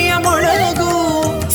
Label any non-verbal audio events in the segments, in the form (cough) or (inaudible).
ಮೊಳಗು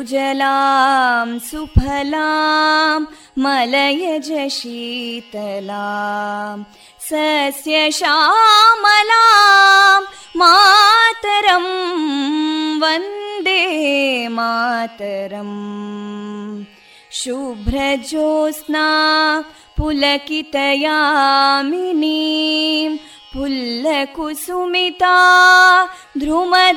सुजलां सुफलां मलयज शीतलां सस्यश्यामलां मातरं वन्दे मातरम् शुभ्रज्योत्स्ना पुलकितयामिनीं पुल्लकुसुमिता ध्रुमदळशोभिनीं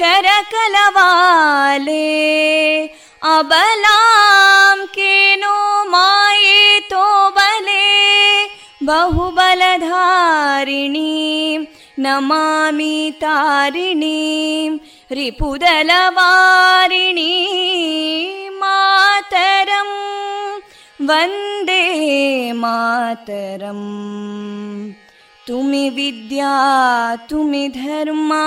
करकलवाले अबलां केनो मायेतो बले बहुबलधारिणीं नमामि तारिणीं रिपुदलवारिणी मातरं वन्दे मातरम् तुमि विद्या तुमि धर्मा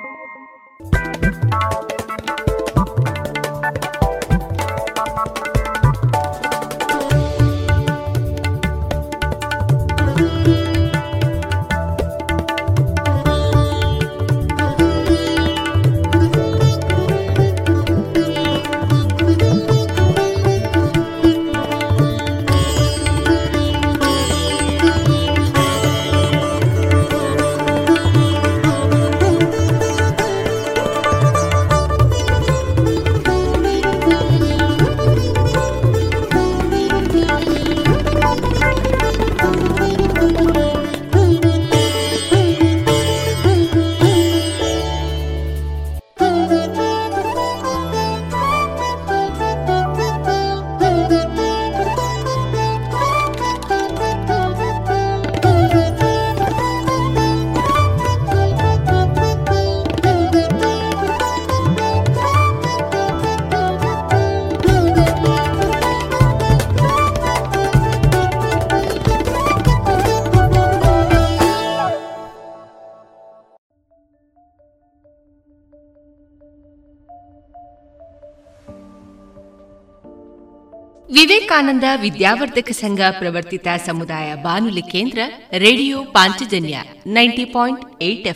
ವಿವೇಕಾನಂದ ವಿದ್ಯಾವರ್ಧಕ ಸಂಘ ಪ್ರವರ್ತಿತ ಸಮುದಾಯ ಬಾನುಲಿ ಕೇಂದ್ರ radio Panchajanya ninety point eight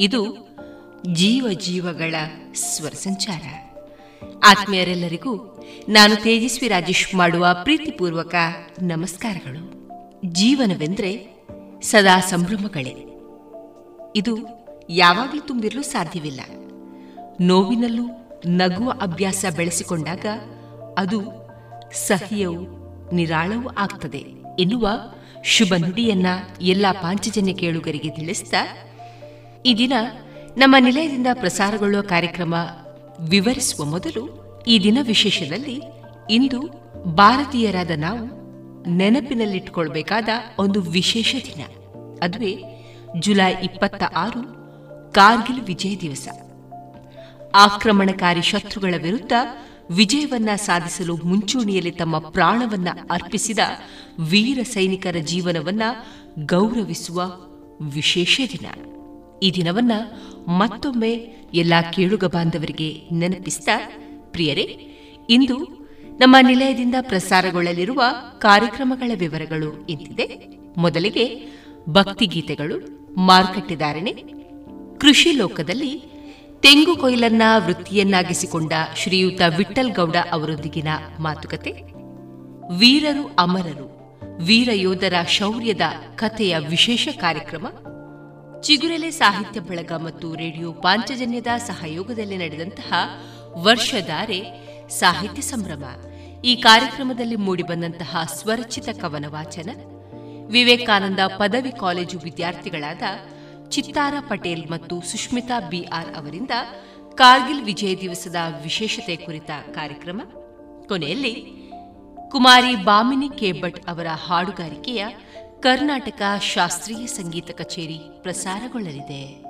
ಇದು ಜೀವ ಜೀವಗಳ ಸ್ವರ ಸಂಚಾರ. ಆತ್ಮೀಯರೆಲ್ಲರಿಗೂ ನಾನು ತೇಜಸ್ವಿ ರಾಜೇಶ್ ಮಾಡುವ ಪ್ರೀತಿಪೂರ್ವಕ ನಮಸ್ಕಾರಗಳು. ಜೀವನವೆಂದ್ರೆ ಸದಾ ಸಂಭ್ರಮಗಳೇ. ಇದು ಯಾವಾಗಲೂ ತುಂಬಿರಲು ಸಾಧ್ಯವಿಲ್ಲ. ನೋವಿನಲ್ಲೂ ನಗುವ ಅಭ್ಯಾಸ ಬೆಳೆಸಿಕೊಂಡಾಗ ಅದು ಸಹ್ಯವು ನಿರಾಳವೂ ಆಗ್ತದೆ ಎನ್ನುವ ಶುಭ ನುಡಿಯನ್ನ ಎಲ್ಲ ಪಾಂಚಜನ್ಯ ಕೇಳುಗರಿಗೆ ತಿಳಿಸಿದ ಈ ದಿನ ನಮ್ಮ ನಿಲಯದಿಂದ ಪ್ರಸಾರಗೊಳ್ಳುವ ಕಾರ್ಯಕ್ರಮ ವಿವರಿಸುವ ಮೊದಲು ಈ ದಿನ ವಿಶೇಷದಲ್ಲಿ ಇಂದು ಭಾರತೀಯರಾದ ನಾವು ನೆನಪಿನಲ್ಲಿಟ್ಟುಕೊಳ್ಬೇಕಾದ ಒಂದು ವಿಶೇಷ ದಿನ, ಅದುವೇ ಜುಲೈ ಇಪ್ಪತ್ತ ಆರು, ಕಾರ್ಗಿಲ್ ವಿಜಯ ದಿವಸ. ಆಕ್ರಮಣಕಾರಿ ಶತ್ರುಗಳ ವಿರುದ್ಧ ವಿಜಯವನ್ನ ಸಾಧಿಸಲು ಮುಂಚೂಣಿಯಲ್ಲಿ ತಮ್ಮ ಪ್ರಾಣವನ್ನ ಅರ್ಪಿಸಿದ ವೀರ ಸೈನಿಕರ ಜೀವನವನ್ನ ಗೌರವಿಸುವ ವಿಶೇಷ ದಿನ. ಈ ದಿನವನ್ನ ಮತ್ತೊಮ್ಮೆ ಎಲ್ಲ ಕೇಳುಗ ಬಾಂಧವರಿಗೆ ನೆನಪಿಸಿದ ಪ್ರಿಯರೇ, ಇಂದು ನಮ್ಮ ನಿಲಯದಿಂದ ಪ್ರಸಾರಗೊಳ್ಳಲಿರುವ ಕಾರ್ಯಕ್ರಮಗಳ ವಿವರಗಳು ಇಂತಿದೆ. ಮೊದಲಿಗೆ ಭಕ್ತಿಗೀತೆಗಳು ಮಾರುಕಟ್ಟೆದಾರಣೆ ಕೃಷಿ ಲೋಕದಲ್ಲಿ ತೆಂಗು ಕೊಯ್ಲನ್ನ ವೃತ್ತಿಯನ್ನಾಗಿಸಿಕೊಂಡ ಶ್ರೀಯುತ ವಿಠಲ್ ಗೌಡ ಅವರೊಂದಿಗಿನ ಮಾತುಕತೆ. ವೀರರು ಅಮರರು, ವೀರ ಯೋಧರ ಶೌರ್ಯದ ಕಥೆಯ ವಿಶೇಷ ಕಾರ್ಯಕ್ರಮ. ಚಿಗುರೆಲೆ ಸಾಹಿತ್ಯ ಬಳಗ ಮತ್ತು ರೇಡಿಯೋ ಪಾಂಚಜನ್ಯದ ಸಹಯೋಗದಲ್ಲಿ ನಡೆದಂತಹ ವರ್ಷಧಾರೆ ಸಾಹಿತ್ಯ ಸಂಭ್ರಮ. ಈ ಕಾರ್ಯಕ್ರಮದಲ್ಲಿ ಮೂಡಿಬಂದಂತಹ ಸ್ವರಚಿತ ಕವನ ವಾಚನ, ವಿವೇಕಾನಂದ ಪದವಿ ಕಾಲೇಜು ವಿದ್ಯಾರ್ಥಿಗಳಾದ ಚಿತ್ತಾರ ಪಟೇಲ್ ಮತ್ತು ಸುಷ್ಮಿತಾ ಬಿಆರ್ ಅವರಿಂದ ಕಾರ್ಗಿಲ್ ವಿಜಯ ದಿವಸದ ವಿಶೇಷತೆ ಕುರಿತ ಕಾರ್ಯಕ್ರಮ. ಕೊನೆಯಲ್ಲಿ ಕುಮಾರಿ ಬಾಮಿನಿ ಕೆಭಟ್ ಅವರ ಹಾಡುಗಾರಿಕೆಯ ಕರ್ನಾಟಕ ಶಾಸ್ತ್ರೀಯ ಸಂಗೀತ ಕಚೇರಿ ಪ್ರಸಾರಗೊಳ್ಳಲಿದೆ.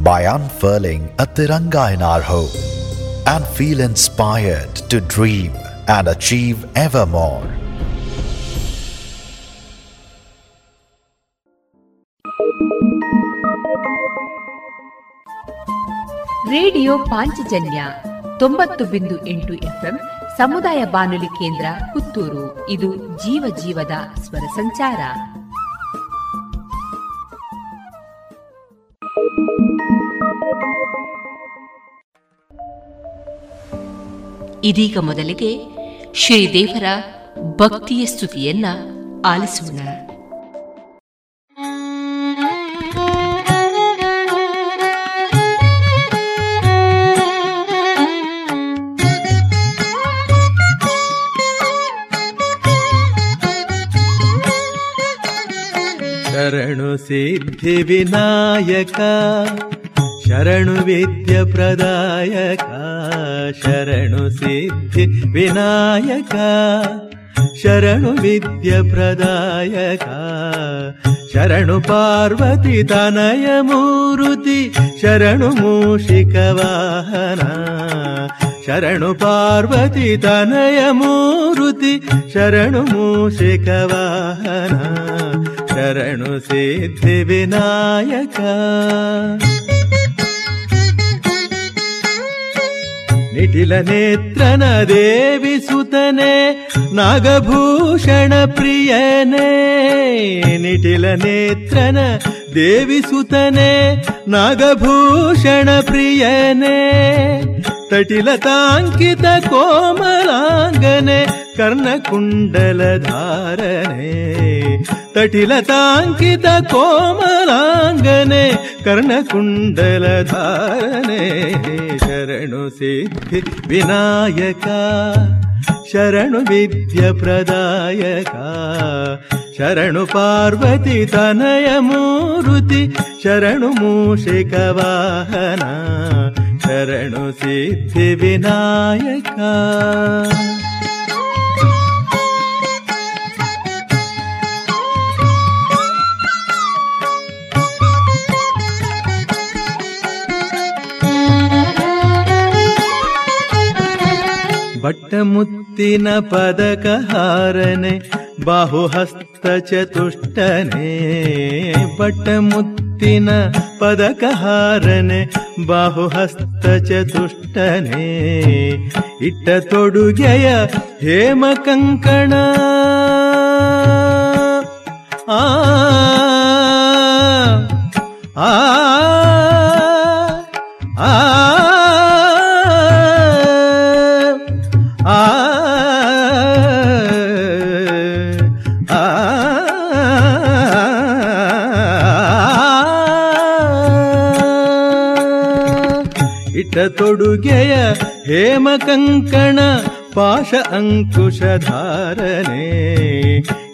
by unfurling a tiranga in our home and feel inspired to dream and achieve ever more. Radio Panchajanya ತೊಂಬತ್ತು ಬಿಂದು ಎಂಟು ಎಫ್ಎಂ ಸಮುದಾಯ ಬಾನುಲಿ ಕೇಂದ್ರ ಪುತ್ತೂರು ಇದು ಜೀವ ಜೀವದ ಸ್ವರ ಸಂಚಾರ ಇದೀಗ ಮೊದಲಿಗೆ ಶ್ರೀದೇವರ ಭಕ್ತಿಯ ಸ್ತುತಿಯನ್ನ ಆಲಿಸೋಣ. ಶರಣು ಸಿದ್ಧಿ ವಿನಾಯಕ. ಶರಣು ವಿದ್ಯ ಪ್ರದಾಯಕ, ಶರಣು ಸಿದ್ಧಿ ವಿನಾಯಕ, ಶರಣು ವಿದ್ಯ ಪ್ರದಾಯಕ, ಶರಣು ಪಾರ್ವತಿ ತನಯ ಮೂರುತಿ, ಶರಣು ಮೂಷಿಕ ವಾಹನ, ಶರಣು ಪಾರ್ವತಿ ತನಯ ಮೂರುತಿ, ಶರಣು ಮೂಷಿಕ ವಾಹನ, ಶರಣು ಸಿದ್ಧಿ ವಿನಾಯಕ. ನಿಟಿಲ ನೇತ್ರನ ದೇವಿ ಸುತನೆ, ನಾಗಭೂಷಣ ಪ್ರಿಯನೇ. ನಿಟಿಲ ನೇತ್ರನ ದೇವಿ ಸುತನೆ, ನಾಗಭೂಷಣ ಪ್ರಿಯನೇ. ತಟಿಲತಾಂಕಿತ ಕೋಮಲಾಂಗನೆ, ಕರ್ಣಕುಂಡಲ ಧಾರನೆ ತಟಿಲತಾಂಕಿತ ಕೋಮಲಾಂಗನೆ ಕರ್ಣಕುಂಡಲಧಾರನೆ ಶರಣು ಸಿದ್ಧಿ ವಿನಾಯಕ ಶರಣು ವಿದ್ಯ ಪ್ರದಾಯಕ ಶರಣು ಪಾರ್ವತಿ ತನಯ ಮೂರುತಿ ಶರಣು ಮೂಷಿಕ ವಾಹನ ಶರಣು ಸಿದ್ಧಿ ವಿನಾಯಕ ಬಟ್ಟಮುತ್ತಿನ ಪದಕ ಹಾರನೆ, ಬಾಹುಹಸ್ತ ಚತುಷ್ಟನೆ. ಬಟ್ಟಮುತ್ತಿನ ಪದಕ ಹಾರನೆ, ಬಾಹುಹಸ್ತ ಚತುಷ್ಟನೆ. ಇಟ್ಟ ತೊಡುಗೆಯ ಹೇಮ ಕಂಕಣ. ಆ ಆ ಆ ತೊಡುಗೆಯ ಹೇಮ ಕಂಕಣ ಪಾಶ ಅಂಕುಶಧಾರನೆ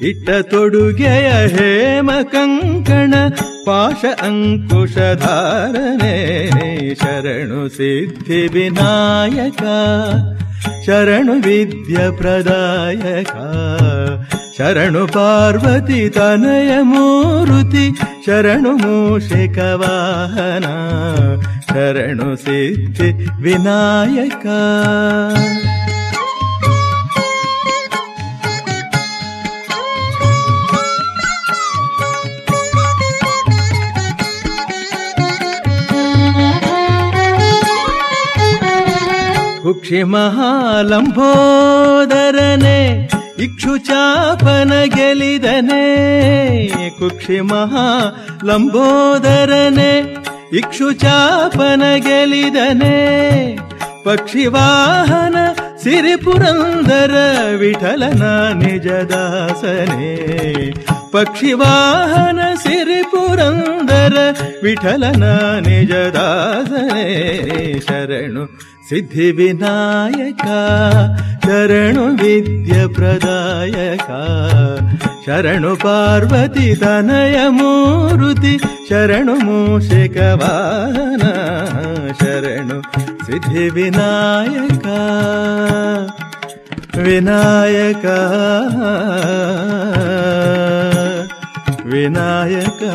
ಇಟ್ಟ ತೊಡುಗೆಯ ಹೇಮ ಕಂಕಣ ಪಾಶ ಅಂಕುಶಧಾರನೆ ಶರಣು ಸಿದ್ಧಿ ವಿನಾಯಕ ಶರಣು ವಿದ್ಯ ಪ್ರದಾಯಕ ಶರಣು ಪಾರ್ವತಿ ತನಯ ಮೂರುತಿ ಶರಣು ಮೂಷಿಕ ವಾಹನ ಶರಣು ಸಿದ್ಧಿ ವಿನಾಯಕ. ಕುಕ್ಷಿ ಮಹಾಲಂಬೋದರನೆ ಇಕ್ಷುಚಾಪನ ಗೆಲಿದನೆ. ಕುಕ್ಷಿ ಮಹಾಲಂಬೋದರನೆ ಇಕ್ಷುಚಾಪನ ಗೆಲಿದನೆ ಪಕ್ಷಿವಾಹನ ಸಿರಿಪುರಂದರ ವಿಠಲನ ನಿಜದಾಸನೆ. ಪಕ್ಷಿವಾಹನ ಸಿರಿಪುರಂದರ ವಿಠಲನ ನಿಜದಾಸನೆ. ಶರಣು सिद्धिविनायका शरणुविद्यप्रदायका शरणु पार्वती तनयमूरुति शरणमूषकवान शरणु Siddhivinayaka Vinayaka Vinayaka.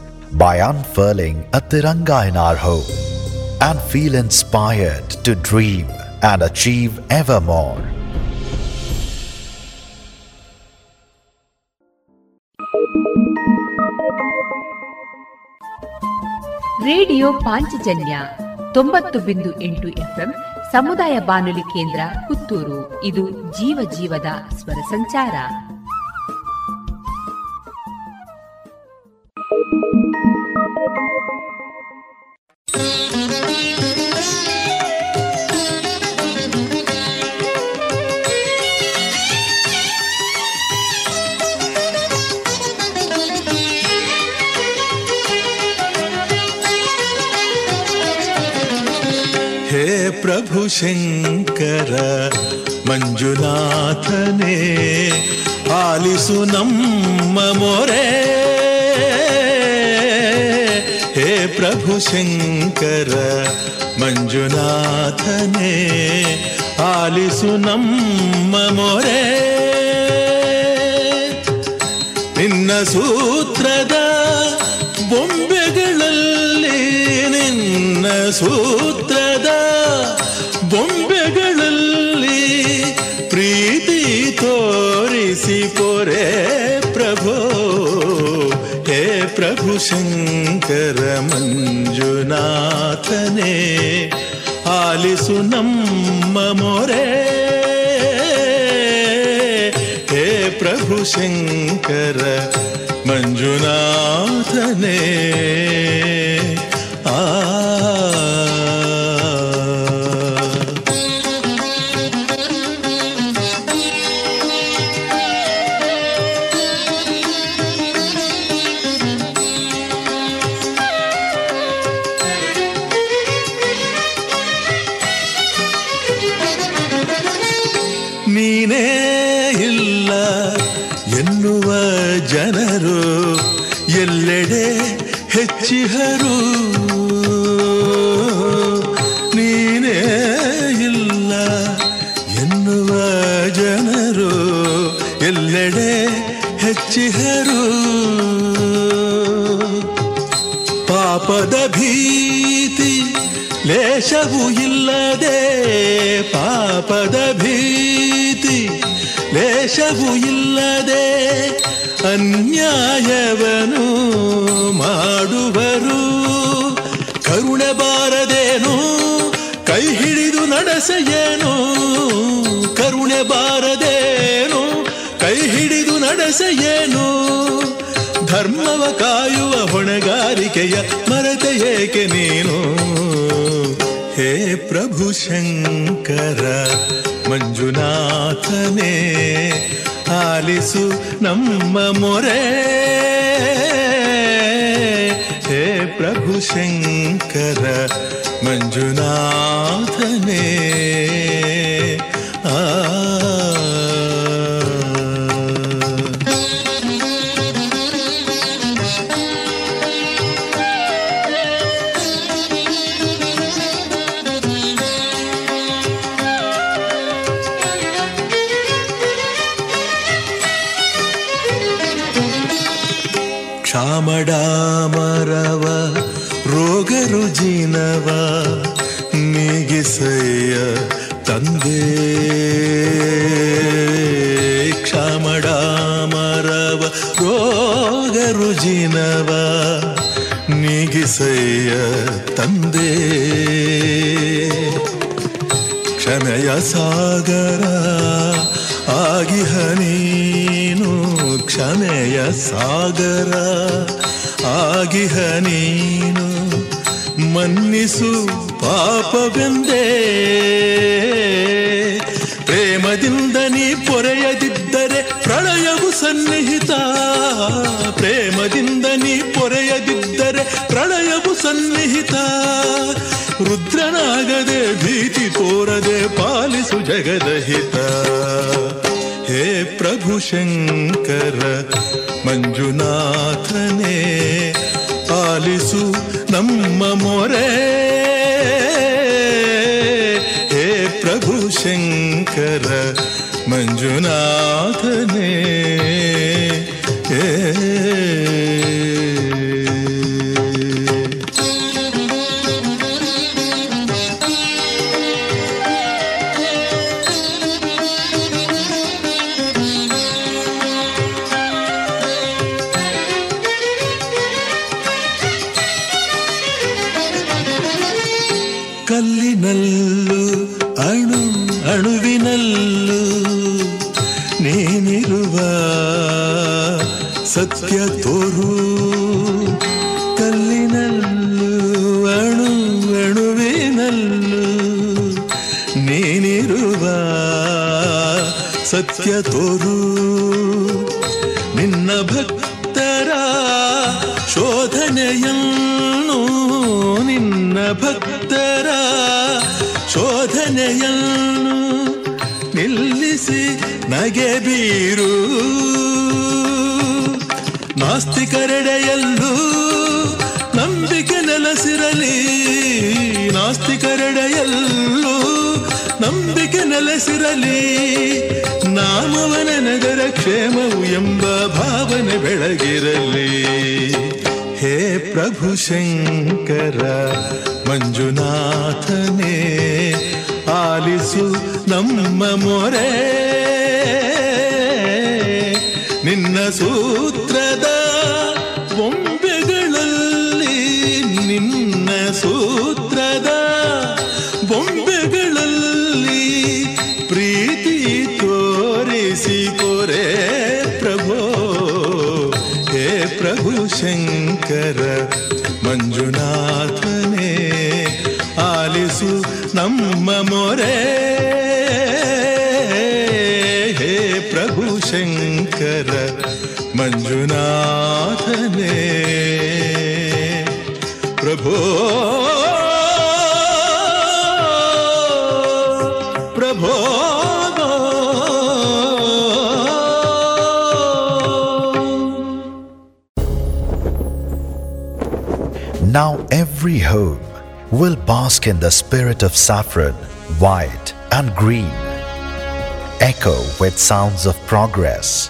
by unfurling a Tiranga in our home and feel inspired to dream and achieve ever more. Radio Panchajanya ತೊಂಬತ್ತು ಬಿಂದು ಎಂಟು ಎಫ್ಎಂ ಸಮುದಾಯ ಬಾನುಲಿ ಕೇಂದ್ರ ಪುತ್ತೂರು ಇದು ಜೀವ ಜೀವದ ಸ್ವರ ಸಂಚಾರ ಹೇ ಪ್ರಭು ಶಂಕರ ಮಂಜುನಾಥನೇ ಆಲಿಸು ಪ್ರಭು ಶಂಕರ, ಮಂಜುನಾಥನೇ, ಆಲಿಸು ನಮ್ಮ ಮೊರೆ. ನಿನ್ನ ಸೂತ್ರದ ಬೊಂಬೆಗಳಲ್ಲಿ ನಿನ್ನ ಸೂತ್ರದ ಬೊಂಬೆಗಳಲ್ಲಿ ಪ್ರೀತಿ ತೋರಿಸಿ ಪೊರೆ ಪ್ರಭು. ಶಂಕರ ಮಂಜುನಾಥನೇ ಆಲಿಸು ನಮ್ಮ ಮೊರೆ. ಹೇ ಪ್ರಭು ಶಂಕರ ಮಂಜುನಾಥನೇ ಆ ಲೇಷವೂ ಇಲ್ಲದೆ ಪಾಪದ ಭೀತಿ ಲೇಷವೂ ಇಲ್ಲದೆ ಅನ್ಯಾಯವನು ಮಾಡುವರು. ಕರುಣೆ ಬಾರದೇನು, ಕೈ ಹಿಡಿದು ನಡೆಸೆಯೇನು? ಕರುಣೆ ಬಾರದೇನು, ಕೈ ಹಿಡಿದು ನಡೆಸೆಯೇನು? ಧರ್ಮವ ಕಾಯುವ ಹೊಣೆಗಾರಿಕೆಯ ಮರೆತ ಏಕೆ ನೀನು? हे प्रभु शङ्कर मञ्जुनाथने आलिसु नम्म मोरे। हे प्रभु शङ्कर मञ्जुनाथने ಕ್ಷಾಮಡಾಮರವ ರೋಗ ರುಜಿನವ ನೀಗಿಸಯ್ಯ ತಂದೆ. ಕ್ಷಾಮಡಾಮರವ, ರೋಗ ರುಜಿನವ ನೀಗಿಸಯ್ಯ ತಂದೆ. ಕ್ಷಮೆಯ ಸಾಗರ ಆಗಿಹ ನೀನು ಕ್ಷಮೆಯ ಸಾಗರ. ಆಗಿಹ ನೀನು, ಮನ್ನಿಸು ಪಾಪವೆಂದೇ. ಪ್ರೇಮದಿಂದ ನೀ ಪೊರೆಯದಿದ್ದರೆ ಪ್ರಳಯವು ಸನ್ನಿಹಿತ. ಪ್ರೇಮದಿಂದ ನೀ ಪೊರೆಯದಿದ್ದರೆ ಪ್ರಳಯವು ಸನ್ನಿಹಿತ. ರುದ್ರನಾಗದೆ ಭೀತಿ ತೋರದೆ ಪಾಲಿಸು ಜಗದ ಹಿತ ಹೇ ಪ್ರಭು ಶಂಕರ ಮಂಜುನಾಥನೇ ಪಾಲಿಸು ನಮ್ಮ ಮೊರೆ ಹೇ ಪ್ರಭು ಶಂಕರ ಮಂಜುನಾಥನೇ ತೋರು. ನಿನ್ನ ಭಕ್ತರ ಶೋಧನೆಯನ್ನು, ನಿನ್ನ ಭಕ್ತರ ಶೋಧನೆಯನ್ನು ನಿಲ್ಲಿಸಿ ನಗೆ ಬೀರು. ನಾಸ್ತಿಕರೆಡೆಯಲ್ಲೂ ನಂಬಿಕೆ ನೆಲೆಸಿರಲಿ. ನಾಸ್ತಿಕರೆಡೆಯಲ್ಲೂ ನಂಬಿಕೆ ನೆಲೆಸಿರಲಿ. ನಾಮವನ ನಗರ ಕ್ಷೇಮವು ಎಂಬ ಭಾವನೆ ಬೆಳಗಿರಲಿ. ಹೇ ಪ್ರಭು ಶಂಕರ, ಮಂಜುನಾಥನೇ, ಆಲಿಸು ನಮ್ಮ ಮೊರೆ. ನಿನ್ನ ಸೂತ್ರದ Now every home will bask in the spirit of saffron, white and green. Echo with sounds of progress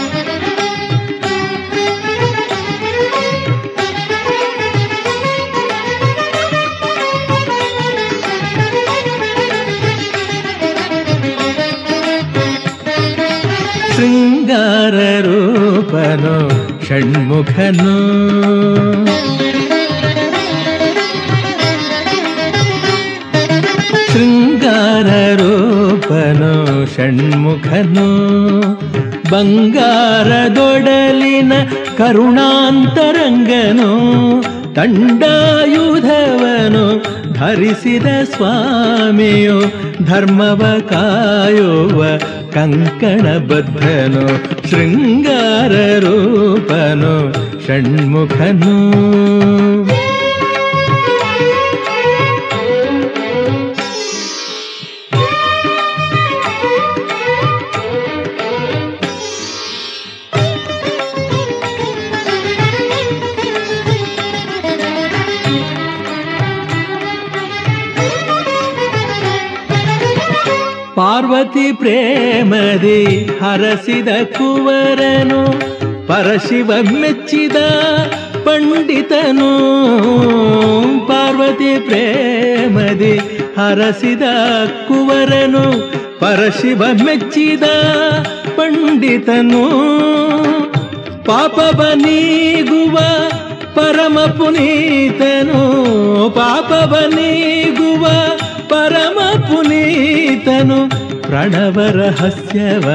ರೂಪನು ಷಣ್ಮುಖನು. ಶೃಂಗಾರ ರೂಪನು ಷಣ್ಮುಖನು. ಬಂಗಾರದೊಡಲಿನ ಕರುಣಾಂತರಂಗನು. ತಂಡಾಯುಧವನು ಧರಿಸಿದ ಸ್ವಾಮಿಯು ಧರ್ಮವ ಕಾಯುವ ಕಂಕಣ ಬದ್ಧನು ಶೃಂಗಾರ ರೂಪನು ಷಣ್ಮುಖನು. ಪ್ರೇಮದಿ ಹರಸಿದ ಕುವರನು, ಪರಶಿವ ಮೆಚ್ಚಿದ ಪಂಡಿತನು. ಪಾರ್ವತಿ ಪ್ರೇಮದಿ ಹರಸಿದ ಕುವರನು, ಪರಶಿವ ಮೆಚ್ಚಿದ ಪಂಡಿತನು. ಪಾಪವ ನೀಗುವ ಪರಮ ಪುನೀತನು ಪಾಪವ ನೀಗುವ ಪರಮ ಪುನೀತನು. ಪ್ರಣವ ರಹಸ್ಯವ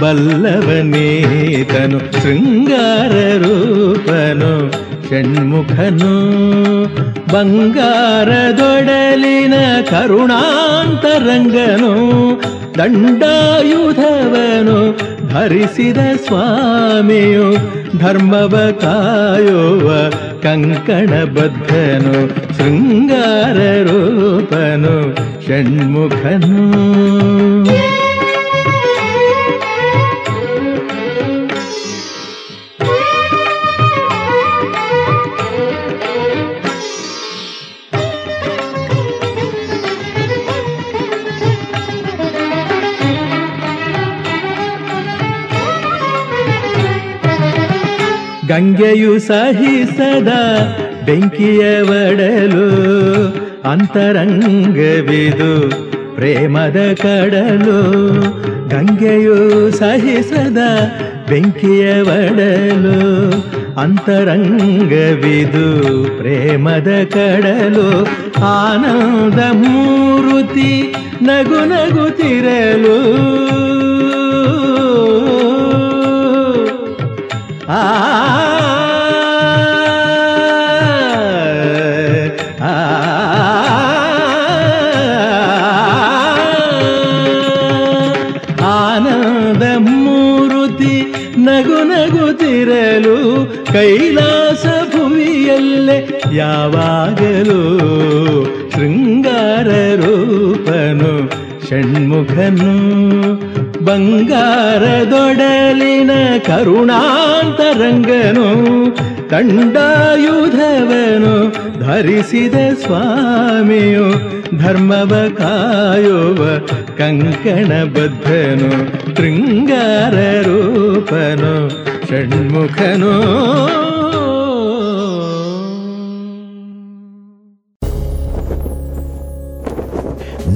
ಬಲ್ಲವನೇತನು ಶೃಂಗಾರ ರೂಪನು ಷಣ್ಮುಖನು ಬಂಗಾರದೊಡಲಿನ ಕರುಣಾಂತರಂಗನು ದಂಡಾಯುಧವನು ಧರಿಸಿದ ಸ್ವಾಮಿಯು ಧರ್ಮವ ಕಾಯುವ ಕಂಕಣ ಬದ್ಧನು ಶೃಂಗಾರ ರೂಪನು ಷಣ್ಮುಖನು. ಗಂಗೆಯು ಸಹಿಸದ ಬೆಂಕಿಯ ಒಡಲು ಅಂತರಂಗವಿದು ಪ್ರೇಮದ ಕಡಲು. ಗಂಗೆಯು ಸಹಿಸದ ಬೆಂಕಿಯ ಒಡಲು ಅಂತರಂಗವಿದು ಪ್ರೇಮದ ಕಡಲು. ಆನಂದ ಮೂರುತಿ ನಗು ನಗುತ್ತಿರಲು ಷಣ್ಮುಖನು ಬಂಗಾರದೊಡಲಿನ ಕರುಣಾಂತರಂಗನು ತಂಡಾಯುಧವನು ಧರಿಸಿದ ಸ್ವಾಮಿಯು, ಧರ್ಮವ ಕಾಯುವ ಕಂಕಣಬದ್ಧನು, ಶೃಂಗಾರ ರೂಪನು, ಷಣ್ಮುಖನು.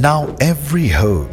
Now every home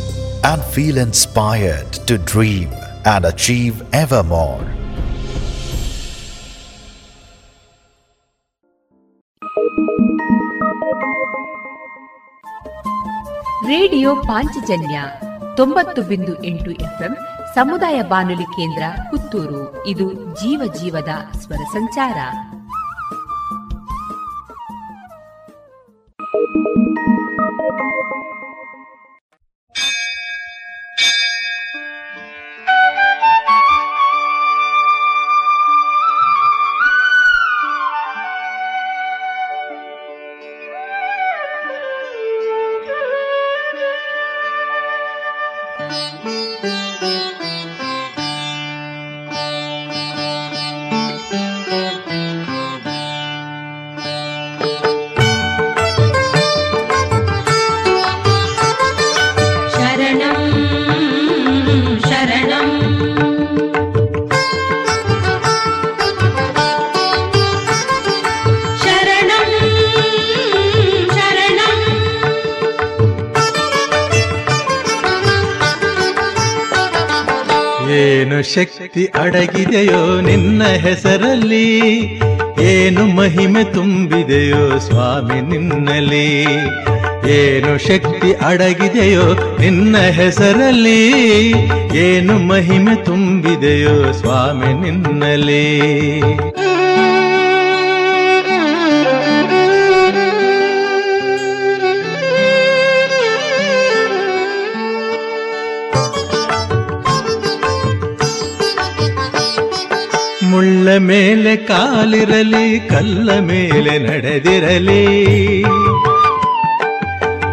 and feel inspired to dream and achieve ever more. Radio Panchajanya ತೊಂಬತ್ತು ಬಿಂದು ಎಂಟು ಎಫ್ಎಂ ಸಮುದಾಯ ಬಾನುಲಿ ಕೇಂದ್ರ ಪುತ್ತೂರು ಇದು ಜೀವ ಜೀವದ ಸ್ವರ ಸಂಚಾರ ಶಕ್ತಿ ಅಡಗಿದೆಯೋ ನಿನ್ನ ಹೆಸರಲ್ಲಿ? ಏನು ಮಹಿಮೆ ತುಂಬಿದೆಯೋ ಸ್ವಾಮಿ ನಿನ್ನಲ್ಲಿ? ಏನು ಶಕ್ತಿ ಅಡಗಿದೆಯೋ ನಿನ್ನ ಹೆಸರಲ್ಲಿ? ಏನು ಮಹಿಮೆ ತುಂಬಿದೆಯೋ ಸ್ವಾಮಿ ನಿನ್ನಲ್ಲಿ? ಮುಳ್ಳ ಮೇಲೆ ಕಾಲಿರಲಿ ಕಲ್ಲ ಮೇಲೆ ನಡೆದಿರಲಿ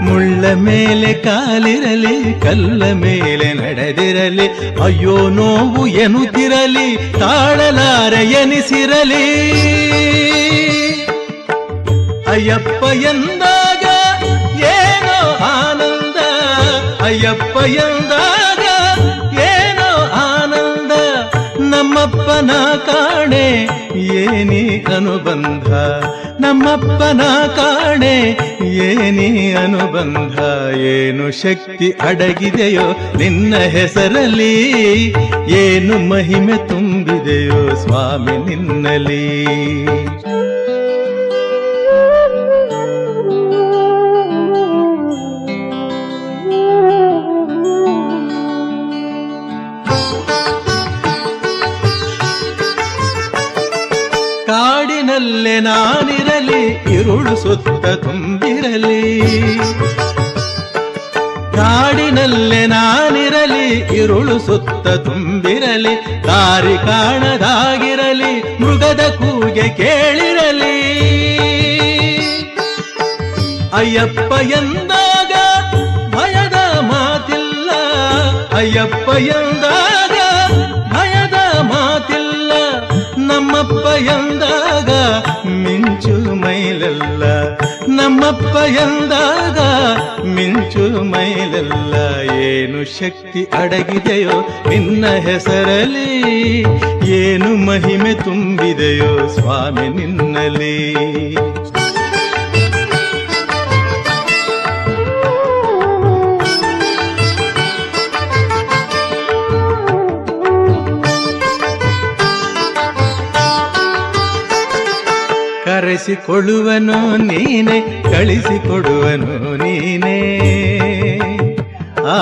ಮುಳ್ಳ ಮೇಲೆ ಕಾಲಿರಲಿ ಕಲ್ಲ ಮೇಲೆ ನಡೆದಿರಲಿ ಅಯ್ಯೋ ನೋವು ಎನ್ನುತ್ತಿರಲಿ ತಾಳಲಾರೆ ಎನಿಸಿರಲಿ ಅಯ್ಯಪ್ಪ ಎಂದಾಗ ಏನೋ ಆನಂದ ಅಯ್ಯಪ್ಪ ಎಂದಾಗ ನಮ್ಮಪ್ಪನ ಕಾಣೆ ಏನಿ ಅನುಬಂಧ? ನಮ್ಮಪ್ಪನ ಕಾಣೆ ಏನಿ ಅನುಬಂಧ? ಏನು ಶಕ್ತಿ ಅಡಗಿದೆಯೋ ನಿನ್ನ ಹೆಸರಲ್ಲಿ? ಏನು ಮಹಿಮೆ ತುಂಬಿದೆಯೋ ಸ್ವಾಮಿ ನಿನ್ನಲಿ ಕಾಡಿನಲ್ಲೇ ನಾನಿರಲಿ, ಇರುಳು ಸುತ್ತ ತುಂಬಿರಲಿ. ಕಾಡಿನಲ್ಲೇ ನಾನಿರಲಿ, ಇರುಳು ಸುತ್ತ ತುಂಬಿರಲಿ. ದಾರಿ ಕಾಣದಾಗಿರಲಿ, ಮೃಗದ ಕೂಗೆ ಕೇಳಿರಲಿ. ಅಯ್ಯಪ್ಪ ಎಂದಾಗ ಭಯದ ಮಾತಿಲ್ಲ, ಅಯ್ಯಪ್ಪ ಎಂದಾಗ ಮೈಲೆಲ್ಲ, ನಮ್ಮಪ್ಪ ಎಂದಾಗ ಮಿಂಚು ಮೈಲೆಲ್ಲ. ಏನು ಶಕ್ತಿ ಅಡಗಿದೆಯೋ ನಿನ್ನ ಹೆಸರಲ್ಲಿ, ಏನು ಮಹಿಮೆ ತುಂಬಿದೆಯೋ ಸ್ವಾಮಿ ನಿನ್ನಲಿ ಕರೆಸಿಕೊಳ್ಳುವನು ನೀನೆ ಕಳಿಸಿಕೊಡುವನು ನೀನೇ ಆ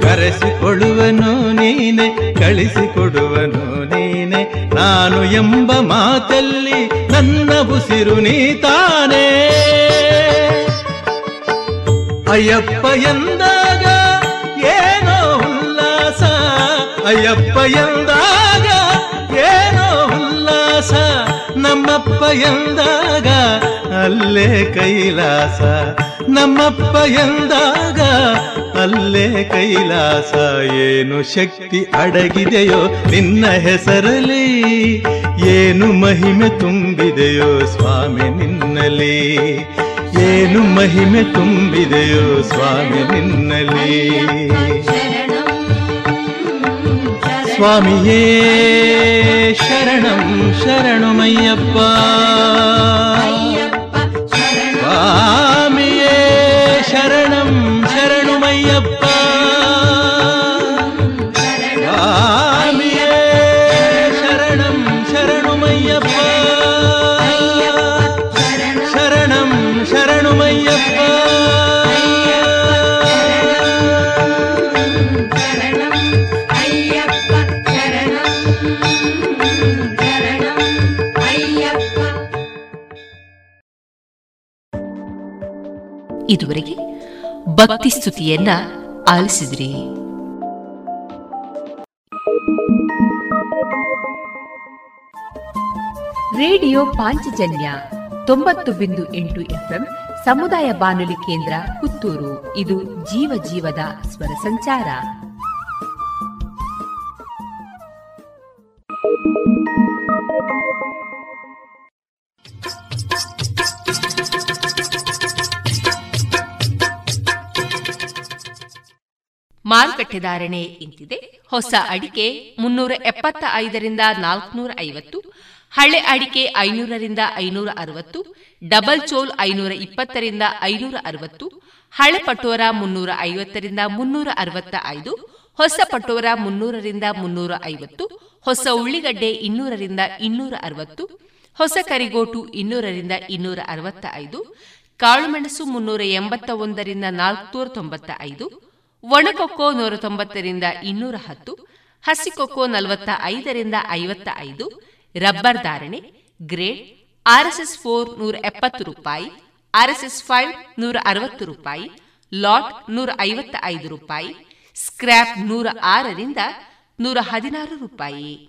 ಕರೆಸಿಕೊಳ್ಳುವನು ನೀನೆ ಕಳಿಸಿಕೊಡುವನು ನೀನೆ ನಾನು ಎಂಬ ಮಾತಲ್ಲಿ ನನ್ನ ಉಸಿರು ನೀ ತಾನೇ ಅಯ್ಯಪ್ಪ ಎಂದಾಗ ಏನೋ ಉಲ್ಲಾಸ. ಅಯ್ಯಪ್ಪ ಎಂದಾಗ ಏನೋ ಉಲ್ಲಾಸ. ನಮ್ಮಪ್ಪ ಎಂದಾಗ ಅಲ್ಲೇ ಕೈಲಾಸ. ನಮ್ಮಪ್ಪ ಎಂದಾಗ ಅಲ್ಲೇ ಕೈಲಾಸ. ಏನು ಶಕ್ತಿ ಅಡಗಿದೆಯೋ ನಿನ್ನ ಹೆಸರಲ್ಲಿ. ಏನು ಮಹಿಮೆ ತುಂಬಿದೆಯೋ ಸ್ವಾಮಿ ನಿನ್ನಲಿ ಏನು ಮಹಿಮೆ ತುಂಬಿದೆಯೋ ಸ್ವಾಮಿ ನಿನ್ನಲಿ ಸ್ವಾಮಿಯೇ ಶರಣಂ ಶರಣಮಯ್ಯಪ್ಪ ಇದುವರೆಗೆ ಭಕ್ತಿ ಸ್ತುತಿಯನ್ನ ಆಲಿಸಿದ್ರಿ. ರೇಡಿಯೋ ಪಾಂಚಜನ್ಯ ತೊಂಬತ್ತು ಬಿಂದು ಎಂಟು ಎಫ್ಎಂ ಸಮುದಾಯ ಬಾನುಲಿ ಕೇಂದ್ರ ಪುತ್ತೂರು. ಇದು ಜೀವ ಜೀವದ ಸ್ವರ ಸಂಚಾರ. ಮಾರುಕಟ್ಟೆ ಧಾರಣೆ ಇಂತಿದೆ. ಹೊಸ ಅಡಿಕೆ ಮುನ್ನೂರ ಎಪ್ಪತ್ತ ಐದರಿಂದ ನಾಲ್ಕನೂರ ಐವತ್ತು, ಹಳೆ ಅಡಿಕೆ ಐನೂರರಿಂದ ಐನೂರ ಅರವತ್ತು, ಡಬಲ್ ಚೋಲ್ ಐನೂರ ಇಪ್ಪತ್ತರಿಂದ ಐನೂರ ಅರವತ್ತು, ಹಳೆ ಪಟೋರ ಮುನ್ನೂರ ಐವತ್ತರಿಂದ ಮುನ್ನೂರ ಅರವತ್ತ ಐದು, ಹೊಸ ಪಟೋರ ಮುನ್ನೂರರಿಂದ ಮುನ್ನೂರ ಐವತ್ತು, ಹೊಸ ಉಳ್ಳಿಗಡ್ಡೆ ಇನ್ನೂರರಿಂದ ಇನ್ನೂರ ಅರವತ್ತು, ಹೊಸ ಕರಿಗೋಟು ಇನ್ನೂರರಿಂದ ಇನ್ನೂರ ಅರವತ್ತ ಐದು ಕಾಳುಮೆಣಸು ಮುನ್ನೂರ ಎಂಬತ್ತ ಒಂದರಿಂದ ನಾಲ್ಕುನೂರ ತೊಂಬತ್ತ ಐದು ಒಣಕೊಕ್ಕೋ ನೂರ ತೊಂಬತ್ತರಿಂದ ಇನ್ನೂರ ಹತ್ತು ಹಸಿಕೊಕ್ಕೋ ನಲವತ್ತ ಐದರಿಂದ ಐವತ್ತ ಐದು ರಬ್ಬರ್ ಧಾರಣೆ, ಗ್ರೇಡ್, ಆರ್ಎಸ್ಎಸ್ ಫೋರ್ ನೂರ ಎಪ್ಪತ್ತು ರೂಪಾಯಿ, ಆರ್ಎಸ್ಎಸ್ ಫೈವ್ ನೂರ ಅರವತ್ತು ರೂಪಾಯಿ, ಲಾಟ್ ನೂರ ಐವತ್ತ ಐದು ರೂಪಾಯಿ, ಸ್ಕ್ರ್ಯಾಪ್ ನೂರ ಆರರಿಂದ ನೂರ ಹದಿನಾರು ರೂಪಾಯಿ.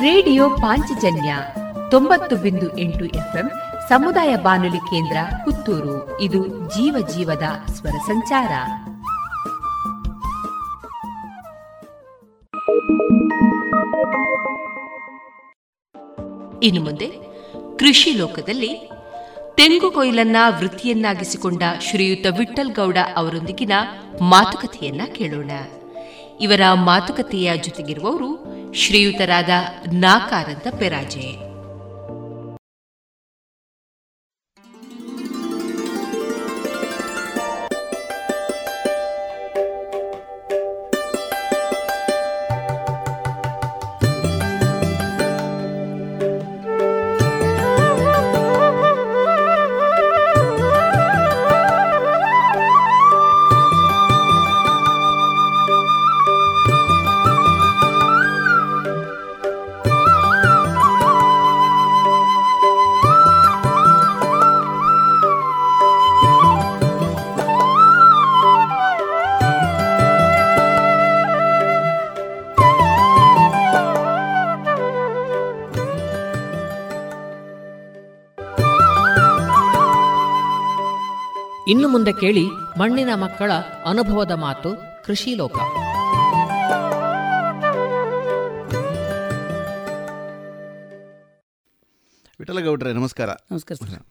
ರೇಡಿಯೋ ಪಾಂಚಜನ್ಯ ತೊಂಬತ್ತು ಬಿಂದು ಎಂಟು ಎಫ್ಎಂ ಸಮುದಾಯ ಬಾನುಲಿ ಕೇಂದ್ರ ಪುತ್ತೂರು. ಇದು ಜೀವ ಜೀವದ ಸ್ವರ ಸಂಚಾರ. ಇನ್ನು ಮುಂದೆ ಕೃಷಿ ಲೋಕದಲ್ಲಿ ತೆಂಗು ಕೊಯ್ಲನ್ನ ವೃತ್ತಿಯನ್ನಾಗಿಸಿಕೊಂಡ ಶ್ರೀಯುತ ವಿಠಲ್ ಗೌಡ ಅವರೊಂದಿಗಿನ ಮಾತುಕತೆಯನ್ನ ಕೇಳೋಣ. ಇವರ ಮಾತುಕತೆಯ ಜೊತೆಗಿರುವವರು ಶ್ರೀಯುತರಾದ ನಾಕಾರಂತ ಪೆರಾಜೆ. ಇನ್ನು ಮುಂದೆ ಕೇಳಿ ಮಣ್ಣಿನ ಮಕ್ಕಳ ಅನುಭವದ ಮಾತು ಕೃಷಿ ಲೋಕ ವಿಠಲಗೌಡ್ರೆ ನಮಸ್ಕಾರ. ನಮಸ್ಕಾರ ಸರ್.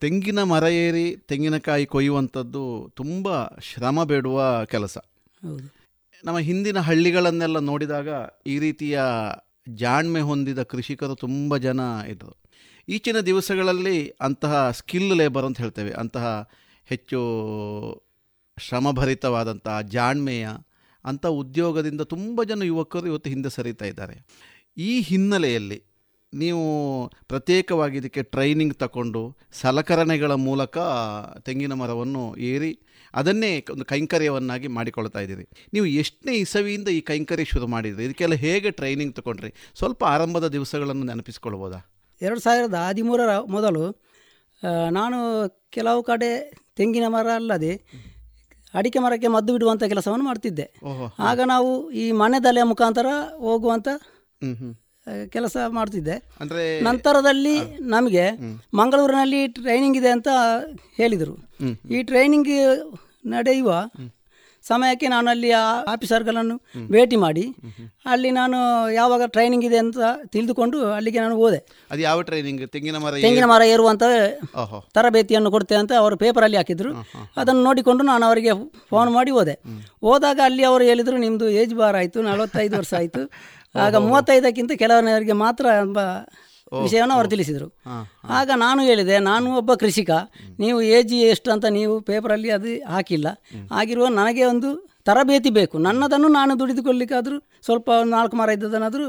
ತೆಂಗಿನ ಮರ ಏರಿ ತೆಂಗಿನಕಾಯಿ ಕೊಯ್ಯುವಂಥದ್ದು ತುಂಬ ಶ್ರಮ ಬೇಡುವ ಕೆಲಸ. ಹೌದು. ನಮ್ಮ ಹಿಂದಿನ ಹಳ್ಳಿಗಳನ್ನೆಲ್ಲ ನೋಡಿದಾಗ ಈ ರೀತಿಯ ಜಾಣ್ಮೆ ಹೊಂದಿದ ಕೃಷಿಕರು ತುಂಬ ಜನ ಇದ್ದರು. ಈಚಿನ ದಿವಸಗಳಲ್ಲಿ ಅಂತಹ ಸ್ಕಿಲ್ ಲೇಬರ್ ಅಂತ ಹೇಳ್ತೇವೆ. ಅಂತಹ ಹೆಚ್ಚು ಶ್ರಮಭರಿತವಾದಂತಹ ಜಾಣ್ಮೆಯ ಅಂಥ ಉದ್ಯೋಗದಿಂದ ತುಂಬ ಜನ ಯುವಕರು ಇವತ್ತು ಹಿಂದೆ ಸರಿತಾ ಇದ್ದಾರೆ. ಈ ಹಿನ್ನೆಲೆಯಲ್ಲಿ ನೀವು ಪ್ರತ್ಯೇಕವಾಗಿ ಇದಕ್ಕೆ ಟ್ರೈನಿಂಗ್ ತಗೊಂಡು ಸಲಕರಣೆಗಳ ಮೂಲಕ ತೆಂಗಿನ ಮರವನ್ನು ಏರಿ ಅದನ್ನೇ ಒಂದು ಕೈಂಕರ್ಯವನ್ನಾಗಿ ಮಾಡಿಕೊಳ್ತಾ ಇದ್ದೀರಿ. ನೀವು ಎಷ್ಟನೇ ಇಸವಿಯಿಂದ ಈ ಕೈಂಕರ್ಯ ಶುರು ಮಾಡಿದ್ರಿ? ಇದಕ್ಕೆಲ್ಲ ಹೇಗೆ ಟ್ರೈನಿಂಗ್ ತಗೊಂಡ್ರಿ? ಸ್ವಲ್ಪ ಆರಂಭದ ದಿವಸಗಳನ್ನು ನೆನಪಿಸ್ಕೊಳ್ಬೋದಾ? ಎರಡು ಸಾವಿರದ ಹದಿಮೂರರ ಮೊದಲು ನಾನು ಕೆಲವು ಕಡೆ ತೆಂಗಿನ ಮರ ಅಲ್ಲದೆ ಅಡಿಕೆ ಮರಕ್ಕೆ ಮದ್ದು ಬಿಡುವಂಥ ಕೆಲಸವನ್ನು ಮಾಡ್ತಿದ್ದೆ. ಆಗ ನಾವು ಈ ಮನೆದಲೆಯ ಮುಖಾಂತರ ಹೋಗುವಂಥ ಕೆಲಸ ಮಾಡ್ತಿದ್ದೆ. ಅಂದರೆ ನಂತರದಲ್ಲಿ ನಮಗೆ ಮಂಗಳೂರಿನಲ್ಲಿ ಟ್ರೈನಿಂಗ್ ಇದೆ ಅಂತ ಹೇಳಿದರು. ಈ ಟ್ರೈನಿಂಗ್ ನಡೆಯುವ ಸಮಯಕ್ಕೆ ನಾನು ಅಲ್ಲಿ ಆಫೀಸರ್ಗಳನ್ನು ಭೇಟಿ ಮಾಡಿ ಅಲ್ಲಿ ನಾನು ಯಾವಾಗ ಟ್ರೈನಿಂಗ್ ಇದೆ ಅಂತ ತಿಳಿದುಕೊಂಡು ಅಲ್ಲಿಗೆ ನಾನು ಹೋದೆ. ಅದು ಯಾವ ಟ್ರೈನಿಂಗ್ ತೆಂಗಿನ ಮರ ತೆಂಗಿನ ಮರ ಏರುವಂತ ತರಬೇತಿಯನ್ನು ಕೊಡ್ತೇವೆ ಅಂತ ಅವರು ಪೇಪರಲ್ಲಿ ಹಾಕಿದ್ರು. ಅದನ್ನು ನೋಡಿಕೊಂಡು ನಾನು ಅವರಿಗೆ ಫೋನ್ ಮಾಡಿ ಹೋದೆ. ಹೋದಾಗ ಅಲ್ಲಿ ಅವರು ಹೇಳಿದರು ನಿಮ್ಮದು ಏಜ್ ಬಾರ್ ಆಯಿತು ನಲವತ್ತೈದು ವರ್ಷ ಆಯಿತು. (laughs) ಆಗ ಮೂವತ್ತೈದಕ್ಕಿಂತ ಕೆಲವರಿಗೆ ಮಾತ್ರ ಎಂಬ ವಿಷಯವನ್ನು ಅವರು ತಿಳಿಸಿದರು. ಆಗ ನಾನು ಹೇಳಿದೆ ನಾನು ಒಬ್ಬ ಕೃಷಿಕ ನೀವು ಏಜ್ ಎಷ್ಟು ಅಂತ ನೀವು ಪೇಪರಲ್ಲಿ ಅದು ಹಾಕಿಲ್ಲ. ಆಗಿರುವ ನನಗೆ ಒಂದು ತರಬೇತಿ ಬೇಕು. ನನ್ನದನ್ನು ನಾನು ದುಡಿದುಕೊಳ್ಳಿಕ್ಕಾದರೂ ಸ್ವಲ್ಪ ಒಂದು ನಾಲ್ಕು ಮರ ಇದ್ದದನ್ನಾದರೂ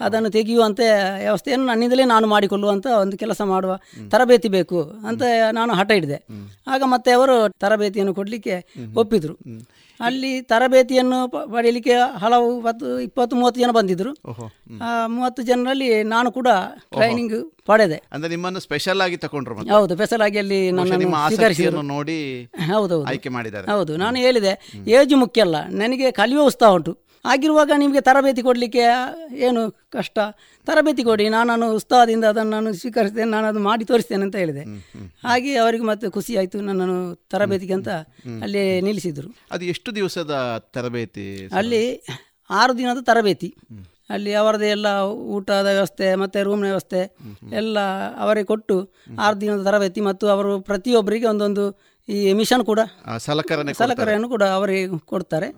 ಅದನ್ನು ತೆಗೆಯುವಂಥ ವ್ಯವಸ್ಥೆಯನ್ನು ನನ್ನಿಂದಲೇ ನಾನು ಮಾಡಿಕೊಳ್ಳುವಂಥ ಒಂದು ಕೆಲಸ ಮಾಡುವ ತರಬೇತಿ ಬೇಕು ಅಂತ ನಾನು ಹಠ ಹಿಡಿದೆ ಆಗ ಮತ್ತೆ ಅವರು ತರಬೇತಿಯನ್ನು ಕೊಡಲಿಕ್ಕೆ ಒಪ್ಪಿದರು. ಅಲ್ಲಿ ತರಬೇತಿಯನ್ನು ಪಡೆಯಲಿಕ್ಕೆ ಹಲವು ಹತ್ತು ಇಪ್ಪತ್ತು ಮೂವತ್ತು ಜನ ಬಂದಿದ್ರು. ಮೂವತ್ತು ಜನರಲ್ಲಿ ನಾನು ಕೂಡ ಟ್ರೈನಿಂಗ್ ಪಡೆದೆ. ಅಂದ್ರೆ ನಿಮ್ಮನ್ನು ಸ್ಪೆಷಲ್ ಆಗಿ ತಗೊಂಡ್ರು ಹೌದು ಸ್ಪೆಷಲ್ ಆಗಿ ಅಲ್ಲಿ ನನ್ನ ನೋಡಿ ಹೌದು ಆಯ್ಕೆ ಮಾಡಿದ್ದಾರೆ. ಹೌದು ನಾನು ಹೇಳಿದೆ ಏಜ್ ಮುಖ್ಯ ಅಲ್ಲ ನನಗೆ ಕಲಿಯುವ ಉತ್ಸಾಹ ಉಂಟು. ಆಗಿರುವಾಗ ನಿಮಗೆ ತರಬೇತಿ ಕೊಡಲಿಕ್ಕೆ ಏನು ಕಷ್ಟ? ತರಬೇತಿ ಕೊಡಿ ನಾನು ಉತ್ಸಾಹದಿಂದ ಅದನ್ನು ನಾನು ಸ್ವೀಕರಿಸ್ತೇನೆ ನಾನು ಅದು ಮಾಡಿ ತೋರಿಸ್ತೇನೆ ಅಂತ ಹೇಳಿದೆ. ಹಾಗೆ ಅವರಿಗೆ ಮತ್ತೆ ಖುಷಿ ಆಯಿತು ನನ್ನನ್ನು ತರಬೇತಿಗೆ ಅಂತ ಅಲ್ಲಿ ನಿಲ್ಲಿಸಿದರು. ಅದು ಎಷ್ಟು ದಿವಸದ ತರಬೇತಿ ಅಲ್ಲಿ ಆರು ದಿನದ ತರಬೇತಿ. ಅಲ್ಲಿ ಅವರದೇ ಎಲ್ಲ ಊಟದ ವ್ಯವಸ್ಥೆ ಮತ್ತು ರೂಮ್ನ ವ್ಯವಸ್ಥೆ ಎಲ್ಲ ಅವರಿಗೆ ಕೊಟ್ಟು ಆರು ದಿನದ ತರಬೇತಿ. ಮತ್ತು ಅವರು ಪ್ರತಿಯೊಬ್ಬರಿಗೆ ಒಂದೊಂದು ಈ ಮಿಷನ್ ಕೂಡ ಸಲಕರಣೆ. ಸಲಕರಣೆಯನ್ನು ಕೂಡ ಅವರಿಗೆ ಕೊಡ್ತಾರೆ.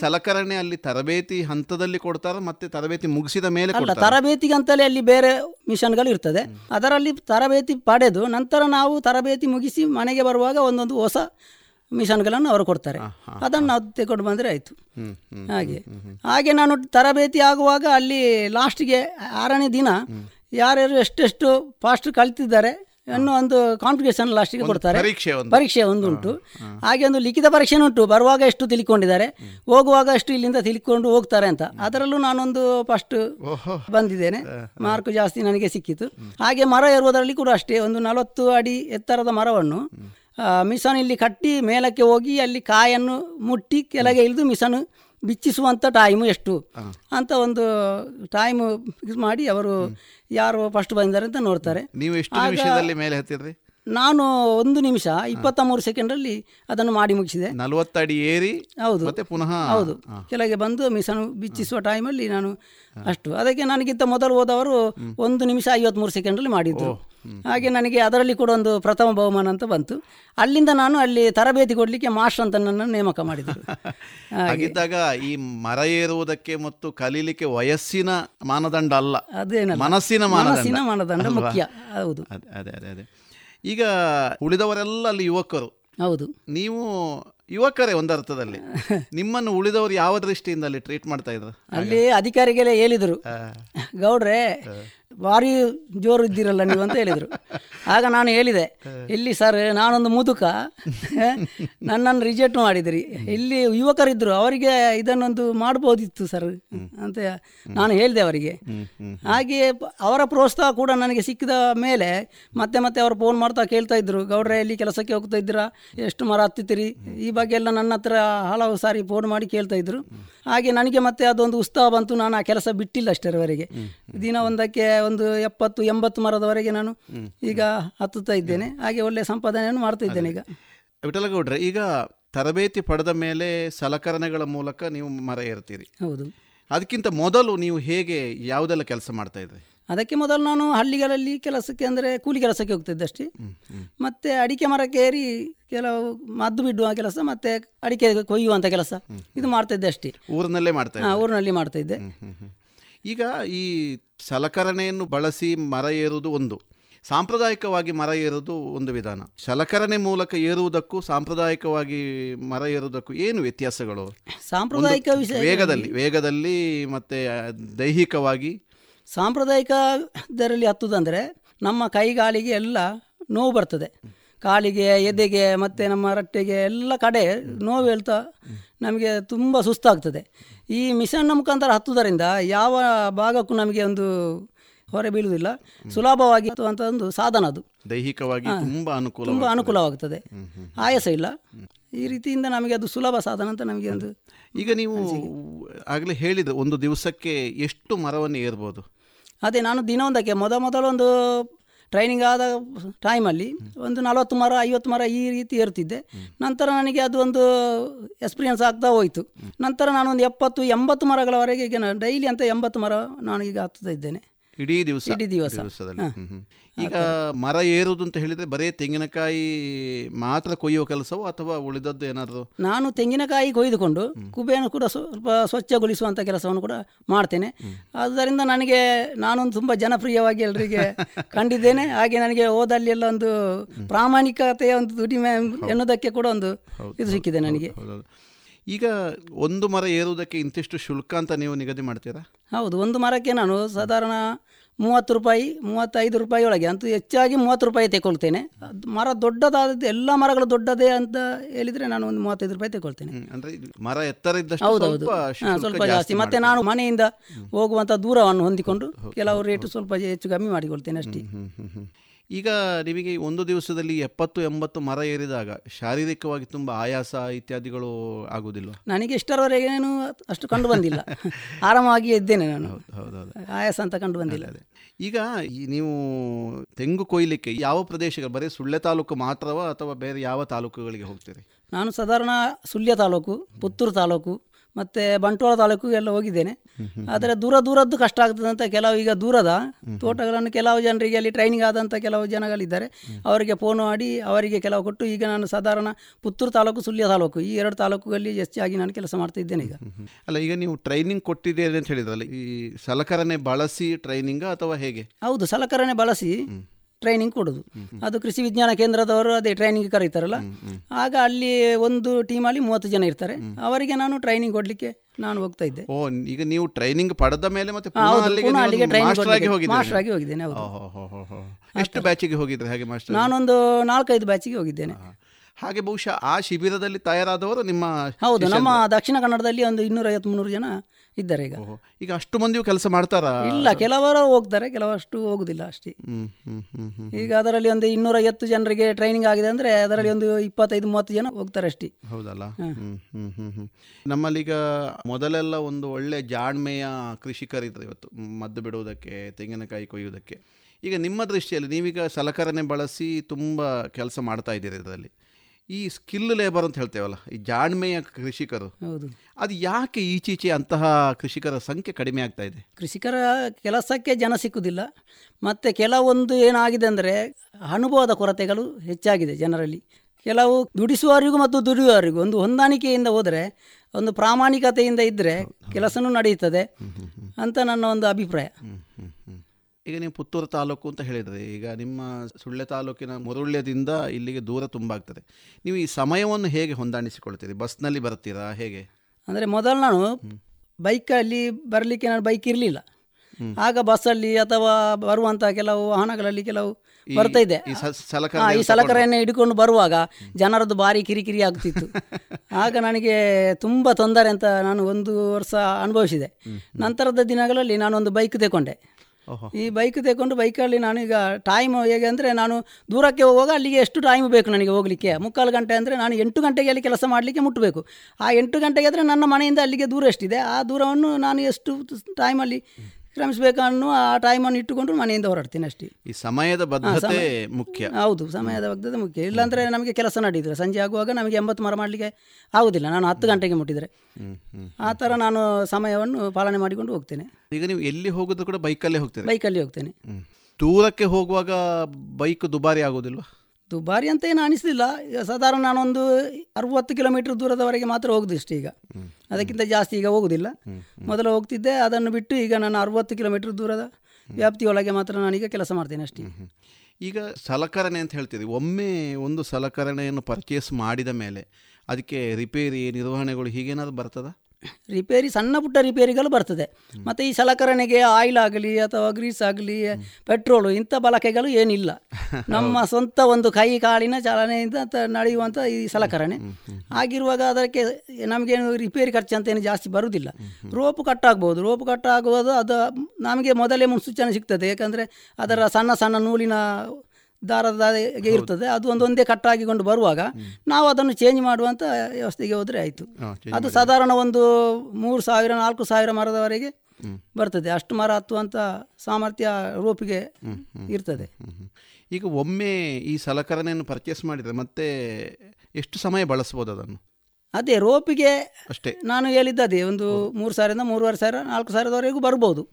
ಸಲಕರಣೆ ಅಲ್ಲಿ ತರಬೇತಿ ಹಂತದಲ್ಲಿ ಕೊಡ್ತಾರೆ ಮತ್ತೆ ತರಬೇತಿ ಮುಗಿಸಿದ ಮೇಲೆ ಅಲ್ಲ ತರಬೇತಿಗೆ ಅಂತಲೇ ಅಲ್ಲಿ ಬೇರೆ ಮಿಷನ್ಗಳು ಇರ್ತದೆ. ಅದರಲ್ಲಿ ತರಬೇತಿ ಪಡೆದು ನಂತರ ನಾವು ತರಬೇತಿ ಮುಗಿಸಿ ಮನೆಗೆ ಬರುವಾಗ ಒಂದೊಂದು ಹೊಸ ಮಿಷನ್ಗಳನ್ನು ಅವರು ಕೊಡ್ತಾರೆ. ಅದನ್ನು ನಾವು ತೆಗೊಂಡು ಬಂದರೆ ಆಯಿತು. ಹಾಗೆ. ಹಾಗೆ ನಾನು ತರಬೇತಿ ಆಗುವಾಗ ಅಲ್ಲಿ ಲಾಸ್ಟ್ಗೆ ಆರನೇ ದಿನ ಯಾರ್ಯಾರು ಎಷ್ಟೆಷ್ಟು ಫಾಸ್ಟ್ ಕಲ್ತಿದ್ದಾರೆ ಅನ್ನೋ ಒಂದು ಕಾಂಪಿಟೇಷನ್ ಲಾಸ್ಟಿಗೆ ಕೊಡ್ತಾರೆ. ಪರೀಕ್ಷೆ ಒಂದು. ಪರೀಕ್ಷೆ ಒಂದು ಉಂಟು. ಹಾಗೆ ಒಂದು ಲಿಖಿತ ಪರೀಕ್ಷೆ ಉಂಟು. ಬರುವಾಗ ಎಷ್ಟು ತಿಳ್ಕೊಂಡಿದ್ದಾರೆ? ಹೋಗುವಾಗ ಅಷ್ಟು ಇಲ್ಲಿಂದ ತಿಳ್ಕೊಂಡು ಹೋಗ್ತಾರೆ ಅಂತ. ಅದರಲ್ಲೂ ನಾನೊಂದು ಫಸ್ಟ್ ಬಂದಿದ್ದೇನೆ. ಮಾರ್ಕ್ ಜಾಸ್ತಿ ನನಗೆ ಸಿಕ್ಕಿತು. ಹಾಗೆ ಮರ ಏರುವುದರಲ್ಲಿ ಕೂಡ ಅಷ್ಟೇ. ಒಂದು ನಲವತ್ತು ಅಡಿ ಎತ್ತರದ ಮರವನ್ನು ಮಿಷನ್ ಇಲ್ಲಿ ಕಟ್ಟಿ ಮೇಲಕ್ಕೆ ಹೋಗಿ ಅಲ್ಲಿ ಕಾಯನ್ನು ಮುಟ್ಟಿ ಕೆಳಗೆ ಇಳಿದು ಮಿಷನ್ ಬಿಚ್ಚಿಸುವಂಥ ಟೈಮು ಎಷ್ಟು? ಅಂತ ಒಂದು ಟೈಮ್ ಫಿಕ್ಸ್ ಮಾಡಿ ಅವರು ಯಾರು ಫಸ್ಟ್ ಬಂದಿದ್ದಾರೆ ಅಂತ ನೋಡ್ತಾರೆ. ನೀವು ಎಷ್ಟು ನಿಮಿಷದಲ್ಲಿ ಮೇಲೆ ಹತ್ತಿರ್ರಿ ನಾನು ಒಂದು ನಿಮಿಷ ಇಪ್ಪತ್ತ ಮೂರು ಸೆಕೆಂಡಲ್ಲಿ ಅದನ್ನು ಮಾಡಿ ಮುಗಿಸಿದೆ. ನಲವತ್ತಡಿ ಏರಿ ಹೌದು. ಮತ್ತೆ ಪುನಃ ಹೌದು. ಕೆಳಗೆ ಬಂದು ಮಿಸನು ಬಿಚ್ಚಿಸುವ ಟೈಮಲ್ಲಿ ನಾನು ಅಷ್ಟು. ಅದಕ್ಕೆ ನನಗಿಂತ ಮೊದಲು ಹೋದವರು ಒಂದು ನಿಮಿಷ ಐವತ್ಮೂರು ಸೆಕೆಂಡಲ್ಲಿ ಮಾಡಿದ್ರು. ಹಾಗೆ ನನಗೆ ಅದರಲ್ಲಿ ಕೂಡ ಒಂದು ಪ್ರಥಮ ಬಹುಮಾನ ಅಂತ ಬಂತು. ಅಲ್ಲಿಂದ ನಾನು ಅಲ್ಲಿ ತರಬೇತಿ ಕೊಡಲಿಕ್ಕೆ ಮಾಸ್ಟರ್ ಅಂತ ನನ್ನ ನೇಮಕ ಮಾಡಿದರು. ಹಾಗೆ (laughs) ಹಾಗಿದ್ದಾಗ ಈ ಮರ ಏರುವುದಕ್ಕೆ ಮತ್ತು ಕಲೀಲಿಕ್ಕೆ ವಯಸ್ಸಿನ ಮಾನದಂಡ ಅಲ್ಲ. ಅದೇನ ಮನಸ್ಸಿನ ಮನಸ್ಸಿನ ಮಾನದಂಡ ಮುಖ್ಯ. ಹೌದು. ಅದೇ ಅದೇ ಅದೇ ಅದೇ. ಈಗ ಉಳಿದವರೆಲ್ಲ ಅಲ್ಲಿ ಯುವಕರು. ಹೌದು. ನೀವು ಯುವಕರೇ ಒಂದರ್ಥದಲ್ಲಿ. (laughs) ನಿಮ್ಮನ್ನು ಉಳಿದವರು ಯಾವ ದೃಷ್ಟಿಯಿಂದ ಅಲ್ಲಿ ಟ್ರೀಟ್ ಮಾಡ್ತಾ ಇದ್ರು? ಅಲ್ಲಿ ಅಧಿಕಾರಿಗಳೇ ಹೇಳಿದರು. ಗೌಡ್ರೆ ಭಾರಿ ಜೋರು ಇದ್ದೀರಲ್ಲ ನೀವು ಅಂತ ಹೇಳಿದರು. ಆಗ ನಾನು ಹೇಳಿದೆ ಇಲ್ಲಿ ಸರ್ ನಾನೊಂದು ಮುದುಕ. ನನ್ನನ್ನು ರಿಜೆಕ್ಟ್ ಮಾಡಿದಿರಿ. ಇಲ್ಲಿ ಯುವಕರಿದ್ದರು ಅವರಿಗೆ ಇದನ್ನೊಂದು ಮಾಡ್ಬೋದಿತ್ತು ಸರ್ ಅಂತ ನಾನು ಹೇಳಿದೆ ಅವರಿಗೆ. ಹಾಗೆಯೇ ಅವರ ಪ್ರೋತ್ಸಾಹ ಕೂಡ ನನಗೆ ಸಿಕ್ಕಿದ ಮೇಲೆ ಮತ್ತೆ ಮತ್ತೆ ಅವರು ಫೋನ್ ಮಾಡ್ತಾ ಕೇಳ್ತಾ ಇದ್ದರು ಗೌಡ್ರೆ ಇಲ್ಲಿ ಕೆಲಸಕ್ಕೆ ಹೋಗ್ತಾ ಇದ್ದೀರಾ? ಎಷ್ಟು ಮರ ಹತ್ತಿತ್ತೀರಿ ಈ ಬಗ್ಗೆ ಎಲ್ಲ ನನ್ನ ಹತ್ರ ಹಲವು ಸಾರಿ ಫೋನ್ ಮಾಡಿ ಕೇಳ್ತಾ ಇದ್ರು. ಹಾಗೆ ನನಗೆ ಮತ್ತೆ ಅದೊಂದು ಉತ್ಸಾಹ ಬಂತು. ನಾನು ಆ ಕೆಲಸ ಬಿಟ್ಟಿಲ್ಲ ಅಷ್ಟರವರೆಗೆ ದಿನ ಒಂದಕ್ಕೆ ಒಂದು ಎಪ್ಪತ್ತು ಎಂಬತ್ತು ಮರದವರೆಗೆ ನಾನು ಈಗ ಹತ್ತುತ್ತಾ ಇದ್ದೇನೆ. ಹಾಗೆ ಒಳ್ಳೆ ಸಂಪಾದನೆಯನ್ನು ಮಾಡ್ತಾ ಇದ್ದೇನೆ ಈಗ. ವಿಠಲಗೌಡ್ರೆ ಈಗ ತರಬೇತಿ ಪಡೆದ ಮೇಲೆ ಸಲಕರಣೆಗಳ ಮೂಲಕ ನೀವು ಮರ ಏರ್ತೀರಿ. ಹೌದು. ಅದಕ್ಕಿಂತ ಮೊದಲು ನೀವು ಹೇಗೆ ಯಾವುದೆಲ್ಲ ಕೆಲಸ ಮಾಡ್ತಾ ಇದ್ರಿ? ಅದಕ್ಕೆ ಮೊದಲು ನಾನು ಹಳ್ಳಿಗಳಲ್ಲಿ ಕೆಲಸಕ್ಕೆ ಅಂದರೆ ಕೂಲಿ ಕೆಲಸಕ್ಕೆ ಹೋಗ್ತಿದ್ದೆ ಅಷ್ಟೇ. ಮತ್ತೆ ಅಡಿಕೆ ಮರಕ್ಕೆ ಏರಿ ಕೆಲವು ಮದ್ದು ಬಿಡುವ ಕೆಲಸ ಮತ್ತೆ ಅಡಿಕೆ ಕೊಯ್ಯುವಂಥ ಕೆಲಸ ಇದು ಮಾಡ್ತಾ ಇದ್ದೆ ಅಷ್ಟೇ. ಊರಿನಲ್ಲೇ ಮಾಡ್ತಾ? ಊರಿನಲ್ಲಿ ಮಾಡ್ತಾ ಇದ್ದೆ. ಈಗ ಈ ಸಲಕರಣೆಯನ್ನು ಬಳಸಿ ಮರ ಏರುವುದು ಒಂದು. ಸಾಂಪ್ರದಾಯಿಕವಾಗಿ ಮರ ಏರುವುದು ಒಂದು ವಿಧಾನ. ಸಲಕರಣೆ ಮೂಲಕ ಏರುವುದಕ್ಕೂ ಸಾಂಪ್ರದಾಯಿಕವಾಗಿ ಮರ ಏರುವುದಕ್ಕೂ ಏನು ವ್ಯತ್ಯಾಸಗಳು? ಸಾಂಪ್ರದಾಯಿಕ ವೇಗದಲ್ಲಿ ವೇಗದಲ್ಲಿ ಮತ್ತೆ ದೈಹಿಕವಾಗಿ? ಸಾಂಪ್ರದಾಯಿಕ ಇದರಲ್ಲಿ ಹತ್ತುದಂದರೆ ನಮ್ಮ ಕೈಗಾಲಿಗೆ ಎಲ್ಲ ನೋವು ಬರ್ತದೆ. ಕಾಲಿಗೆ ಎದೆಗೆ ಮತ್ತು ನಮ್ಮ ರಟ್ಟೆಗೆ ಎಲ್ಲ ಕಡೆ ನೋವು ಹೇಳ್ತಾ ನಮಗೆ ತುಂಬ ಸುಸ್ತಾಗ್ತದೆ. ಈ ಮಿಷನ್ನ ಮುಖಾಂತರ ಹತ್ತುವುದರಿಂದ ಯಾವ ಭಾಗಕ್ಕೂ ನಮಗೆ ಒಂದು ಹೊರೆ ಬೀಳುವುದಿಲ್ಲ. ಸುಲಭವಾಗಿ ಹತ್ತುವಂಥ ಒಂದು ಸಾಧನ ಅದು. ದೈಹಿಕವಾಗಿ ತುಂಬ ಅನುಕೂಲ ತುಂಬ ಅನುಕೂಲವಾಗ್ತದೆ. ಆಯಾಸ ಇಲ್ಲ. ಈ ರೀತಿಯಿಂದ ನಮಗೆ ಅದು ಸುಲಭ ಸಾಧನ ಅಂತ ನಮಗೆ ಒಂದು ಈಗ ನೀವು ಆಗಲೇ ಹೇಳಿದ ಒಂದು ದಿವಸಕ್ಕೆ ಎಷ್ಟು ಮರವನ್ನು ಏರ್ಬೋದು? ಅದೇ ನಾನು ದಿನವೊಂದಕ್ಕೆ ಮೊದ ಮೊದಲೊಂದು ಟ್ರೈನಿಂಗ್ ಆದ ಟೈಮಲ್ಲಿ ಒಂದು ನಲವತ್ತು ಮರ, ಐವತ್ತು ಮರ ಈ ರೀತಿ ಏರ್ತಿದ್ದೆ. ನಂತರ ನನಗೆ ಅದು ಒಂದು ಎಕ್ಸ್ಪೀರಿಯನ್ಸ್ ಆಗ್ತಾ ಹೋಯಿತು. ನಂತರ ನಾನು ಒಂದು ಎಪ್ಪತ್ತು, ಎಂಬತ್ತು ಮರಗಳವರೆಗೆ ಈಗ ಡೈಲಿ ಅಂತ ಎಂಬತ್ತು ಮರ ನಾನು ಈಗ ಹತ್ತುತ್ತಾ ಇದ್ದೇನೆ ಇಡೀ ದಿವಸ. ಇಡೀ ದಿವಸ. ದಿವಸದಲ್ಲಿ. ಈಗ ಮರ ಏರುವುದು ಅಂತ ಹೇಳಿದ್ರೆ ಬರೀ ತೆಂಗಿನಕಾಯಿ ಮಾತ್ರ ಕೊಯ್ಯುವ ಕೆಲಸವೋ ಅಥವಾ ಉಳಿದದ್ದು ಏನಾದರೂ? ನಾನು ತೆಂಗಿನಕಾಯಿ ಕೊಯ್ದುಕೊಂಡು ಕುಬೆಯನ್ನು ಕೂಡ ಸ್ವಲ್ಪ ಸ್ವಚ್ಛಗೊಳಿಸುವಂಥ ಕೆಲಸವನ್ನು ಕೂಡ ಮಾಡ್ತೇನೆ. ಆದ್ದರಿಂದ ನನಗೆ ನಾನೊಂದು ತುಂಬ ಜನಪ್ರಿಯವಾಗಿ ಎಲ್ಲರಿಗೆ ಕಂಡಿದ್ದೇನೆ. ಹಾಗೆ ನನಗೆ ಓದಲ್ಲಿ ಎಲ್ಲ ಒಂದು ಪ್ರಾಮಾಣಿಕತೆಯ ಒಂದು ದುಡಿಮೆ ಎನ್ನುವುದಕ್ಕೆ ಕೂಡ ಒಂದು ಇದು ಸಿಕ್ಕಿದೆ ನನಗೆ. ಈಗ ಒಂದು ಮರ ಏರುವುದಕ್ಕೆ ಇಂತಿಷ್ಟು ಶುಲ್ಕ ಅಂತ ನೀವು ನಿಗದಿ ಮಾಡ್ತೀರಾ? ಹೌದು ಒಂದು ಮರಕ್ಕೆ ನಾನು ಸಾಧಾರಣ ಮೂವತ್ತು ರೂಪಾಯಿ ಮೂವತ್ತೈದು ರೂಪಾಯಿ ಒಳಗೆ ಅಂತೂ ಹೆಚ್ಚಾಗಿ ಮೂವತ್ತು ರೂಪಾಯಿ ತೆಗೊಳ್ತೇನೆ ಮರ ದೊಡ್ಡದಾದದ್ದು ಎಲ್ಲ ಮರಗಳು ದೊಡ್ಡದೇ ಅಂತ ಹೇಳಿದರೆ ನಾನು ಒಂದು ಮೂವತ್ತೈದು ರೂಪಾಯಿ ತೆಗೊಳ್ತೇನೆ ಅಂದ್ರೆ ಮರ ಎತ್ತರ ಇದ್ದಷ್ಟು ಹೌದೌದು. ಸ್ವಲ್ಪ ಹಾ, ಶುಲ್ಕ ಸ್ವಲ್ಪ ಜಾಸ್ತಿ ಮತ್ತೆ ನಾನು ಮನೆಯಿಂದ ಹೋಗುವಂಥ ದೂರವನ್ನು ಹೊಂದಿಕೊಂಡು ಕೆಲವು ರೇಟು ಸ್ವಲ್ಪ ಹೆಚ್ಚು ಕಮ್ಮಿ ಮಾಡಿಕೊಳ್ತೇನೆ ಅಷ್ಟೇ. ಈಗ ನಿಮಗೆ ಒಂದು ದಿವಸದಲ್ಲಿ ಎಪ್ಪತ್ತು ಎಂಬತ್ತು ಮರ ಏರಿದಾಗ ಶಾರೀರಿಕವಾಗಿ ತುಂಬ ಆಯಾಸ ಇತ್ಯಾದಿಗಳು ಆಗುವುದಿಲ್ಲ ನನಗೆ ಇಷ್ಟರವರೆಗೇನು ಅಷ್ಟು ಕಂಡು ಬಂದಿಲ್ಲ. (laughs) ಆರಾಮಾಗಿ ಇದ್ದೇನೆ ನಾನು. ಹೌದೌದು ಆಯಾಸ ಅಂತ ಕಂಡು ಬಂದಿಲ್ಲ. ಅದೇ ಈಗ ನೀವು ತೆಂಗು ಕೊಯ್ಲಿಕ್ಕೆ ಯಾವ ಪ್ರದೇಶಗಳು ಬರೀ ಸುಳ್ಳೆ ತಾಲೂಕು ಮಾತ್ರವಾ ಅಥವಾ ಬೇರೆ ಯಾವ ತಾಲೂಕುಗಳಿಗೆ ಹೋಗ್ತೀರಿ? ನಾನು ಸಾಧಾರಣ ಸುಳ್ಯ ತಾಲೂಕು ಪುತ್ತೂರು ತಾಲೂಕು ಮತ್ತು ಬಂಟ್ವಾಳ ತಾಲೂಕು ಎಲ್ಲ ಹೋಗಿದ್ದೇನೆ. ಆದರೆ ದೂರ ದೂರದ್ದು ಕಷ್ಟ ಆಗ್ತದೆ ಅಂತ ಕೆಲವು ಈಗ ದೂರದ ತೋಟಗಳನ್ನು ಕೆಲವು ಜನರಿಗೆ ಅಲ್ಲಿ ಟ್ರೈನಿಂಗ್ ಆದಂಥ ಕೆಲವು ಜನಗಳಿದ್ದಾರೆ. ಅವರಿಗೆ ಫೋನ್ ಮಾಡಿ ಅವರಿಗೆ ಕೆಲವು ಕೊಟ್ಟು ಈಗ ನಾನು ಸಾಧಾರಣ ಪುತ್ತೂರು ತಾಲೂಕು ಸುಳ್ಯ ತಾಲೂಕು ಈ ಎರಡು ತಾಲೂಕುಗಳಲ್ಲಿ ಹೆಚ್ಚಾಗಿ ನಾನು ಕೆಲಸ ಮಾಡ್ತಾ ಇದ್ದೇನೆ ಈಗ. ಅಲ್ಲ ಈಗ ನೀವು ಟ್ರೈನಿಂಗ್ ಕೊಟ್ಟಿದ್ದೀರಿ ಅಂತ ಹೇಳಿದ್ರಲ್ಲ ಈ ಸಲಕರಣೆ ಬಳಸಿ ಟ್ರೈನಿಂಗ್ ಅಥವಾ ಹೇಗೆ? ಹೌದು ಸಲಕರಣೆ ಬಳಸಿ ಟ್ರೈನಿಂಗ್ ಕೊಡೋದು. ಅದು ಕೃಷಿ ವಿಜ್ಞಾನ ಕೇಂದ್ರದವರು ಅದೇ ಟ್ರೈನಿಂಗ್ ಕರೀತಾರಲ್ಲ? ಆಗ ಅಲ್ಲಿ ಒಂದು ಟೀಮಲ್ಲಿ ಮೂವತ್ತು ಜನ ಇರ್ತಾರೆ. ಅವರಿಗೆ ನಾನು ಟ್ರೈನಿಂಗ್ ಕೊಡಲಿಕ್ಕೆ ನಾನು ಹೋಗ್ತಾ ಇದ್ದೆ. ಓ ಈಗ ನೀವು ಟ್ರೈನಿಂಗ್ ಪಡೆದ ಮೇಲೆ ಮತ್ತೆ ಅಲ್ಲಿಗೆ ಮಾಸ್ಟರ್ ಆಗಿ ಹೋಗಿದ್ದೇನೆ. ಎಷ್ಟು ಬ್ಯಾಚಿಗೆ ಹೋಗಿದ್ದೆ ಹಾಗೆ ಮಾಸ್ಟರ್ ನಾನೊಂದು ನಾಲ್ಕೈದು ಬ್ಯಾಚಿಗೆ ಹೋಗಿದ್ದೇನೆ. ಹಾಗೆ ಬಹುಶಃ ಆ ಶಿಬಿರದಲ್ಲಿ ತಯಾರಾದವರು ನಿಮ್ಮ ಹೌದು ನಮ್ಮ. ದಕ್ಷಿಣ ಕನ್ನಡದಲ್ಲಿ ಒಂದು ಇನ್ನೂರೈವತ್ತು ಮುನ್ನೂರು ಜನ ಇದ್ದಾರೆ ಈಗ. ಈಗ ಅಷ್ಟು ಮಂದಿ ಕೆಲಸ ಮಾಡ್ತಾರಾ? ಇಲ್ಲ ಕೆಲವರು ಹೋಗ್ತಾರೆ ಕೆಲವಷ್ಟು ಹೋಗುದಿಲ್ಲ ಅಷ್ಟೇ. ಹ್ಮ್ ಹ್ಮ್ ಹ್ಮ್ ಹ್ಮ್ ಈಗ ಅದರಲ್ಲಿ ಒಂದು ಇನ್ನೂರೈವತ್ತು ಜನರಿಗೆ ಟ್ರೈನಿಂಗ್ ಆಗಿದೆ ಅಂದ್ರೆ ಅದರಲ್ಲಿ ಒಂದು ಇಪ್ಪತ್ತೈದು ಮೂವತ್ತು ಜನ ಹೋಗ್ತಾರೆ ಅಷ್ಟೇ. ಹೌದಲ್ಲ? ನಮ್ಮಲ್ಲೀಗ ಮೊದಲೆಲ್ಲ ಒಂದು ಒಳ್ಳೆ ಜಾಣ್ಮೆಯ ಕೃಷಿಕರಿದ್ರು ಇವತ್ತು. ಮದ್ದು ಬಿಡುವುದಕ್ಕೆ ತೆಂಗಿನಕಾಯಿ ಕೊಯ್ಯುವುದಕ್ಕೆ. ಈಗ ನಿಮ್ಮ ದೃಷ್ಟಿಯಲ್ಲಿ ನೀವೀಗ ಸಲಕರಣೆ ಬಳಸಿ ತುಂಬ ಕೆಲಸ ಮಾಡ್ತಾ ಇದ್ದೀರಿ ಇದರಲ್ಲಿ. ಈ ಸ್ಕಿಲ್ ಲೇಬರ್ ಅಂತ ಹೇಳ್ತೇವಲ್ಲ ಈ ಜಾಣ್ಮೆಯ ಕೃಷಿಕರು. ಹೌದು. ಅದು ಯಾಕೆ ಈಚೀಚೆ ಅಂತಹ ಕೃಷಿಕರ ಸಂಖ್ಯೆ ಕಡಿಮೆ ಆಗ್ತಾ ಇದೆ? ಕೃಷಿಕರ ಕೆಲಸಕ್ಕೆ ಜನ ಸಿಕ್ಕುದಿಲ್ಲ ಮತ್ತು ಕೆಲವೊಂದು ಏನಾಗಿದೆ ಅಂದರೆ ಅನುಭವದ ಕೊರತೆಗಳು ಹೆಚ್ಚಾಗಿದೆ ಜನರಲ್ಲಿ. ಕೆಲವು ದುಡಿಸುವವರಿಗೂ ಮತ್ತು ದುಡಿಯುವವರಿಗೂ ಒಂದು ಹೊಂದಾಣಿಕೆಯಿಂದ ಹೋದರೆ ಒಂದು ಪ್ರಾಮಾಣಿಕತೆಯಿಂದ ಇದ್ದರೆ ಕೆಲಸನೂ ನಡೆಯುತ್ತದೆ ಅಂತ ನನ್ನ ಒಂದು ಅಭಿಪ್ರಾಯ. ಈಗ ನೀವು ಪುತ್ತೂರು ತಾಲೂಕು ಅಂತ ಹೇಳಿದರೆ ಈಗ ನಿಮ್ಮ ಸುಳ್ಳೆ ತಾಲೂಕಿನ ಮುರುಳ್ಯದಿಂದ ಇಲ್ಲಿಗೆ ದೂರ ತುಂಬ ಆಗ್ತದೆ. ನೀವು ಈ ಸಮಯವನ್ನು ಹೇಗೆ ಹೊಂದಾಣಿಸಿಕೊಳ್ತೀರಿ? ಬಸ್ನಲ್ಲಿ ಬರ್ತೀರಾ? ಹೇಗೆ? ಅಂದರೆ ಮೊದಲು ನಾನು ಬೈಕಲ್ಲಿ ಬರಲಿಕ್ಕೆ ನಾನು ಬೈಕ್ ಇರಲಿಲ್ಲ. ಆಗ ಬಸ್ಸಲ್ಲಿ ಅಥವಾ ಬರುವಂತಹ ಕೆಲವು ವಾಹನಗಳಲ್ಲಿ ಕೆಲವು ಬರ್ತಾ ಇದೆ. ಈ ಸಲಕರಣೆ ಹಿಡ್ಕೊಂಡು ಬರುವಾಗ ಜನರದ್ದು ಭಾರಿ ಕಿರಿಕಿರಿ ಆಗ್ತಿತ್ತು. (laughs) ಆಗ ನನಗೆ ತುಂಬ ತೊಂದರೆ ಅಂತ ನಾನು ಒಂದು ವರ್ಷ ಅನುಭವಿಸಿದೆ. ನಂತರದ ದಿನಗಳಲ್ಲಿ ನಾನೊಂದು ಬೈಕ್ ತಗೊಂಡೆ ಈ ಬೈಕ್ ತಗೊಂಡು ಬೈಕಲ್ಲಿ ನಾನು ಈಗ ಟೈಮ್ ಹೇಗೆ ಅಂದರೆ ನಾನು ದೂರಕ್ಕೆ ಹೋಗುವಾಗ ಅಲ್ಲಿಗೆ ಎಷ್ಟು ಟೈಮ್ ಬೇಕು ನನಗೆ ಹೋಗಲಿಕ್ಕೆ? ಮುಕ್ಕಾಲು ಗಂಟೆ ಅಂದರೆ ನಾನು ಎಂಟು ಗಂಟೆಗೆ ಅಲ್ಲಿ ಕೆಲಸ ಮಾಡಲಿಕ್ಕೆ ಮುಟ್ಟಬೇಕು ಆ ಎಂಟು ಗಂಟೆಗೆ ಆದರೆ ನನ್ನ ಮನೆಯಿಂದ ಅಲ್ಲಿಗೆ ದೂರ ಎಷ್ಟಿದೆ? ಆ ದೂರವನ್ನು ನಾನು ಎಷ್ಟು ಟೈಮಲ್ಲಿ ಕ್ರಮಿಸಬೇಕು ಅನ್ನೋ ಆ ಟೈಮನ್ನು ಇಟ್ಟುಕೊಂಡು ಮನೆಯಿಂದ ಹೊರಡ್ತೀನಿ ಅಷ್ಟೇ. ಈ ಸಮಯದ ಬದ್ಧತೆ ಮುಖ್ಯ. ಹೌದು ಸಮಯದ ಬದ್ಧತೆ ಮುಖ್ಯ. ಇಲ್ಲಾಂದರೆ ನಮಗೆ ಕೆಲಸ ನಡೆಯಿದ್ರೆ ಸಂಜೆ ಆಗುವಾಗ ನಮಗೆ ಎಂಬತ್ತು ಮರ ಮಾಡಲಿಕ್ಕೆ ಆಗುದಿಲ್ಲ. ನಾನು ಹತ್ತು ಗಂಟೆಗೆ ಮುಟ್ಟಿದರೆ. ಆ ಥರ ನಾನು ಸಮಯವನ್ನು ಪಾಲನೆ ಮಾಡಿಕೊಂಡು ಹೋಗ್ತೇನೆ. ಈಗ ನೀವು ಎಲ್ಲಿ ಹೋಗೋದು ಕೂಡ ಬೈಕಲ್ಲೇ ಹೋಗ್ತೇನೆ. ಬೈಕಲ್ಲಿ ಹೋಗ್ತೇನೆ. ದೂರಕ್ಕೆ ಹೋಗುವಾಗ ಬೈಕ್ ದುಬಾರಿ ಆಗೋದಿಲ್ವಾ? ದುಬಾರಿ ಅಂತ ಏನು ಅನಿಸ್ಲಿಲ್ಲ. ಈಗ ಸಾಧಾರಣ ನಾನೊಂದು ಅರವತ್ತು ಕಿಲೋಮೀಟರ್ ದೂರದವರೆಗೆ ಮಾತ್ರ ಹೋಗುದಿಷ್ಟು ಇಷ್ಟೇ ಈಗ ಅದಕ್ಕಿಂತ ಜಾಸ್ತಿ ಈಗ ಹೋಗುದಿಲ್ಲ. ಮೊದಲು ಹೋಗ್ತಿದ್ದೆ ಅದನ್ನು ಬಿಟ್ಟು ಈಗ ನಾನು ಅರವತ್ತು ಕಿಲೋಮೀಟರ್ ದೂರದ ವ್ಯಾಪ್ತಿಯೊಳಗೆ ಮಾತ್ರ ನಾನೀಗ ಕೆಲಸ ಮಾಡ್ತೇನೆ ಅಷ್ಟೇ. ಈಗ ಸಲಕರಣೆ ಅಂತ ಹೇಳ್ತೀವಿ ಒಮ್ಮೆ ಒಂದು ಸಲಕರಣೆಯನ್ನು ಪರ್ಚೇಸ್ ಮಾಡಿದ ಮೇಲೆ ಅದಕ್ಕೆ ರಿಪೇರಿ ನಿರ್ವಹಣೆಗಳು ಹೀಗೇನಾದ್ರು ಬರ್ತದಾ? ರಿಪೇರಿ ಸಣ್ಣ ಪುಟ್ಟ ರಿಪೇರಿಗಳು ಬರ್ತದೆ. ಮತ್ತು ಈ ಸಲಕರಣೆಗೆ ಆಯಿಲ್ ಆಗಲಿ ಅಥವಾ ಗ್ರೀಸ್ ಆಗಲಿ ಪೆಟ್ರೋಲು ಇಂಥ ಬಳಕೆಗಳು ಏನಿಲ್ಲ. (laughs) ನಮ್ಮ ಸ್ವಂತ ಒಂದು ಕೈ ಕಾಲಿನ ಚಾಲನೆಯಿಂದ ನಡೆಯುವಂಥ ಈ ಸಲಕರಣೆ. ಆಗಿರುವಾಗ ಅದಕ್ಕೆ ನಮಗೇನು ರಿಪೇರಿ ಖರ್ಚು ಅಂತ ಏನು ಜಾಸ್ತಿ ಬರುವುದಿಲ್ಲ ರೋಪು ಕಟ್ಟಾಗ್ಬೋದು ರೋಪು ಕಟ್ಟಾಗುವುದು ಅದು ನಮಗೆ ಮೊದಲೇ ಮುನ್ಸೂಚನೆ ಸಿಗ್ತದೆ. ಯಾಕಂದರೆ ಅದರ ಸಣ್ಣ ಸಣ್ಣ ನೂಲಿನ ದಾರದ ಗೆ ಇರ್ತದೆ. ಅದು ಒಂದೊಂದೇ ಕಟ್ಟಾಗಿಕೊಂಡು ಬರುವಾಗ ನಾವು ಅದನ್ನು ಚೇಂಜ್ ಮಾಡುವಂಥ ವ್ಯವಸ್ಥೆಗೆ ಹೋದರೆ ಆಯಿತು. ಅದು ಸಾಧಾರಣ ಒಂದು ಮೂರು ಸಾವಿರ ನಾಲ್ಕು ಸಾವಿರ ಮರದವರೆಗೆ ಬರ್ತದೆ. ಅಷ್ಟು ಮರ ಹತ್ತುವಂಥ ಸಾಮರ್ಥ್ಯ ರೂಪಿಗೆ ಇರ್ತದೆ. ಈಗ ಒಮ್ಮೆ ಈ ಸಲಕರಣೆಯನ್ನು ಪರ್ಚೇಸ್ ಮಾಡಿದರೆ ಮತ್ತೆ ಎಷ್ಟು ಸಮಯ ಬಳಸ್ಬೋದು ಅದನ್ನು? ಅದೇ ರೋಪಿಗೆ ಅಷ್ಟೇ. ನಾನು ಹೇಳಿದ್ದದೆ ಒಂದು ಮೂರು ಸಾವಿರದಿಂದ ಮೂರುವರೆ ಸಾವಿರ ನಾಲ್ಕು ಸಾವಿರದವರೆಗೂ ಬರ್ಬೋದು.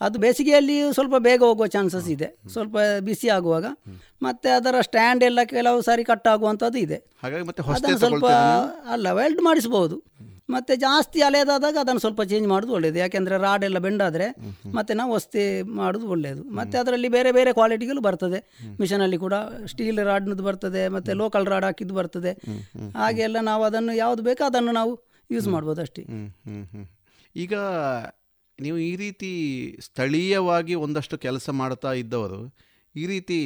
ಅದು ಬೇಸಿಗೆಯಲ್ಲಿ ಸ್ವಲ್ಪ ಬೇಗ ಹೋಗುವ ಚಾನ್ಸಸ್ ಇದೆ. ಸ್ವಲ್ಪ ಬಿಸಿ ಆಗುವಾಗ. ಮತ್ತೆ ಅದರ ಸ್ಟ್ಯಾಂಡ್ ಎಲ್ಲ ಕೆಲವು ಸಾರಿ ಕಟ್ ಆಗುವಂಥದ್ದು ಇದೆ. ಸ್ವಲ್ಪ ಅಲ್ಲ ವೆಲ್ಡ್ ಮಾಡಿಸ್ಬೋದು. ಮತ್ತೆ ಜಾಸ್ತಿ ಅಲೆದಾದಾಗ ಅದನ್ನು ಸ್ವಲ್ಪ ಚೇಂಜ್ ಮಾಡೋದು ಒಳ್ಳೆಯದು ಯಾಕೆಂದರೆ ರಾಡ್ ಎಲ್ಲ ಬೆಂಡಾದರೆ ಮತ್ತೆ ನಾವು ವಸ್ತಿ ಮಾಡೋದು ಒಳ್ಳೆಯದು ಮತ್ತೆ ಅದರಲ್ಲಿ ಬೇರೆ ಬೇರೆ ಕ್ವಾಲಿಟಿಗಳು ಬರ್ತದೆ. ಮಿಷನಲ್ಲಿ ಕೂಡ ಸ್ಟೀಲ್ ರಾಡ್ನದ್ದು ಬರ್ತದೆ ಮತ್ತೆ ಲೋಕಲ್ ರಾಡ್ ಹಾಕಿದ್ದು ಬರ್ತದೆ. ಹಾಗೆ ಎಲ್ಲ ನಾವು ಅದನ್ನು ಯಾವುದು ಬೇಕೋ ಅದನ್ನು ನಾವು ಯೂಸ್ ಮಾಡ್ಬೋದು ಅಷ್ಟೇ. ಈಗ ನೀವು ಈ ರೀತಿ ಸ್ಥಳೀಯವಾಗಿ ಒಂದಷ್ಟು ಕೆಲಸ ಮಾಡ್ತಾ ಇದ್ದವರು ಈ ರೀತಿ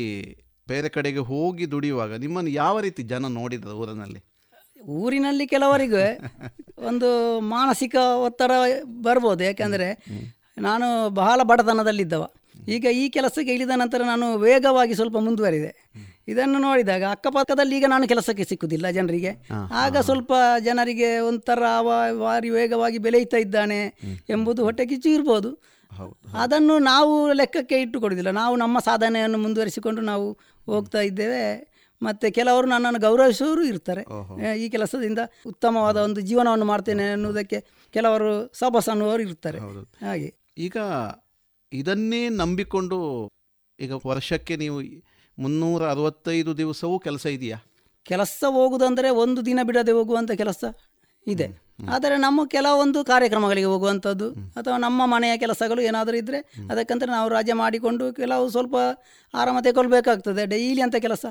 ಬೇರೆ ಕಡೆಗೆ ಹೋಗಿ ದುಡಿಯುವಾಗ ನಿಮ್ಮನ್ನು ಯಾವ ರೀತಿ ಜನ ನೋಡಿದ ಊರಿನಲ್ಲಿ? ಊರಿನಲ್ಲಿ ಕೆಲವರಿಗೆ ಒಂದು ಮಾನಸಿಕ ಒತ್ತಡ ಬರ್ಬೋದು. ಯಾಕೆಂದರೆ ನಾನು ಬಹಳ ಬಡತನದಲ್ಲಿದ್ದವ. ಈಗ ಈ ಕೆಲಸಕ್ಕೆ ಇಳಿದ ನಂತರ ನಾನು ವೇಗವಾಗಿ ಸ್ವಲ್ಪ ಮುಂದುವರಿದೆ. ಇದನ್ನು ನೋಡಿದಾಗ ಅಕ್ಕಪಕ್ಕದಲ್ಲಿ ಈಗ ನಾನು ಕೆಲಸಕ್ಕೆ ಸಿಕ್ಕುದಿಲ್ಲ ಜನರಿಗೆ. ಆಗ ಸ್ವಲ್ಪ ಜನರಿಗೆ ಒಂಥರ ಅವ ವಾರಿ ವೇಗವಾಗಿ ಬೆಳೆಯುತ್ತಾ ಇದ್ದಾನೆ ಎಂಬುದು ಹೊಟ್ಟೆ ಕಿಚ್ಚು ಇರ್ಬೋದು ಅದನ್ನು ನಾವು ಲೆಕ್ಕಕ್ಕೆ ಇಟ್ಟುಕೊಡೋದಿಲ್ಲ ನಾವು ನಮ್ಮ ಸಾಧನೆಯನ್ನು ಮುಂದುವರಿಸಿಕೊಂಡು ನಾವು ಹೋಗ್ತಾ ಇದ್ದೇವೆ. ಮತ್ತು ಕೆಲವರು ನನ್ನನ್ನು ಗೌರವಿಸುವವರು ಇರ್ತಾರೆ. ಈ ಕೆಲಸದಿಂದ ಉತ್ತಮವಾದ ಒಂದು ಜೀವನವನ್ನು ಮಾಡ್ತೇನೆ ಅನ್ನುವುದಕ್ಕೆ ಕೆಲವರು ಸಬಸ್ ಅನ್ನುವರು ಇರ್ತಾರೆ. ಹಾಗೆ. ಈಗ ಇದನ್ನೇ ನಂಬಿಕೊಂಡು ಈಗ ವರ್ಷಕ್ಕೆ ನೀವು ಮುನ್ನೂರ ಅರವತ್ತೈದು ದಿವಸವೂ ಕೆಲಸ ಇದೆಯಾ? ಕೆಲಸ ಹೋಗುವುದಂದರೆ ಒಂದು ದಿನ ಬಿಡದೆ ಹೋಗುವಂಥ ಕೆಲಸ ಇದೆ. ಆದರೆ ನಮ್ಮ ಕೆಲವೊಂದು ಕಾರ್ಯಕ್ರಮಗಳಿಗೆ ಹೋಗುವಂಥದ್ದು ಅಥವಾ ನಮ್ಮ ಮನೆಯ ಕೆಲಸಗಳು ಏನಾದರೂ ಇದ್ದರೆ ಅದಕ್ಕಂತ ನಾವು ರಜೆ ಮಾಡಿಕೊಂಡು ಕೆಲವು ಸ್ವಲ್ಪ ಆರಾಮ ತಗೊಳ್ಬೇಕಾಗ್ತದೆ ಡೈಲಿ ಅಂತ ಕೆಲಸ.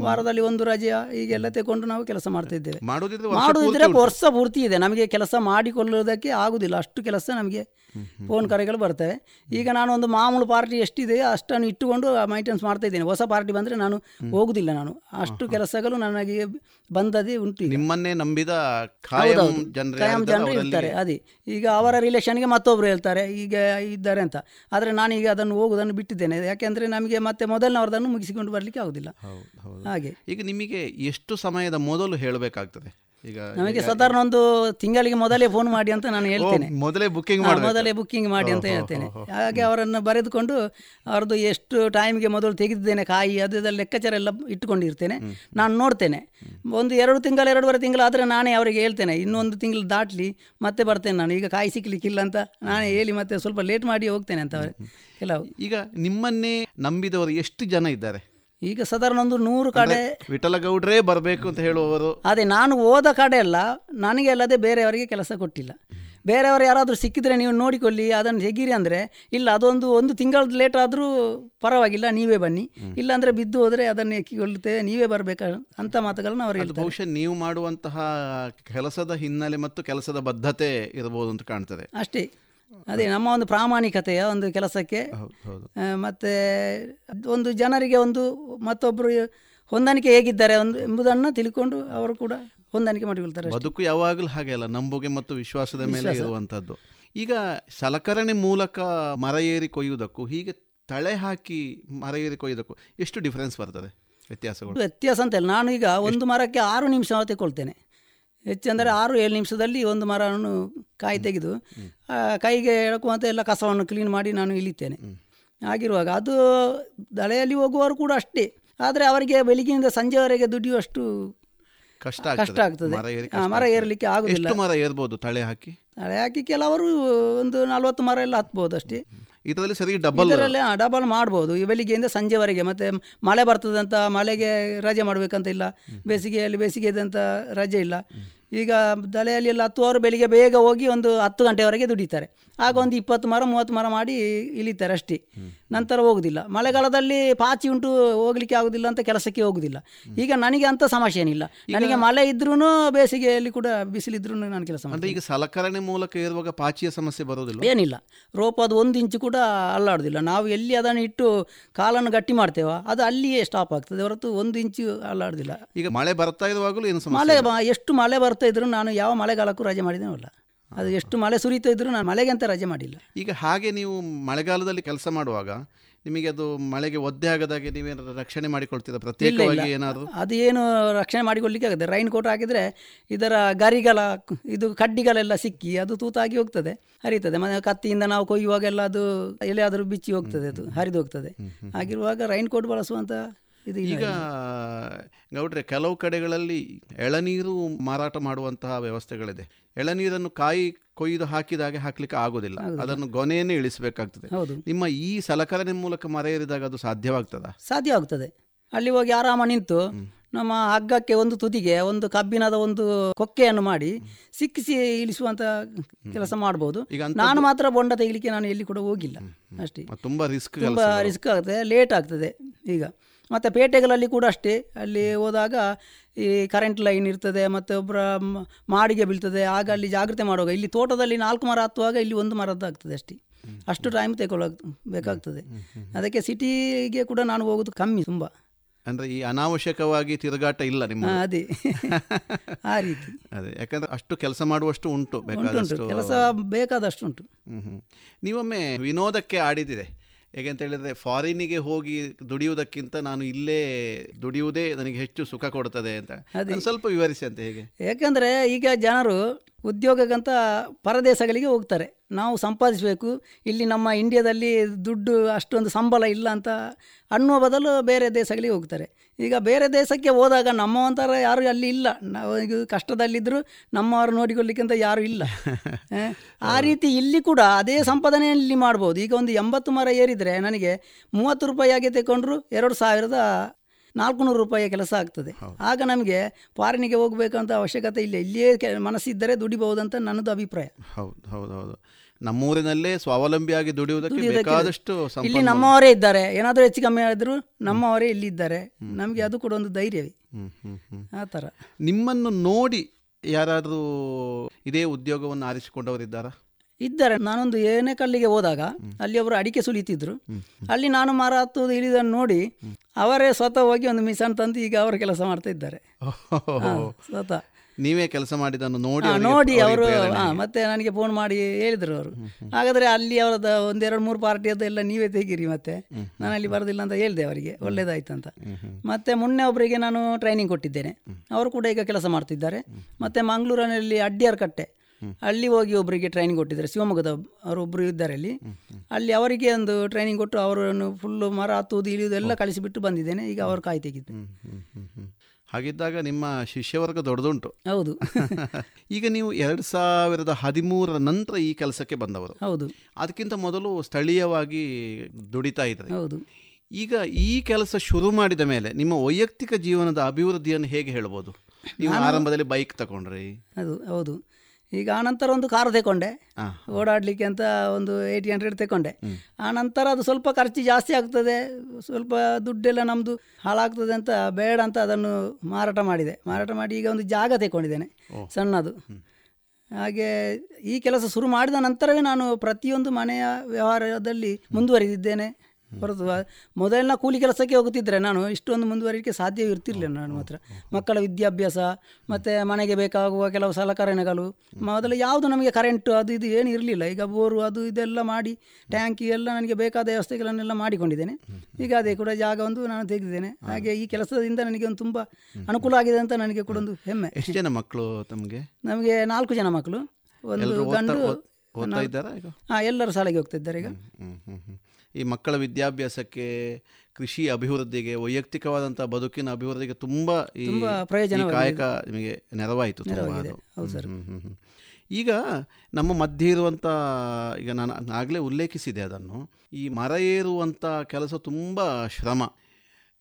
ವಾರದಲ್ಲಿ ಒಂದು ರಜೆಯ ಹೀಗೆಲ್ಲ ತಗೊಂಡು ನಾವು ಕೆಲಸ ಮಾಡ್ತಾ ಇದ್ದೇವೆ. ಮಾಡುದಿದ್ರೆ ವರ್ಷ ಮಾಡುವುದಿದ್ರೆ ಪೂರ್ತಿ ವರ್ಷ ಪೂರ್ತಿ ಇದೆ. ನಮಗೆ ಕೆಲಸ ಮಾಡಿಕೊಳ್ಳುವುದಕ್ಕೆ ಆಗುದಿಲ್ಲ. ಅಷ್ಟು ಕೆಲಸ ನಮಗೆ ಫೋನ್ ಕರೆಗಳು ಬರ್ತವೆ. ಈಗ ನಾನು ಒಂದು ಮಾಮೂಲು ಪಾರ್ಟಿ ಎಷ್ಟಿದೆ ಅಷ್ಟನ್ನು ಇಟ್ಟುಕೊಂಡು ಮೈಂಟೆನ್ಸ್ ಮಾಡ್ತಾ ಇದ್ದೇನೆ. ಹೊಸ ಪಾರ್ಟಿ ಬಂದರೆ ನಾನು ಹೋಗುದಿಲ್ಲ ನಾನು. ಅಷ್ಟು ಕೆಲಸಗಳು ನನಗೆ ಬಂದದೇ ಉಂಟು ನಿಮ್ಮನ್ನೇ ನಂಬಿದ ಹೌದೌದು. ಜನರು ಇರ್ತಾರೆ ಅದೇ. ಈಗ ಅವರ ರಿಲೇಷನ್ಗೆ ಮತ್ತೊಬ್ರು ಹೇಳ್ತಾರೆ ಈಗ ಇದ್ದಾರೆ ಅಂತ. ಆದರೆ ನಾನೀಗ ಅದನ್ನು ಹೋಗುವುದನ್ನು ಬಿಟ್ಟಿದ್ದೇನೆ. ಯಾಕೆಂದರೆ ನಮಗೆ ಮತ್ತೆ ಮೊದಲನವರದನ್ನು ಮುಗಿಸಿಕೊಂಡು ಬರಲಿಕ್ಕೆ ಆಗುದಿಲ್ಲ. ಹಾಗೆ. ಈಗ ನಿಮಗೆ ಎಷ್ಟು ಸಮಯದ ಮೊದಲು ಹೇಳಬೇಕಾಗ್ತದೆ? ಈಗ ನಮಗೆ ಸಾಧಾರಣ ಒಂದು ತಿಂಗಳಿಗೆ ಮೊದಲೇ ಫೋನ್ ಮಾಡಿ ಅಂತ ನಾನು ಹೇಳ್ತೇನೆ. ಮೊದಲೇ ಬುಕ್ಕಿಂಗ್ ಮಾಡಿ ಮೊದಲೇ ಬುಕ್ಕಿಂಗ್ ಮಾಡಿ ಅಂತ ಹೇಳ್ತೇನೆ. ಹಾಗೆ ಅವರನ್ನು ಬರೆದುಕೊಂಡು ಅವ್ರದ್ದು ಎಷ್ಟು ಟೈಮ್ಗೆ ಮೊದಲು ತೆಗೆದಿದ್ದೇನೆ ಕಾಯಿ ಅದು ಇದೆಲ್ಲ ಲೆಕ್ಕಾಚಾರ ಎಲ್ಲ ಇಟ್ಟುಕೊಂಡಿರ್ತೇನೆ. ನಾನು ನೋಡ್ತೇನೆ. ಒಂದು ಎರಡು ತಿಂಗಳು ಎರಡೂವರೆ ತಿಂಗಳು ಆದರೆ ನಾನೇ ಅವರಿಗೆ ಹೇಳ್ತೇನೆ. ಇನ್ನೊಂದು ತಿಂಗಳು ದಾಟಲಿ ಮತ್ತೆ ಬರ್ತೇನೆ ನಾನು. ಈಗ ಕಾಯಿ ಸಿಕ್ಕಲಿಕ್ಕಿಲ್ಲ ಅಂತ ನಾನೇ ಹೇಳಿ ಮತ್ತೆ ಸ್ವಲ್ಪ ಲೇಟ್ ಮಾಡಿ ಹೋಗ್ತೇನೆ ಅಂತ ಅವರು ಕೆಲವು. ಈಗ ನಿಮ್ಮನ್ನೇ ನಂಬಿದವರು ಎಷ್ಟು ಜನ ಇದ್ದಾರೆ? ಈಗ ಸಾಧಾರಣ ಒಂದು ನೂರು ಕಡೆ ವಿಠಲ ಗೌಡ್ರೇ ಬರಬೇಕು ಅಂತ ಹೇಳುವವರು. ಅದೇ ನಾನು ಹೋದ ಕಡೆ ಎಲ್ಲ ನನಗೆ ಅಲ್ಲದೆ ಬೇರೆಯವರಿಗೆ ಕೆಲಸ ಕೊಟ್ಟಿಲ್ಲ. ಬೇರೆಯವರು ಯಾರಾದರೂ ಸಿಕ್ಕಿದ್ರೆ ನೀವು ನೋಡಿಕೊಳ್ಳಿ ಅದನ್ನು ತೆಗೀರಿ ಅಂದರೆ ಇಲ್ಲ ಅದೊಂದು ಒಂದು ತಿಂಗಳದ್ದು ಲೇಟ್ ಆದರೂ ಪರವಾಗಿಲ್ಲ ನೀವೇ ಬನ್ನಿ. ಇಲ್ಲಾಂದರೆ ಬಿದ್ದು ಹೋದರೆ ಅದನ್ನು ಎಕ್ಕಿಕೊಳ್ಳುತ್ತೇವೆ ನೀವೇ ಬರಬೇಕು ಅಂತ ಮಾತುಗಳನ್ನು ಅವರು ಹೇಳ್ತಾರೆ. ಬಹುಶಃ ನೀವು ಮಾಡುವಂತಹ ಕೆಲಸದ ಹಿನ್ನೆಲೆ ಮತ್ತು ಕೆಲಸದ ಬದ್ಧತೆ ಇರಬಹುದು ಅಂತ ಕಾಣ್ತದೆ. ಅಷ್ಟೇ. ಅದೇ ನಮ್ಮ ಒಂದು ಪ್ರಾಮಾಣಿಕತೆಯ ಒಂದು ಕೆಲಸಕ್ಕೆ ಮತ್ತೆ ಒಂದು ಜನರಿಗೆ ಒಂದು ಮತ್ತೊಬ್ಬರು ಹೊಂದಾಣಿಕೆ ಹೇಗಿದ್ದಾರೆ ಒಂದು ಎಂಬುದನ್ನು ತಿಳ್ಕೊಂಡು ಅವರು ಕೂಡ ಹೊಂದಾಣಿಕೆ ಮಾಡಿಕೊಳ್ತಾರೆ ಅದಕ್ಕೂ ಬದುಕು ಯಾವಾಗಲೂ ಹಾಗೆ ಅಲ್ಲ ನಂಬುಗೆ ಮತ್ತು ವಿಶ್ವಾಸದ ಮೇಲೆ ಇರುವಂಥದ್ದು. ಇರುವಂತದ್ದು ಈಗ ಸಲಕರಣೆ ಮೂಲಕ ಮರ ಏರಿ ಕೊಯ್ಯುವುದಕ್ಕೂ ಹೀಗೆ ತಳೆ ಹಾಕಿ ಮರ ಏರಿ ಕೊಯ್ಯುವುದಕ್ಕೂ ಎಷ್ಟು ಡಿಫರೆನ್ಸ್ ಬರ್ತದೆ ವ್ಯತ್ಯಾಸಗಳು? ವ್ಯತ್ಯಾಸ ಅಂತ ಇಲ್ಲ. ನಾನು ಈಗ ಒಂದು ಮರಕ್ಕೆ ಆರು ನಿಮಿಷ ತೆಗೊಳ್ತೇನೆ ಹೆಚ್ಚೆಂದರೆ ಆರು ಏಳು ನಿಮಿಷದಲ್ಲಿ ಒಂದು ಮರವನ್ನು ಕಾಯಿ ತೆಗೆದು ಕೈಗೆ ಎಳಕುವಂತೆ ಎಲ್ಲ ಕಸವನ್ನು ಕ್ಲೀನ್ ಮಾಡಿ ನಾನು ಇಳಿತೇನೆ. ಆಗಿರುವಾಗ ಅದು ದಳೆಯಲ್ಲಿ ಹೋಗುವವರು ಕೂಡ ಅಷ್ಟೇ. ಆದರೆ ಅವರಿಗೆ ಬೆಳಿಗ್ಗೆಯಿಂದ ಸಂಜೆವರೆಗೆ ದುಡಿಯುವಷ್ಟು ಕಷ್ಟ ಕಷ್ಟ ಆಗ್ತದೆ. ಮರ. ಏರಲಿಕ್ಕೆ ಆಗುದಿಲ್ಲ. ಮರ ಏರ್ಬೋದು ತಳೆ ಹಾಕಿ? ತಳೆ ಹಾಕಿ ಕೆಲವರು ಒಂದು ನಲವತ್ತು ಮರ ಎಲ್ಲ ಹತ್ಬೋದು ಅಷ್ಟೇ ಇದರಲ್ಲಿ ಸರಿ ಡಬಲ್ ಇದರಲ್ಲೇ ಡಬಲ್ ಮಾಡ್ಬೋದು. ಈ ಬೆಳಿಗ್ಗೆಯಿಂದ ಸಂಜೆವರೆಗೆ ಮತ್ತೆ ಮಳೆ ಬರ್ತದಂತ ಮಳೆಗೆ ರಜೆ ಮಾಡಬೇಕಂತ ಇಲ್ಲ. ಬೇಸಿಗೆಯಲ್ಲಿ ಬೇಸಿಗೆ ಇದಂತ ರಜೆ ಇಲ್ಲ. ಈಗ ತಲೆಯಲ್ಲಿ ಎಲ್ಲ ಹತ್ತುವವರು ಬೆಳಿಗ್ಗೆ ಬೇಗ ಹೋಗಿ ಒಂದು ಹತ್ತು ಗಂಟೆವರೆಗೆ ದುಡಿತಾರೆ. ಆಗ ಒಂದು ಇಪ್ಪತ್ತು ಮರ ಮೂವತ್ತು ಮರ ಮಾಡಿ ಇಳಿತಾರೆ ಅಷ್ಟೇ. ನಂತರ ಹೋಗುದಿಲ್ಲ. ಮಳೆಗಾಲದಲ್ಲಿ ಪಾಚಿ ಉಂಟು ಹೋಗ್ಲಿಕ್ಕೆ ಆಗುದಿಲ್ಲ ಅಂತ ಕೆಲಸಕ್ಕೆ ಹೋಗುದಿಲ್ಲ. ಈಗ ನನಗೆ ಅಂತ ಸಮಸ್ಯೆ ಏನಿಲ್ಲ ನನಗೆ ಮಳೆ ಇದ್ರೂ ಬೇಸಿಗೆಯಲ್ಲಿ ಕೂಡ ಬಿಸಿಲಿದ್ರೂ ನಾನು ಕೆಲಸ ಮಾಡ್ತೀನಿ. ಈಗ ಸಲಕರಣೆ ಮೂಲಕ ಇರುವಾಗ ಪಾಚಿಯ ಸಮಸ್ಯೆ ಬರೋದಿಲ್ಲ ಏನಿಲ್ಲ. ರೋಪ್ ಅದು ಒಂದು ಇಂಚು ಕೂಡ ಅಲ್ಲಾಡುದಿಲ್ಲ. ನಾವು ಎಲ್ಲಿ ಅದನ್ನು ಇಟ್ಟು ಕಾಲನ್ನು ಗಟ್ಟಿ ಮಾಡ್ತೇವೋ ಅದು ಅಲ್ಲಿಯೇ ಸ್ಟಾಪ್ ಆಗ್ತದೆ. ಹೊರತು ಒಂದು ಇಂಚು ಅಲ್ಲಾಡುದಿಲ್ಲ. ಈಗ ಮಳೆ ಬರ್ತಾ ಇರುವಾಗಲೂ ಏನು ಮಳೆ? ಎಷ್ಟು ಮಳೆ ಬರ್ತಾ ಇದ್ರು ನಾನು ಯಾವ ಮಳೆಗಾಲಕ್ಕೂ ರಜೆ ಮಾಡಿದ್ದೇನಲ್ಲ ಅದು ಎಷ್ಟು ಮಳೆ ಸುರಿತಾ ಇದ್ರು ನಾನು ಮಳೆಗೆ ಅಂತ ರಜೆ ಮಾಡಿಲ್ಲ. ಈಗ ಹಾಗೆ ನೀವು ಮಳೆಗಾಲದಲ್ಲಿ ಕೆಲಸ ಮಾಡುವಾಗ ನಿಮಗೆ ಅದು ಮಳೆಗೆ ಒದ್ದೆ ಆಗದಾಗೆ ನೀವೇನಾದ್ರು ರಕ್ಷಣೆ ಮಾಡಿಕೊಳ್ತೀರಾ? ಪ್ರತ್ಯೇಕವಾಗಿ ಏನಾದರೂ? ಅದು ಏನು ರಕ್ಷಣೆ ಮಾಡಿಕೊಳ್ಳಿಕ್ಕೆ ಆಗುತ್ತೆ ರೈನ್ ಕೋಟ್ ಹಾಕಿದರೆ ಇದರ ಗರಿಗಳ ಇದು ಕಡ್ಡಿಗಳೆಲ್ಲ ಸಿಕ್ಕಿ ಅದು ತೂತಾಗಿ ಹೋಗ್ತದೆ ಹರಿತದೆ. ಮನೆ ಕತ್ತಿಯಿಂದ ನಾವು ಕೊಯ್ಯುವಾಗೆಲ್ಲ ಅದು ಎಲ್ಲಿಯಾದರೂ ಬಿಚ್ಚಿ ಹೋಗ್ತದೆ ಅದು ಹರಿದು ಹೋಗ್ತದೆ. ಹಾಗಿರುವಾಗ ರೈನ್ ಕೋಟ್ ಬಳಸುವಂತ ಇದು ಈಗ ಗೌಡ್ರೆ ಕೆಲವು ಕಡೆಗಳಲ್ಲಿ ಎಳನೀರು ಮಾರಾಟ ಮಾಡುವಂತಹ ವ್ಯವಸ್ಥೆಗಳಿದೆ. ಎಳನೀರನ್ನು ಕಾಯಿ ಕೊಯ್ದು ಹಾಕಿದಾಗೆ ಹಾಕ್ಲಿಕ್ಕೆ ಆಗೋದಿಲ್ಲ. ಅದನ್ನು ಗೊನೆಯನ್ನೇ ಇಳಿಸಬೇಕಾಗ್ತದೆ. ನಿಮ್ಮ ಈ ಸಲಕರಣೆ ಮೂಲಕ ಮರ ಏರಿದಾಗ ಅದು ಸಾಧ್ಯವಾಗ್ತದ? ಸಾಧ್ಯವಾಗ್ತದೆ. ಅಲ್ಲಿ ಹೋಗಿ ಆರಾಮ ನಿಂತು ನಮ್ಮ ಹಗ್ಗಕ್ಕೆ ಒಂದು ತುದಿಗೆ ಒಂದು ಕಬ್ಬಿಣದ ಒಂದು ಕೊಕ್ಕೆಯನ್ನು ಮಾಡಿ ಸಿಕ್ಕಿಸಿ ಇಳಿಸುವಂತ ಕೆಲಸ ಮಾಡಬಹುದು ಈಗ ನಾನು ಮಾತ್ರ ಬೊಂಡ ತೆಗಿಲಿಕ್ಕೆ ನಾನು ಎಲ್ಲಿ ಕೂಡ ಹೋಗಿಲ್ಲ. ಅಷ್ಟೇ. ತುಂಬಾ ರಿಸ್ಕ್ ತುಂಬಾ ರಿಸ್ಕ್ ಆಗ್ತದೆ. ಲೇಟ್ ಆಗ್ತದೆ. ಈಗ ಮತ್ತು ಪೇಟೆಗಳಲ್ಲಿ ಕೂಡ ಅಷ್ಟೇ. ಅಲ್ಲಿ ಹೋದಾಗ ಈ ಕರೆಂಟ್ ಲೈನ್ ಇರ್ತದೆ ಮತ್ತು ಒಬ್ಬರ ಮಾಡಿಗೆ ಬೀಳ್ತದೆ ಆಗ ಅಲ್ಲಿ ಜಾಗ್ರತೆ ಮಾಡುವಾಗ ಇಲ್ಲಿ ತೋಟದಲ್ಲಿ ನಾಲ್ಕು ಮರ ಹತ್ತುವಾಗ ಇಲ್ಲಿ ಒಂದು ಮರದ್ದಾಗ್ತದೆ ಅಷ್ಟೇ. ಅಷ್ಟು ಟೈಮ್ ತಗೊಳ್ಳ ಬೇಕಾಗ್ತದೆ. ಅದಕ್ಕೆ ಸಿಟಿಗೆ ಕೂಡ ನಾನು ಹೋಗೋದು ಕಮ್ಮಿ ತುಂಬ. ಅಂದ್ರೆ ಈ ಅನಾವಶ್ಯಕವಾಗಿ ತಿರುಗಾಟ ಇಲ್ಲ ನಿಮ್ಮ ಅದೇ. (laughs) ಆ ರೀತಿ. ಅದೇ ಯಾಕಂದ್ರೆ ಅಷ್ಟು ಕೆಲಸ ಮಾಡುವಷ್ಟು ಉಂಟು ಬೇಕಾದಷ್ಟು ಕೆಲಸ ಬೇಕಾದಷ್ಟು ಉಂಟು. ನೀವೊಮ್ಮೆ ವಿನೋದಕ್ಕೆ ಆಡಿದಿದೆ ಹೇಗೆಂತ ಹೇಳಿದ್ರೆ ಫಾರಿನಿಗೆ ಹೋಗಿ ದುಡಿಯುವುದಕ್ಕಿಂತ ನಾನು ಇಲ್ಲೇ ದುಡಿಯುವುದೇ ನನಗೆ ಹೆಚ್ಚು ಸುಖ ಕೊಡ್ತದೆ ಅಂತ. ಅದನ್ನು ಸ್ವಲ್ಪ ವಿವರಿಸಿ ಅಂತ ಹೇಗೆ? ಯಾಕಂದರೆ ಈಗ ಜನರು ಉದ್ಯೋಗಕ್ಕಂತ ಪರದೇಶಗಳಿಗೆ ಹೋಗ್ತಾರೆ. ನಾವು ಸಂಪಾದಿಸಬೇಕು ಇಲ್ಲಿ ನಮ್ಮ ಇಂಡಿಯಾದಲ್ಲಿ ದುಡ್ಡು ಅಷ್ಟೊಂದು ಸಂಬಳ ಇಲ್ಲ ಅಂತ ಅನ್ನುವ ಬದಲು ಬೇರೆ ದೇಶಗಳಿಗೆ ಹೋಗ್ತಾರೆ. ಈಗ ಬೇರೆ ದೇಶಕ್ಕೆ ಹೋದಾಗ ನಮ್ಮವಂತರ ಯಾರು ಅಲ್ಲಿ ಇಲ್ಲ. ನಾವು ಈಗ ಕಷ್ಟದಲ್ಲಿದ್ದರೂ ನಮ್ಮವರು ನೋಡಿಕೊಳ್ಳಿಕ್ಕಿಂತ ಯಾರು ಇಲ್ಲ. (laughs) ಆ, ರೀತಿ ಇಲ್ಲಿ ಕೂಡ ಅದೇ ಸಂಪಾದನೆ ಇಲ್ಲಿ ಮಾಡ್ಬೋದು. ಈಗ ಒಂದು ಎಂಬತ್ತು ಮರ ಏರಿದರೆ ನನಗೆ ಮೂವತ್ತು ರೂಪಾಯಿಯಾಗಿ ತಗೊಂಡ್ರು ಎರಡು ಸಾವಿರದ ನಾಲ್ಕುನೂರು ರೂಪಾಯಿಯ ಕೆಲಸ ಆಗ್ತದೆ. ಆಗ ನಮಗೆ ಫಾರಿನಿಗೆ ಹೋಗಬೇಕಂತ ಅವಶ್ಯಕತೆ ಇಲ್ಲ. ಇಲ್ಲಿಯೇ ಕೆ ಮನಸ್ಸಿದ್ದರೆ ದುಡಿಬಹುದಂತ ನನ್ನದು ಅಭಿಪ್ರಾಯ. ಹೌದು ಹೌದು ಹೌದು. ನಮ್ಮೂರಿನಲ್ಲೇ ಸ್ವಾವಲಂಬಿಯಾಗಿ ದುಡಿಯುವುದಕ್ಕೆ ಬೇಕಾದಷ್ಟು ಇಲ್ಲಿ ನಮ್ಮವರೇ ಇದ್ದಾರೆ. ಏನಾದರೂ ಹೆಚ್ಚು ಕಮ್ಮಿ ಆದರೂ ನಮ್ಮವರೇ ಇಲ್ಲಿ ಇದ್ದಾರೆ. ನಮಗೆ ಅದು ಕೂಡ ಒಂದು ಧೈರ್ಯವೇ. ಆ ಥರ. ನಿಮ್ಮನ್ನು ನೋಡಿ ಯಾರಾದರೂ ಇದೇ ಉದ್ಯೋಗವನ್ನು ಆರಿಸಿಕೊಂಡವರಿದ್ದಾರಾ ಇದ್ದಾರೆ? ನಾನೊಂದು ಏನೇ ಕಲ್ಲಿಗೆ ಹೋದಾಗ ಅಲ್ಲಿ ಅವರು ಅಡಿಕೆ ಸುಲಿತಿದ್ರು. ಅಲ್ಲಿ ನಾನು ಮರ ಹತ್ತುವುದು ಇಳಿದನ್ನು ನೋಡಿ ಅವರೇ ಸ್ವತಃ ಹೋಗಿ ಒಂದು ಮಿಷನ್ ತಂದು ಈಗ ಅವರು ಕೆಲಸ ಮಾಡ್ತಾ ಇದ್ದಾರೆ. ಸ್ವತಃ. ನೀವೇ ಕೆಲಸ ಮಾಡಿದನ್ನು ನೋಡಿ ನೋಡಿ ಅವರು ಮತ್ತೆ ನನಗೆ ಫೋನ್ ಮಾಡಿ ಹೇಳಿದರು ಅವರು. ಹಾಗಾದ್ರೆ ಅಲ್ಲಿ ಅವರದ ಒಂದೆರಡು ಮೂರು ಪಾರ್ಟಿಯದ್ದು ಎಲ್ಲ ನೀವೇ ತೆಗೀರಿ ಮತ್ತೆ. ನಾನು ಅಲ್ಲಿ ಬರೋದಿಲ್ಲ ಅಂತ ಹೇಳಿದೆ ಅವರಿಗೆ. ಒಳ್ಳೇದಾಯ್ತು ಅಂತ. ಮತ್ತೆ ಮೊನ್ನೆ ಒಬ್ಬರಿಗೆ ನಾನು ಟ್ರೈನಿಂಗ್ ಕೊಟ್ಟಿದ್ದೇನೆ. ಅವರು ಕೂಡ ಈಗ ಕೆಲಸ ಮಾಡ್ತಿದ್ದಾರೆ. ಮತ್ತೆ ಮಂಗಳೂರಿನಲ್ಲಿ ಅಡ್ಡಿಯಾರ್ ಕಟ್ಟೆ. ಅಲ್ಲಿ ಹೋಗಿ ಒಬ್ಬರಿಗೆ ಟ್ರೈನಿಂಗ್ ಕೊಟ್ಟಿದ್ದಾರೆ. ಶಿವಮೊಗ್ಗದ ಅವರು ಒಬ್ಬರು ಇದ್ದಾರೆ ಅಲ್ಲಿ. ಅಲ್ಲಿ ಅವರಿಗೆ ಒಂದು ಟ್ರೈನಿಂಗ್ ಕೊಟ್ಟು ಅವರನ್ನು ಫುಲ್ಲು ಮರ ಹತ್ತುವುದು ಇಳಿಯುವುದು ಎಲ್ಲ ಕಳಿಸಿಬಿಟ್ಟು ಬಂದಿದ್ದೇನೆ. ಈಗ ಅವರು ಕಾಯಿ. ಹಾಗಿದ್ದಾಗ ನಿಮ್ಮ ಶಿಷ್ಯವರ್ಗ ದೊಡ್ಡದುಂಟು. ಹೌದು. (laughs) ಈಗ ನೀವು ಎರಡು ಸಾವಿರದ ಹದಿಮೂರರ ನಂತರ ಈ ಕೆಲಸಕ್ಕೆ ಬಂದವರು. ಹೌದು. ಅದಕ್ಕಿಂತ ಮೊದಲು ಸ್ಥಳೀಯವಾಗಿ ದುಡಿತಾ ಇದ್ರಿ. ಹೌದು. ಈಗ ಈ ಕೆಲಸ ಶುರು ಮಾಡಿದ ಮೇಲೆ ನಿಮ್ಮ ವೈಯಕ್ತಿಕ ಜೀವನದ ಅಭಿವೃದ್ಧಿಯನ್ನು ಹೇಗೆ ಹೇಳ್ಬೋದು? ನೀವು ಆರಂಭದಲ್ಲಿ ಬೈಕ್ ತಗೊಂಡ್ರಿ ಅದು ಹೌದು. ಈಗ ಆನಂತರ ಒಂದು ಕಾರು ತಗೊಂಡೆ. ಓಡಾಡಲಿಕ್ಕೆ ಅಂತ ಒಂದು ಏಯ್ಟಿ ಹಂಡ್ರೆಡ್ ತಗೊಂಡೆ ಆನಂತರ ಅದು ಸ್ವಲ್ಪ ಖರ್ಚು ಜಾಸ್ತಿ ಆಗ್ತದೆ. ಸ್ವಲ್ಪ ದುಡ್ಡೆಲ್ಲ ನಮ್ಮದು ಹಾಳಾಗ್ತದೆ ಅಂತ ಬೇಡ ಅಂತ ಅದನ್ನು ಮಾರಾಟ ಮಾಡಿದೆ. ಮಾರಾಟ ಮಾಡಿ ಈಗ ಒಂದು ಜಾಗ ತಗೊಂಡಿದ್ದೇನೆ ಸಣ್ಣದು. ಹಾಗೆ ಈ ಕೆಲಸ ಶುರು ಮಾಡಿದ ನಂತರವೇ ನಾನು ಪ್ರತಿಯೊಂದು ಮನೆಯ ವ್ಯವಹಾರದಲ್ಲಿ ಮುಂದುವರಿದಿದ್ದೇನೆ. ಹೊರತು ಮೊದಲೆಲ್ಲ ಮೊದಲಿನ ಕೂಲಿ ಕೆಲಸಕ್ಕೆ ಹೋಗುತ್ತಿದ್ದರೆ ನಾನು ಇಷ್ಟೊಂದು ಮುಂದುವರಿಕೆ ಸಾಧ್ಯ ಇರ್ತಿರಲಿಲ್ಲ ನಾನು ಮಾತ್ರ. ಮಕ್ಕಳ ವಿದ್ಯಾಭ್ಯಾಸ ಮತ್ತು ಮನೆಗೆ ಬೇಕಾಗುವ ಕೆಲವು ಸಲಕರಣೆಗಳು ಮೊದಲು ಯಾವುದು ನಮಗೆ ಕರೆಂಟು ಅದು ಇದು ಏನು ಇರಲಿಲ್ಲ. ಈಗ ಬೋರು ಅದು ಇದೆಲ್ಲ ಮಾಡಿ ಟ್ಯಾಂಕಿ ಎಲ್ಲ ನನಗೆ ಬೇಕಾದ ವ್ಯವಸ್ಥೆಗಳನ್ನೆಲ್ಲ ಮಾಡಿಕೊಂಡಿದ್ದೇನೆ. ಈಗ ಅದೇ ಕೂಡ ಜಾಗ ಒಂದು ನಾನು ತೆಗೆದಿದ್ದೇನೆ. ಹಾಗೆ ಈ ಕೆಲಸದಿಂದ ನನಗೆ ಒಂದು ತುಂಬ ಅನುಕೂಲ ಆಗಿದೆ ಅಂತ ನನಗೆ ಕೂಡ ಒಂದು ಹೆಮ್ಮೆ. ಎಷ್ಟು ಜನ ಮಕ್ಕಳು ತಮಗೆ? ನಮಗೆ ನಾಲ್ಕು ಜನ ಮಕ್ಕಳು. ಒಂದು ಗಂಡು ಎಲ್ಲರೂ ಶಾಲೆಗೆ ಹೋಗ್ತಾ ಇದ್ದಾರೆ ಈಗ. ಈ ಮಕ್ಕಳ ವಿದ್ಯಾಭ್ಯಾಸಕ್ಕೆ ಕೃಷಿ ಅಭಿವೃದ್ಧಿಗೆ ವೈಯಕ್ತಿಕವಾದಂಥ ಬದುಕಿನ ಅಭಿವೃದ್ಧಿಗೆ ತುಂಬ ಈ ಪ್ರಯೋಜನವಾಗಿದೆ. ಕಾಯಕ ನಿಮಗೆ ನೆರವಾಯಿತು ತುಂಬ. ಈಗ ನಮ್ಮ ಮಧ್ಯೆ ಇರುವಂಥ ಈಗ ನಾನು ಆಗಲೇ ಉಲ್ಲೇಖಿಸಿದೆ ಅದನ್ನು. ಈ ಮರ ಏರುವಂಥ ಕೆಲಸ ತುಂಬ ಶ್ರಮ.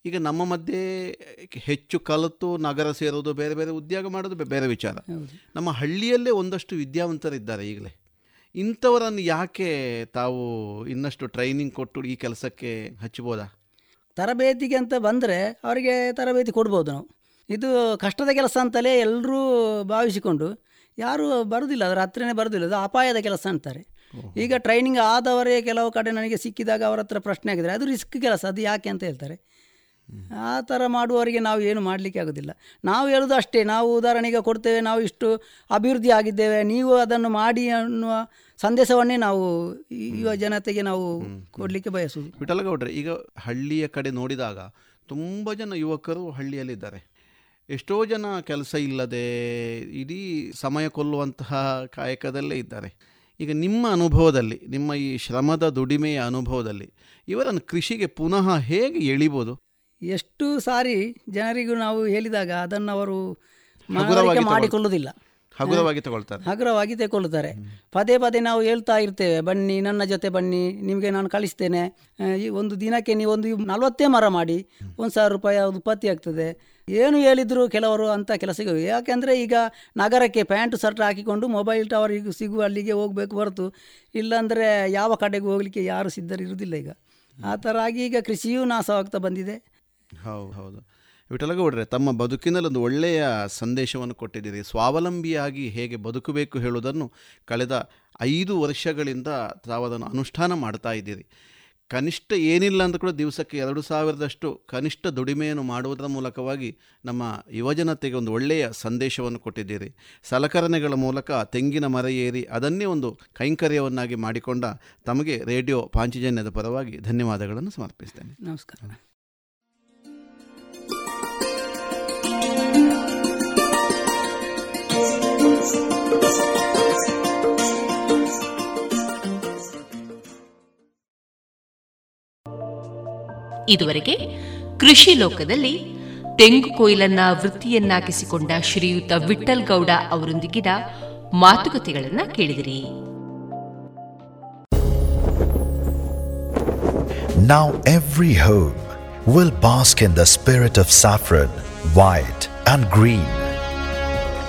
ಈಗ ನಮ್ಮ ಮಧ್ಯೆ ಹೆಚ್ಚು ಕಲಿತು ನಗರ ಸೇರೋದು ಬೇರೆ ಬೇರೆ ಉದ್ಯೋಗ ಮಾಡೋದು ಬೇರೆ ವಿಚಾರ. ನಮ್ಮ ಹಳ್ಳಿಯಲ್ಲೇ ಒಂದಷ್ಟು ವಿದ್ಯಾವಂತರಿದ್ದಾರೆ ಈಗಲೇ. ಇಂಥವರನ್ನು ಯಾಕೆ ತಾವು ಇನ್ನಷ್ಟು ಟ್ರೈನಿಂಗ್ ಕೊಟ್ಟು ಈ ಕೆಲಸಕ್ಕೆ ಹಚ್ಚಬೋದಾ? ತರಬೇತಿಗೆ ಅಂತ ಬಂದರೆ ಅವರಿಗೆ ತರಬೇತಿ ಕೊಡ್ಬೋದು ನಾವು. ಇದು ಕಷ್ಟದ ಕೆಲಸ ಅಂತಲೇ ಎಲ್ಲರೂ ಭಾವಿಸಿಕೊಂಡು ಯಾರೂ ಬರೋದಿಲ್ಲ ಅದರ ಹತ್ರನೇ ಬರೋದಿಲ್ಲ ಅದು ಅಪಾಯದ ಕೆಲಸ ಅಂತಾರೆ. ಈಗ ಟ್ರೈನಿಂಗ್ ಆದವರೇ ಕೆಲವು ಕಡೆ ನನಗೆ ಸಿಕ್ಕಿದಾಗ ಅವರ ಹತ್ರ ಪ್ರಶ್ನೆ ಆಗಿದ್ದಾರೆ ಅದು ರಿಸ್ಕ್ ಕೆಲಸ ಅದು ಯಾಕೆ ಅಂತ ಹೇಳ್ತಾರೆ. ಆ ಥರ ಮಾಡುವವರಿಗೆ ನಾವು ಏನು ಮಾಡಲಿಕ್ಕೆ ಆಗೋದಿಲ್ಲ. ನಾವು ಹೇಳೋದು ಅಷ್ಟೇ ನಾವು ಉದಾಹರಣೆಗೆ ಕೊಡ್ತೇವೆ ನಾವು ಇಷ್ಟು ಅಭಿವೃದ್ಧಿ ಆಗಿದ್ದೇವೆ ನೀವು ಅದನ್ನು ಮಾಡಿ ಅನ್ನುವ ಸಂದೇಶವನ್ನೇ ನಾವು ಯುವ ಜನತೆಗೆ ನಾವು ಕೊಡಲಿಕ್ಕೆ ಬಯಸುವುದು ವಿಠಲಗೌಡ್ರೆ ಈಗ ಹಳ್ಳಿಯ ಕಡೆ ನೋಡಿದಾಗ ತುಂಬ ಜನ ಯುವಕರು ಹಳ್ಳಿಯಲ್ಲಿದ್ದಾರೆ. ಎಷ್ಟೋ ಜನ ಕೆಲಸ ಇಲ್ಲದೆ ಇಡೀ ಸಮಯ ಕೊಲ್ಲುವಂತಹ ಕಾಯಕದಲ್ಲೇ ಇದ್ದಾರೆ. ಈಗ ನಿಮ್ಮ ಅನುಭವದಲ್ಲಿ ನಿಮ್ಮ ಈ ಶ್ರಮದ ದುಡಿಮೆಯ ಅನುಭವದಲ್ಲಿ ಇವರನ್ನು ಕೃಷಿಗೆ ಪುನಃ ಹೇಗೆ ಎಳಿಬೋದು? ಎಷ್ಟು ಸಾರಿ ಜನರಿಗೂ ನಾವು ಹೇಳಿದಾಗ ಅದನ್ನು ಅವರು ಮಾಡಿಕೊಳ್ಳುವುದಿಲ್ಲ. ಹಗುರವಾಗಿ ತಗೊಳ್ತಾರೆ. ಹಗುರವಾಗಿ ತೆಗೊಳ್ಳುತ್ತಾರೆ ಪದೇ ಪದೇ ನಾವು ಹೇಳ್ತಾ ಇರ್ತೇವೆ ಬನ್ನಿ ನನ್ನ ಜೊತೆ ಬನ್ನಿ ನಿಮಗೆ ನಾನು ಕಳಿಸ್ತೇನೆ. ಈ ಒಂದು ದಿನಕ್ಕೆ ನೀವು ಒಂದು ನಲವತ್ತೇ ಮರ ಮಾಡಿ ಒಂದು ಸಾವಿರ ರೂಪಾಯಿ ಅದು ಉತ್ಪತ್ತಿ ಆಗ್ತದೆ. ಏನು ಹೇಳಿದ್ರು ಕೆಲವರು ಅಂತ ಕೆಲಸಕ್ಕೆ ಯಾಕೆಂದರೆ ಈಗ ನಗರಕ್ಕೆ ಪ್ಯಾಂಟ್ ಶರ್ಟ್ ಹಾಕಿಕೊಂಡು ಮೊಬೈಲ್ ಟವರ್ ಈಗ ಸಿಗುವ ಅಲ್ಲಿಗೆ ಹೋಗಬೇಕು ಹೊರತು. ಇಲ್ಲಾಂದರೆ ಯಾವ ಕಡೆಗೆ ಹೋಗಲಿಕ್ಕೆ ಯಾರು ಸಿದ್ಧರಿರುವುದಿಲ್ಲ ಈಗ. ಆ ಥರ ಆಗಿ ಈಗ ಕೃಷಿಯೂ ನಾಶವಾಗ್ತಾ ಬಂದಿದೆ. ಹೌದು ಹೌದು. ವಿಠಲಗೌಡ್ರೆ, ತಮ್ಮ ಬದುಕಿನಲ್ಲಿ ಒಂದು ಒಳ್ಳೆಯ ಸಂದೇಶವನ್ನು ಕೊಟ್ಟಿದ್ದೀರಿ. ಸ್ವಾವಲಂಬಿಯಾಗಿ ಹೇಗೆ ಬದುಕಬೇಕು ಹೇಳುವುದನ್ನು ಕಳೆದ ಐದು ವರ್ಷಗಳಿಂದ ತಾವು ಅದನ್ನು ಅನುಷ್ಠಾನ ಮಾಡ್ತಾ ಇದ್ದೀರಿ. ಕನಿಷ್ಠ ಏನಿಲ್ಲ ಅಂತ ಕೂಡ ದಿವಸಕ್ಕೆ ಎರಡು ಸಾವಿರದಷ್ಟು ಕನಿಷ್ಠ ದುಡಿಮೆಯನ್ನು ಮಾಡುವುದರ ಮೂಲಕವಾಗಿ ನಮ್ಮ ಯುವಜನತೆಗೆ ಒಂದು ಒಳ್ಳೆಯ ಸಂದೇಶವನ್ನು ಕೊಟ್ಟಿದ್ದೀರಿ. ಸಲಕರಣೆಗಳ ಮೂಲಕ ತೆಂಗಿನ ಮರ ಏರಿ ಅದನ್ನೇ ಒಂದು ಕೈಂಕರ್ಯವನ್ನಾಗಿ ಮಾಡಿಕೊಂಡ ತಮಗೆ ರೇಡಿಯೋ ಪಾಂಚಜನ್ಯದ ಪರವಾಗಿ ಧನ್ಯವಾದಗಳನ್ನು ಸಮರ್ಪಿಸ್ತೇನೆ. ನಮಸ್ಕಾರ. ಇದುವರೆಗೆ ಕೃಷಿ ಲೋಕದಲ್ಲಿ ತೆಂಗು ಕೊಯ್ಲನ್ನ ವೃತ್ತಿಯನ್ನಾಗಿಸಿಕೊಂಡ ಶ್ರೀಯುತ ವಿಠಲ್ ಗೌಡ ಅವರೊಂದಿಗಿನ ಮಾತುಕತೆಗಳನ್ನ ಕೇಳಿದಿರಿ Now every home will bask in the spirit of saffron, white and green.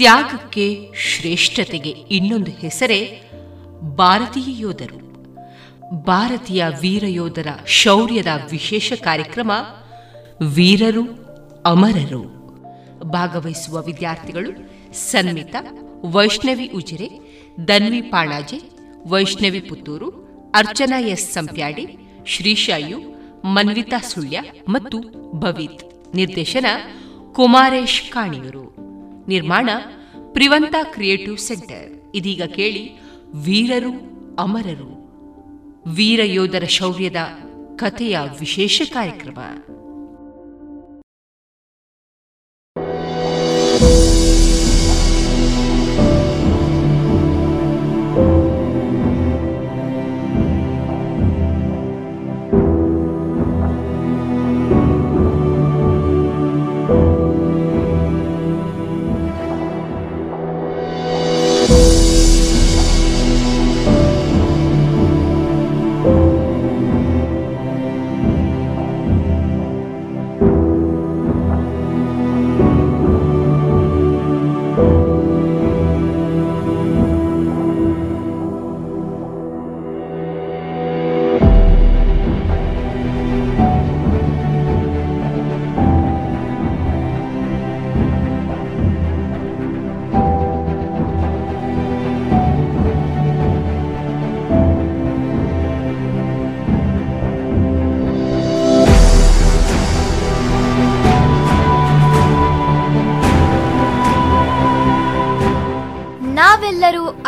ತ್ಯಾಗಕ್ಕೆ ಶ್ರೇಷ್ಠತೆಗೆ ಇನ್ನೊಂದು ಹೆಸರೇ ಭಾರತೀಯ ಯೋಧರು. ಭಾರತೀಯ ವೀರ ಯೋಧರ ಶೌರ್ಯದ ವಿಶೇಷ ಕಾರ್ಯಕ್ರಮ ವೀರರು, ಅಮರರು. ಭಾಗವಹಿಸುವ ವಿದ್ಯಾರ್ಥಿಗಳು ಸನ್ಮಿತಾ, ವೈಷ್ಣವಿ ಉಜಿರೆ ದನ್ವಿ ಪಾಣಾಜೆ ವೈಷ್ಣವಿ ಪುತ್ತೂರು, ಅರ್ಚನಾ ಎಸ್ ಸಂಪ್ಯಾಡಿ, ಶ್ರೀಶಾಯು, ಮನ್ವಿತಾ ಸುಳ್ಯ ಮತ್ತು ಭವಿತ್. ನಿರ್ದೇಶನ ಕುಮಾರೇಶ್ ಕಾಣಿಯೂರು. ನಿರ್ಮಾಣ ಪ್ರಿವಂತ ಕ್ರಿಯೇಟಿವ್ ಸೆಂಟರ್. ಇದೀಗ ಕೇಳಿ ವೀರರು ಅಮರರು. ವೀರ ಯೋಧರ ಶೌರ್ಯದ ಕಥೆಯ ವಿಶೇಷ ಕಾರ್ಯಕ್ರಮ.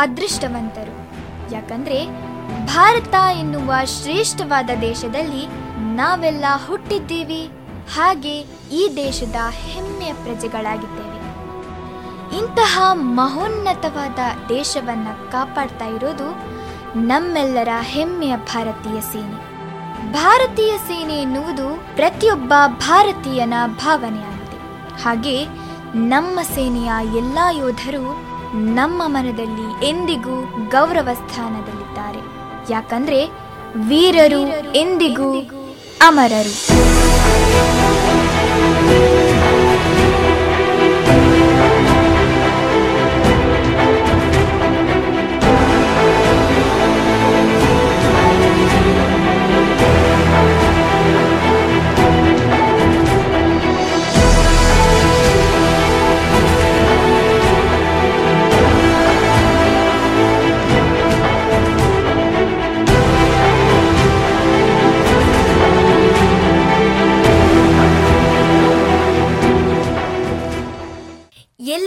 ಅದೃಷ್ಟವಂತರು. ಯಾಕಂದ್ರೆ ಭಾರತ ಎನ್ನುವ ಶ್ರೇಷ್ಠವಾದ ದೇಶದಲ್ಲಿ ನಾವೆಲ್ಲ ಹುಟ್ಟಿದ್ದೀವಿ. ಹಾಗೆ ಈ ದೇಶದ ಹೆಮ್ಮೆಯ ಪ್ರಜೆಗಳಾಗಿದ್ದೇವೆ. ಇಂತಹ ಮಹೋನ್ನತವಾದ ದೇಶವನ್ನ ಕಾಪಾಡ್ತಾ ಇರೋದು ನಮ್ಮೆಲ್ಲರ ಹೆಮ್ಮೆಯ ಭಾರತೀಯ ಸೇನೆ. ಭಾರತೀಯ ಸೇನೆ ಎನ್ನುವುದು ಪ್ರತಿಯೊಬ್ಬ ಭಾರತೀಯನ ಭಾವನೆಯಾಗಿದೆ. ಹಾಗೆ ನಮ್ಮ ಸೇನೆಯ ಎಲ್ಲ ಯೋಧರು ನಮ್ಮ ಮನದಲ್ಲಿ ಎಂದಿಗೂ ಗೌರವ ಸ್ಥಾನದಲ್ಲಿದ್ದಾರೆ ಯಾಕಂದ್ರೆ ವೀರರು ಎಂದಿಗೂ ಅಮರರು.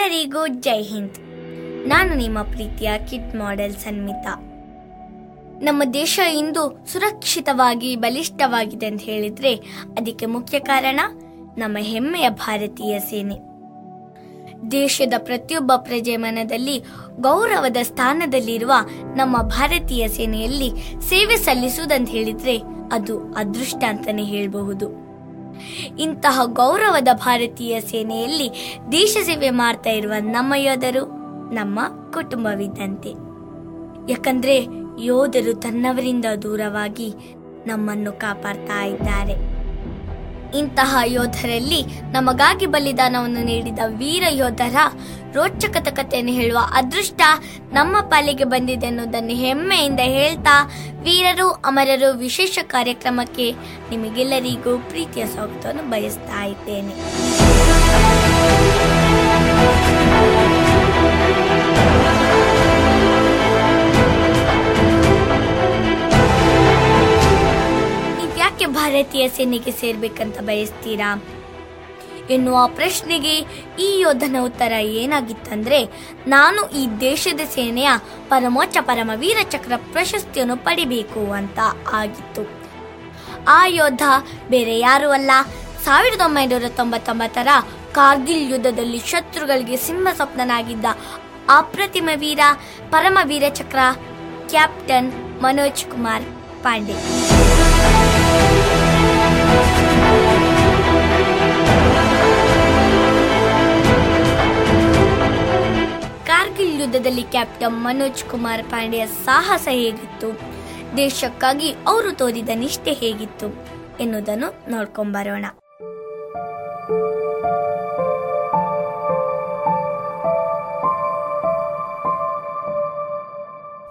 ಎಲ್ಲರಿಗೂ ಜೈ ಹಿಂದ್. ನಾನು ನಿಮ್ಮ ಪ್ರೀತಿಯ ಕಿಟ್ ಮಾಡೆಲ್ ಸನ್ಮಿತಾ. ನಮ್ಮ ದೇಶ ಇಂದು ಸುರಕ್ಷಿತವಾಗಿ ಬಲಿಷ್ಠವಾಗಿದೆ ಅಂತ ಹೇಳಿದ್ರೆ ಅದಕ್ಕೆ ಮುಖ್ಯ ಕಾರಣ ನಮ್ಮ ಹೆಮ್ಮೆಯ ಭಾರತೀಯ ಸೇನೆ. ದೇಶದ ಪ್ರತಿಯೊಬ್ಬ ಪ್ರಜೆ ಮನದಲ್ಲಿ ಗೌರವದ ಸ್ಥಾನದಲ್ಲಿರುವ ನಮ್ಮ ಭಾರತೀಯ ಸೇನೆಯಲ್ಲಿ ಸೇವೆ ಸಲ್ಲಿಸುವುದಂತ ಹೇಳಿದ್ರೆ ಅದು ಅದೃಷ್ಟ ಅಂತಾನೆ ಹೇಳಬಹುದು. ಇಂತಹ ಗೌರವದ ಭಾರತೀಯ ಸೇನೆಯಲ್ಲಿ ದೇಶ ಸೇವೆ ಮಾಡ್ತಾ ಇರುವ ನಮ್ಮ ಯೋಧರು, ನಮ್ಮ ಕುಟುಂಬವಿದ್ದಂತೆ. ಯಾಕಂದ್ರೆ ಯೋಧರು ತನ್ನವರಿಂದ ದೂರವಾಗಿ ನಮ್ಮನ್ನು ಕಾಪಾಡ್ತಾ ಇದ್ದಾರೆ. ಇಂತಹ ಯೋಧರಲ್ಲಿ ನಮಗಾಗಿ ಬಲಿದಾನವನ್ನು ನೀಡಿದ ವೀರ ಯೋಧರ ರೋಚಕತ ಕಥೆಯನ್ನು ಹೇಳುವ ಅದೃಷ್ಟ ನಮ್ಮ ಪಾಲಿಗೆ ಬಂದಿದೆ ಅನ್ನೋದನ್ನು ಹೆಮ್ಮೆಯಿಂದ ಹೇಳ್ತಾ ವೀರರು, ಅಮರರು ವಿಶೇಷ ಕಾರ್ಯಕ್ರಮಕ್ಕೆ ನಿಮಗೆಲ್ಲರಿಗೂ ಪ್ರೀತಿಯ ಸ್ವಾಗತವನ್ನು ಬಯಸ್ತಾ ಇದ್ದೇನೆ. ಭಾರತೀಯ ಸೇನೆಗೆ ಸೇರ್ಬೇಕಂತ ಬಯಸ್ತೀರಾ? ಎನ್ನುವ ಪ್ರಶ್ನೆಗೆ ಈ ಯೋಧನ ಉತ್ತರ ಏನಾಗಿತ್ತಂದ್ರೆ, ನಾನು ಈ ದೇಶದ ಸೇನೆಯ ಪರಮೋಚ್ಚ ಪರಮವೀರ ಚಕ್ರ ಪ್ರಶಸ್ತಿಯನ್ನು ಪಡಿಬೇಕು ಅಂತ ಆಗಿತ್ತು. ಆ ಯೋಧ ಬೇರೆ ಯಾರು ಅಲ್ಲ. ಸಾವಿರದ ಒಂಬೈನೂರ ತೊಂಬತ್ತೊಂಬತ್ತರ ಕಾರ್ಗಿಲ್ ಯುದ್ಧದಲ್ಲಿ ಶತ್ರುಗಳಿಗೆ ಸಿಂಹ ಸ್ವಪ್ನನಾಗಿದ್ದ ಅಪ್ರತಿಮ ವೀರ, ಪರಮವೀರ ಚಕ್ರ ಕ್ಯಾಪ್ಟನ್ ಮನೋಜ್ ಕುಮಾರ್ ಪಾಂಡೆ. ಕಾರ್ಗಿಲ್ ಯುದ್ಧದಲ್ಲಿ ಕ್ಯಾಪ್ಟನ್ ಮನೋಜ್ ಕುಮಾರ್ ಪಾಂಡೆಯ ಸಾಹಸ ಹೇಗಿತ್ತು? ದೇಶಕ್ಕಾಗಿ ಅವರು ತೋರಿದ ನಿಷ್ಠೆ ಹೇಗಿತ್ತು? ಎನ್ನುವುದನ್ನು ನೋಡ್ಕೊಂಬರೋಣ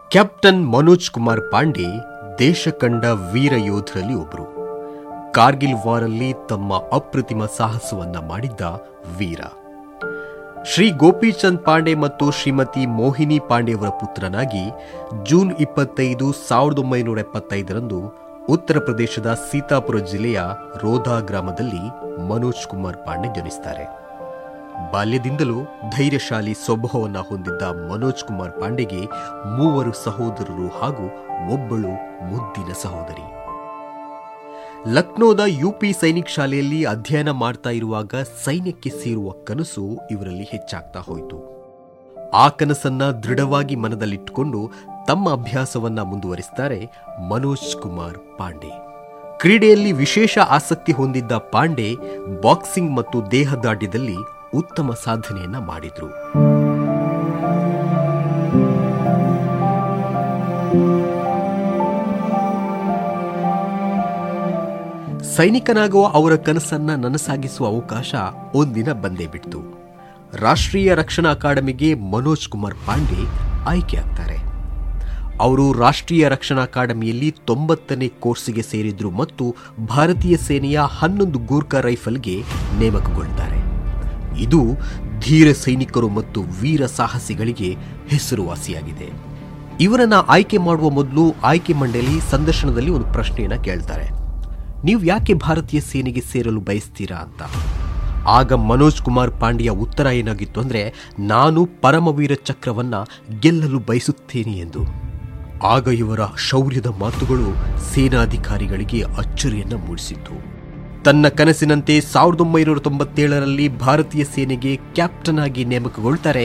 ಕ್ಯಾಪ್ಟನ್ ಮನೋಜ್ ಕುಮಾರ್ ಪಾಂಡೆ ದೇಶ ಕಂಡ ವೀರ ಯೋಧರಲ್ಲಿ ಒಬ್ಬರು ಕಾರ್ಗಿಲ್ ವಾರಲ್ಲಿ ತಮ್ಮ ಅಪ್ರತಿಮ ಸಾಹಸವನ್ನ ಮಾಡಿದ್ದ ವೀರ. ಶ್ರೀ ಗೋಪಿಚಂದ್ ಪಾಂಡೆ ಮತ್ತು ಶ್ರೀಮತಿ ಮೋಹಿನಿ ಪಾಂಡೆಯವರ ಪುತ್ರನಾಗಿ ಜೂನ್ ಇಪ್ಪತ್ತೈದು ಸಾವಿರದ ಒಂಬೈನೂರ ಎಪ್ಪತ್ತೈದರಂದು ಉತ್ತರ ಪ್ರದೇಶದ ಸೀತಾಪುರ ಜಿಲ್ಲೆಯ ರೋಧಾ ಗ್ರಾಮದಲ್ಲಿ ಮನೋಜ್ ಕುಮಾರ್ ಪಾಂಡೆ ಜನಿಸುತ್ತಾರೆ ಬಾಲ್ಯದಿಂದಲೂ ಧೈರ್ಯಶಾಲಿ ಸ್ವಭಾವವನ್ನು ಹೊಂದಿದ್ದ ಮನೋಜ್ ಕುಮಾರ್ ಪಾಂಡೆಗೆ ಮೂವರು ಸಹೋದರರು ಹಾಗೂ ಒಬ್ಬಳು ಮುದ್ದಿನ ಸಹೋದರಿ. ಲಕ್ನೋದ ಯುಪಿ ಸೈನಿಕ್ ಶಾಲೆಯಲ್ಲಿ ಅಧ್ಯಯನ ಮಾಡ್ತಾ ಇರುವಾಗ ಸೈನ್ಯಕ್ಕೆ ಸೇರುವ ಕನಸು ಇವರಲ್ಲಿ ಹೆಚ್ಚಾಗ್ತಾ ಹೋಯಿತು. ಆ ಕನಸನ್ನ ದೃಢವಾಗಿ ಮನದಲ್ಲಿಟ್ಟುಕೊಂಡು ತಮ್ಮ ಅಭ್ಯಾಸವನ್ನ ಮುಂದುವರಿಸ್ತಾರೆ ಮನೋಜ್ ಕುಮಾರ್ ಪಾಂಡೆ. ಕ್ರೀಡೆಯಲ್ಲಿ ವಿಶೇಷ ಆಸಕ್ತಿ ಹೊಂದಿದ್ದ ಪಾಂಡೆ ಬಾಕ್ಸಿಂಗ್ ಮತ್ತು ದೇಹದಾಢ್ಯದಲ್ಲಿ ಉತ್ತಮ ಸಾಧನೆಯನ್ನ ಮಾಡಿದ್ರು. ಸೈನಿಕನಾಗುವ ಅವರ ಕನಸನ್ನ ನನಸಾಗಿಸುವ ಅವಕಾಶ ಒಂದಿನ ಬಂದೇ ಬಿಡ್ತು. ರಾಷ್ಟ್ರೀಯ ರಕ್ಷಣಾ ಅಕಾಡೆಮಿಗೆ ಮನೋಜ್ ಕುಮಾರ್ ಪಾಂಡೆ ಆಯ್ಕೆಯಾಗ್ತಾರೆ ಅವರು ರಾಷ್ಟ್ರೀಯ ರಕ್ಷಣಾ ಅಕಾಡೆಮಿಯಲ್ಲಿ ತೊಂಬತ್ತನೇ ಕೋರ್ಸ್ಗೆ ಸೇರಿದ್ರು ಮತ್ತು ಭಾರತೀಯ ಸೇನೆಯ ಹನ್ನೊಂದು ಗೂರ್ಖಾ ರೈಫಲ್ಗೆ ನೇಮಕಗೊಳ್ತಾರೆ. ಇದು ಧೀರ ಸೈನಿಕರು ಮತ್ತು ವೀರ ಸಾಹಸಿಗಳಿಗೆ ಹೆಸರುವಾಸಿಯಾಗಿದೆ. ಇವರನ್ನ ಆಯ್ಕೆ ಮಾಡುವ ಮೊದಲು ಆಯ್ಕೆ ಮಂಡಳಿ ಸಂದರ್ಶನದಲ್ಲಿ ಒಂದು ಪ್ರಶ್ನೆಯನ್ನು ಕೇಳ್ತಾರೆ. ನೀವು ಯಾಕೆ ಭಾರತೀಯ ಸೇನೆಗೆ ಸೇರಲು ಬಯಸ್ತೀರಾ ಅಂತ. ಆಗ ಮನೋಜ್ ಕುಮಾರ್ ಪಾಂಡೆಯ ಉತ್ತರ ಏನಾಗಿತ್ತು ಅಂದರೆ, ನಾನು ಪರಮವೀರ ಚಕ್ರವನ್ನು ಗೆಲ್ಲಲು ಬಯಸುತ್ತೇನೆ ಎಂದು. ಆಗ ಇವರ ಶೌರ್ಯದ ಮಾತುಗಳು ಸೇನಾಧಿಕಾರಿಗಳಿಗೆ ಅಚ್ಚರಿಯನ್ನು ಮೂಡಿಸಿತು ತನ್ನ ಕನಸಿನಂತೆ ಸಾವಿರದ ಒಂಬೈನೂರ ತೊಂಬತ್ತೇಳರಲ್ಲಿ ಭಾರತೀಯ ಸೇನೆಗೆ ಕ್ಯಾಪ್ಟನ್ ಆಗಿ ನೇಮಕಗೊಳ್ತಾರೆ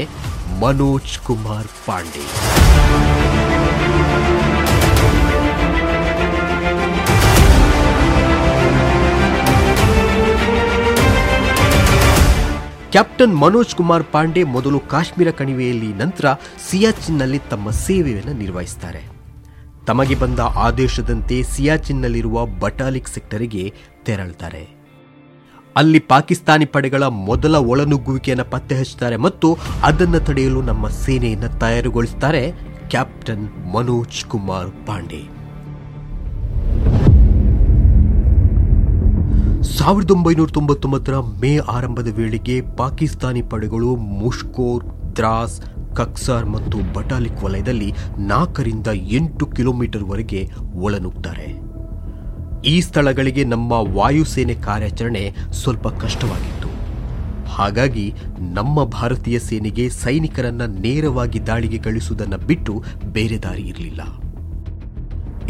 ಮನೋಜ್ ಕುಮಾರ್ ಪಾಂಡೆ. ಕ್ಯಾಪ್ಟನ್ ಮನೋಜ್ ಕುಮಾರ್ ಪಾಂಡೆ ಮೊದಲು ಕಾಶ್ಮೀರ ಕಣಿವೆಯಲ್ಲಿ ನಂತರ ಸಿಯಾಚಿನ್ನಲ್ಲಿ ತಮ್ಮ ಸೇವೆಯನ್ನು ನಿರ್ವಹಿಸುತ್ತಾರೆ ತಮಗೆ ಬಂದ ಆದೇಶದಂತೆ ಸಿಯಾಚಿನ್ನಲ್ಲಿರುವ ಬಟಾಲಿಕ್ ಸೆಕ್ಟರಿಗೆ ತೆರಳುತ್ತಾರೆ. ಅಲ್ಲಿ ಪಾಕಿಸ್ತಾನಿ ಪಡೆಗಳ ಮೊದಲ ಒಳನುಗ್ಗುವಿಕೆಯನ್ನು ಪತ್ತೆ ಹಚ್ಚುತ್ತಾರೆ ಮತ್ತು ಅದನ್ನು ತಡೆಯಲು ನಮ್ಮ ಸೇನೆಯನ್ನು ತಯಾರುಗೊಳಿಸುತ್ತಾರೆ ಕ್ಯಾಪ್ಟನ್ ಮನೋಜ್ ಕುಮಾರ್ ಪಾಂಡೆ. ಸಾವಿರದ ಒಂಬೈನೂರ ತೊಂಬತ್ತೊಂಬತ್ತರ ಮೇ ಆರಂಭದ ವೇಳೆಗೆ ಪಾಕಿಸ್ತಾನಿ ಪಡೆಗಳು ಮುಷ್ಕೋರ್, ದ್ರಾಸ್, ಕಕ್ಸಾರ್ ಮತ್ತು ಬಟಾಲಿಕ್ ವಲಯದಲ್ಲಿ ನಾಲ್ಕರಿಂದ ಎಂಟು ಕಿಲೋಮೀಟರ್ವರೆಗೆ ಒಳನುಗ್ತಾರೆ. ಈ ಸ್ಥಳಗಳಿಗೆ ನಮ್ಮ ವಾಯುಸೇನೆ ಕಾರ್ಯಾಚರಣೆ ಸ್ವಲ್ಪ ಕಷ್ಟವಾಗಿತ್ತು. ಹಾಗಾಗಿ ನಮ್ಮ ಭಾರತೀಯ ಸೇನೆಗೆ ಸೈನಿಕರನ್ನು ನೇರವಾಗಿ ದಾಳಿಗೆ ಕಳಿಸುವುದನ್ನು ಬಿಟ್ಟು ಬೇರೆ ದಾರಿ ಇರಲಿಲ್ಲ.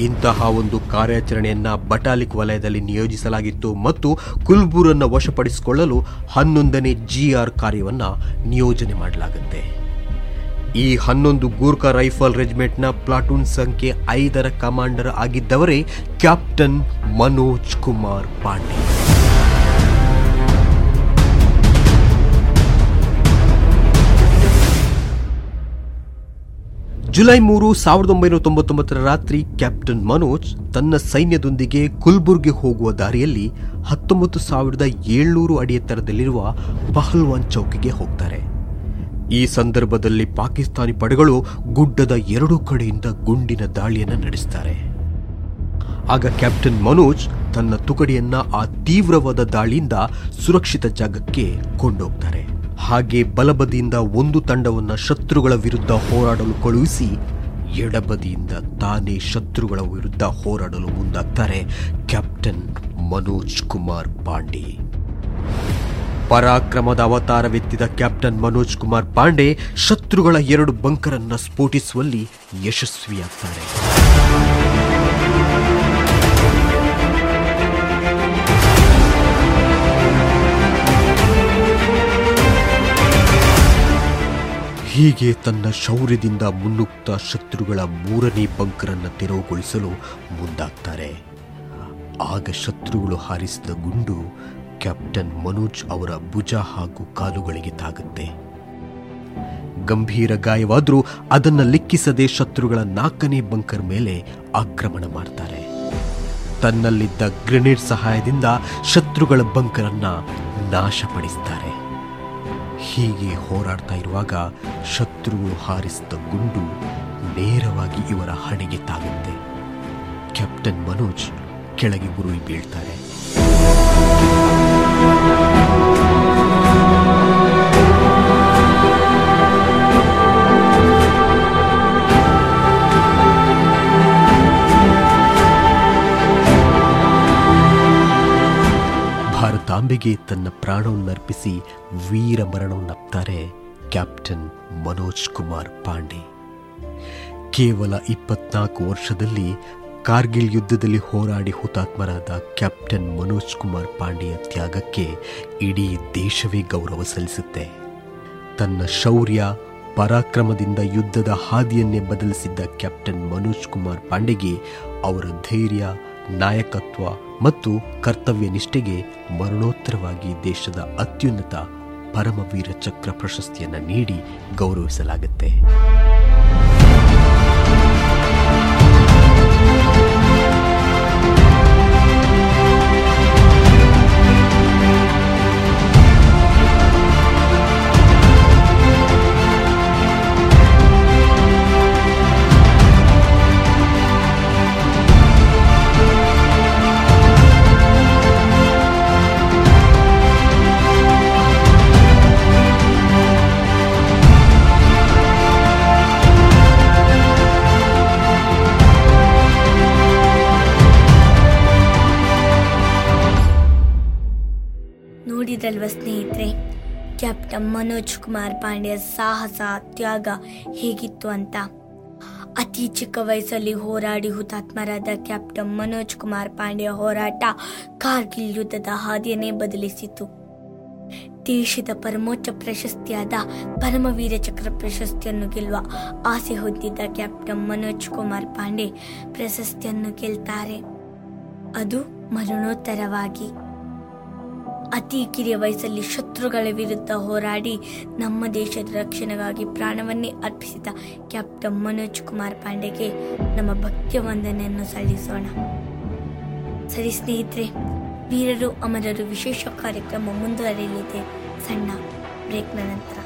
ಇಂತಹ ಒಂದು ಕಾರ್ಯಾಚರಣೆಯನ್ನ ಬಟಾಲಿಕ್ ವಲಯದಲ್ಲಿ ನಿಯೋಜಿಸಲಾಗಿತ್ತು ಮತ್ತು ಕುಲ್ಬೂರನ್ನು ವಶಪಡಿಸಿಕೊಳ್ಳಲು ಹನ್ನೊಂದನೇ ಜಿಆರ್ ಕಾರ್ಯವನ್ನು ನಿಯೋಜನೆ ಮಾಡಲಾಗುತ್ತೆ. ಈ ಹನ್ನೊಂದು ಗೂರ್ಖಾ ರೈಫಲ್ ರೆಜಿಮೆಂಟ್ನ ಪ್ಲಾಟೂನ್ ಸಂಖ್ಯೆ ಐದರ ಕಮಾಂಡರ್ ಆಗಿದ್ದವರೇ ಕ್ಯಾಪ್ಟನ್ ಮನೋಜ್ ಕುಮಾರ್ ಪಾಂಡೆ. ಜುಲೈ ಮೂರು, ಸಾವಿರದ ಒಂಬೈನೂರ ತೊಂಬತ್ತೊಂಬತ್ತರ ರಾತ್ರಿ ಕ್ಯಾಪ್ಟನ್ ಮನೋಜ್ ತನ್ನ ಸೈನ್ಯದೊಂದಿಗೆ ಕುಲ್ಬುರ್ಗೆ ಹೋಗುವ ದಾರಿಯಲ್ಲಿ ಹತ್ತೊಂಬತ್ತು ಸಾವಿರದ ಏಳ್ನೂರು ಅಡಿ ಎತ್ತರದಲ್ಲಿರುವ ಪಹಲ್ವಾನ್ ಚೌಕಿಗೆ ಹೋಗ್ತಾರೆ. ಈ ಸಂದರ್ಭದಲ್ಲಿ ಪಾಕಿಸ್ತಾನಿ ಪಡೆಗಳು ಗುಡ್ಡದ ಎರಡೂ ಕಡೆಯಿಂದ ಗುಂಡಿನ ದಾಳಿಯನ್ನು ನಡೆಸ್ತಾರೆ. ಆಗ ಕ್ಯಾಪ್ಟನ್ ಮನೋಜ್ ತನ್ನ ತುಕಡಿಯನ್ನ ಆ ತೀವ್ರವಾದ ದಾಳಿಯಿಂದ ಸುರಕ್ಷಿತ ಜಾಗಕ್ಕೆ ಕೊಂಡೋಗ್ತಾರೆ. ಹಾಗೆ ಬಲಬದಿಯಿಂದ ಒಂದು ತಂಡವನ್ನು ಶತ್ರುಗಳ ವಿರುದ್ಧ ಹೋರಾಡಲು ಕಳುಹಿಸಿ, ಎಡಬದಿಯಿಂದ ತಾನೇ ಶತ್ರುಗಳ ವಿರುದ್ಧ ಹೋರಾಡಲು ಮುಂದಾಗ್ತಾರೆ ಕ್ಯಾಪ್ಟನ್ ಮನೋಜ್ ಕುಮಾರ್ ಪಾಂಡೆ. ಪರಾಕ್ರಮದ ಅವತಾರವೆತ್ತಿದ ಕ್ಯಾಪ್ಟನ್ ಮನೋಜ್ ಕುಮಾರ್ ಪಾಂಡೆ ಶತ್ರುಗಳ ಎರಡು ಬಂಕರನ್ನು ಸ್ಫೋಟಿಸುವಲ್ಲಿ ಯಶಸ್ವಿಯಾಗ್ತಾರೆ. ಹೀಗೆ ತನ್ನ ಶೌರ್ಯದಿಂದ ಮುನ್ನುಗ್ತ ಶತ್ರುಗಳ ಮೂರನೇ ಬಂಕರನ್ನು ತೆರವುಗೊಳಿಸಲು ಮುಂದಾಗ್ತಾರೆ. ಆಗ ಶತ್ರುಗಳು ಹಾರಿಸಿದ ಗುಂಡು ಕ್ಯಾಪ್ಟನ್ ಮನೋಜ್ ಅವರ ಭುಜ ಹಾಗೂ ಕಾಲುಗಳಿಗೆ ತಾಗುತ್ತೆ. ಗಂಭೀರ ಗಾಯವಾದರೂ ಅದನ್ನು ಲೆಕ್ಕಿಸದೆ ಶತ್ರುಗಳ ನಾಲ್ಕನೇ ಬಂಕರ್ ಮೇಲೆ ಆಕ್ರಮಣ ಮಾಡ್ತಾರೆ. ತನ್ನಲ್ಲಿದ್ದ ಗ್ರೆನೇಡ್ ಸಹಾಯದಿಂದ ಶತ್ರುಗಳ ಬಂಕರನ್ನು ನಾಶಪಡಿಸ್ತಾರೆ. ಹೀಗೆ ಹೋರಾಡ್ತಾ ಇರುವಾಗ ಶತ್ರುಗಳು ಹಾರಿಸಿದ ಗುಂಡು ನೇರವಾಗಿ ಇವರ ಹಣೆಗೆ ತಾಗುತ್ತೆ ಕ್ಯಾಪ್ಟನ್ ಮನೋಜ್ ಕೆಳಗೆ ಗುರುವಿ ಬೀಳ್ತಾರೆ. ಭಾರತಾಂಬೆಗೆ ತನ್ನ ಪ್ರಾಣವನ್ನರ್ಪಿಸಿ ವೀರ ಮರಣವನ್ನಪ್ತಾರೆ ಕ್ಯಾಪ್ಟನ್ ಮನೋಜ್ ಕುಮಾರ್ ಪಾಂಡೆ. ಕೇವಲ ಇಪ್ಪತ್ನಾಲ್ಕು ವರ್ಷದಲ್ಲಿ ಕಾರ್ಗಿಲ್ ಯುದ್ಧದಲ್ಲಿ ಹೋರಾಡಿ ಹುತಾತ್ಮರಾದ ಕ್ಯಾಪ್ಟನ್ ಮನೋಜ್ ಕುಮಾರ್ ಪಾಂಡೆಯ ತ್ಯಾಗಕ್ಕೆ ಇಡೀ ದೇಶವೇ ಗೌರವ ಸಲ್ಲಿಸುತ್ತೆ. ತನ್ನ ಶೌರ್ಯ, ಪರಾಕ್ರಮದಿಂದ ಯುದ್ಧದ ಹಾದಿಯನ್ನೇ ಬದಲಿಸಿದ್ದ ಕ್ಯಾಪ್ಟನ್ ಮನೋಜ್ ಕುಮಾರ್ ಪಾಂಡೆಗೆ ಅವರ ಧೈರ್ಯ, ನಾಯಕತ್ವ ಮತ್ತು ಕರ್ತವ್ಯ ನಿಷ್ಠೆಗೆ ಮರಣೋತ್ತರವಾಗಿ ದೇಶದ ಅತ್ಯುನ್ನತ ಪರಮವೀರ ಚಕ್ರ ಪ್ರಶಸ್ತಿಯನ್ನು ನೀಡಿ ಗೌರವಿಸಲಾಗುತ್ತೆ. ನೋಡಿದಲ್ವ ಸ್ನೇಹಿತರೆ? ಕ್ಯಾಪ್ಟನ್ ಮನೋಜ್ ಕುಮಾರ್ ಪಾಂಡ್ಯ ಸಾಹಸ, ತ್ಯಾಗ ಹೇಗಿತ್ತು ಅಂತ? ಅತಿ ಚಿಕ್ಕ ವಯಸ್ಸಲ್ಲಿ ಹೋರಾಡಿ ಹುತಾತ್ಮರಾದ ಕ್ಯಾಪ್ಟನ್ ಮನೋಜ್ ಕುಮಾರ್ ಪಾಂಡ್ಯ ಹೋರಾಟ ಕಾರ್ಗಿಲ್ ಯುದ್ಧದ ಹಾದಿಯನ್ನೇ ಬದಲಿಸಿತು. ದೇಶದ ಪರಮೋಚ್ಚ ಪ್ರಶಸ್ತಿಯಾದ ಪರಮವೀರ ಚಕ್ರ ಪ್ರಶಸ್ತಿಯನ್ನು ಗೆಲ್ಲುವ ಆಸೆ ಹೊಂದಿದ್ದ ಕ್ಯಾಪ್ಟನ್ ಮನೋಜ್ ಕುಮಾರ್ ಪಾಂಡೆ ಪ್ರಶಸ್ತಿಯನ್ನು ಗೆಲ್ತಾರೆ. ಅದು ಮರಣೋತ್ತರವಾಗಿ. ಅತಿ ಕಿರಿಯ ವಯಸ್ಸಲ್ಲಿ ಶತ್ರುಗಳ ವಿರುದ್ಧ ಹೋರಾಡಿ ನಮ್ಮ ದೇಶದ ರಕ್ಷಣೆಗಾಗಿ ಪ್ರಾಣವನ್ನೇ ಅರ್ಪಿಸಿದ ಕ್ಯಾಪ್ಟನ್ ಮನೋಜ್ ಕುಮಾರ್ ಪಾಂಡೆಗೆ ನಮ್ಮ ಭಕ್ತಿಯ ವಂದನೆಯನ್ನು ಸಲ್ಲಿಸೋಣ. ಸರಿ ಸ್ನೇಹಿತರೆ, ವೀರರು ಅಮರರು ವಿಶೇಷ ಕಾರ್ಯಕ್ರಮ ಮುಂದುವರಿಯಲಿದೆ. ಸಣ್ಣ ಬ್ರೇಕ್ನ ನಂತರ.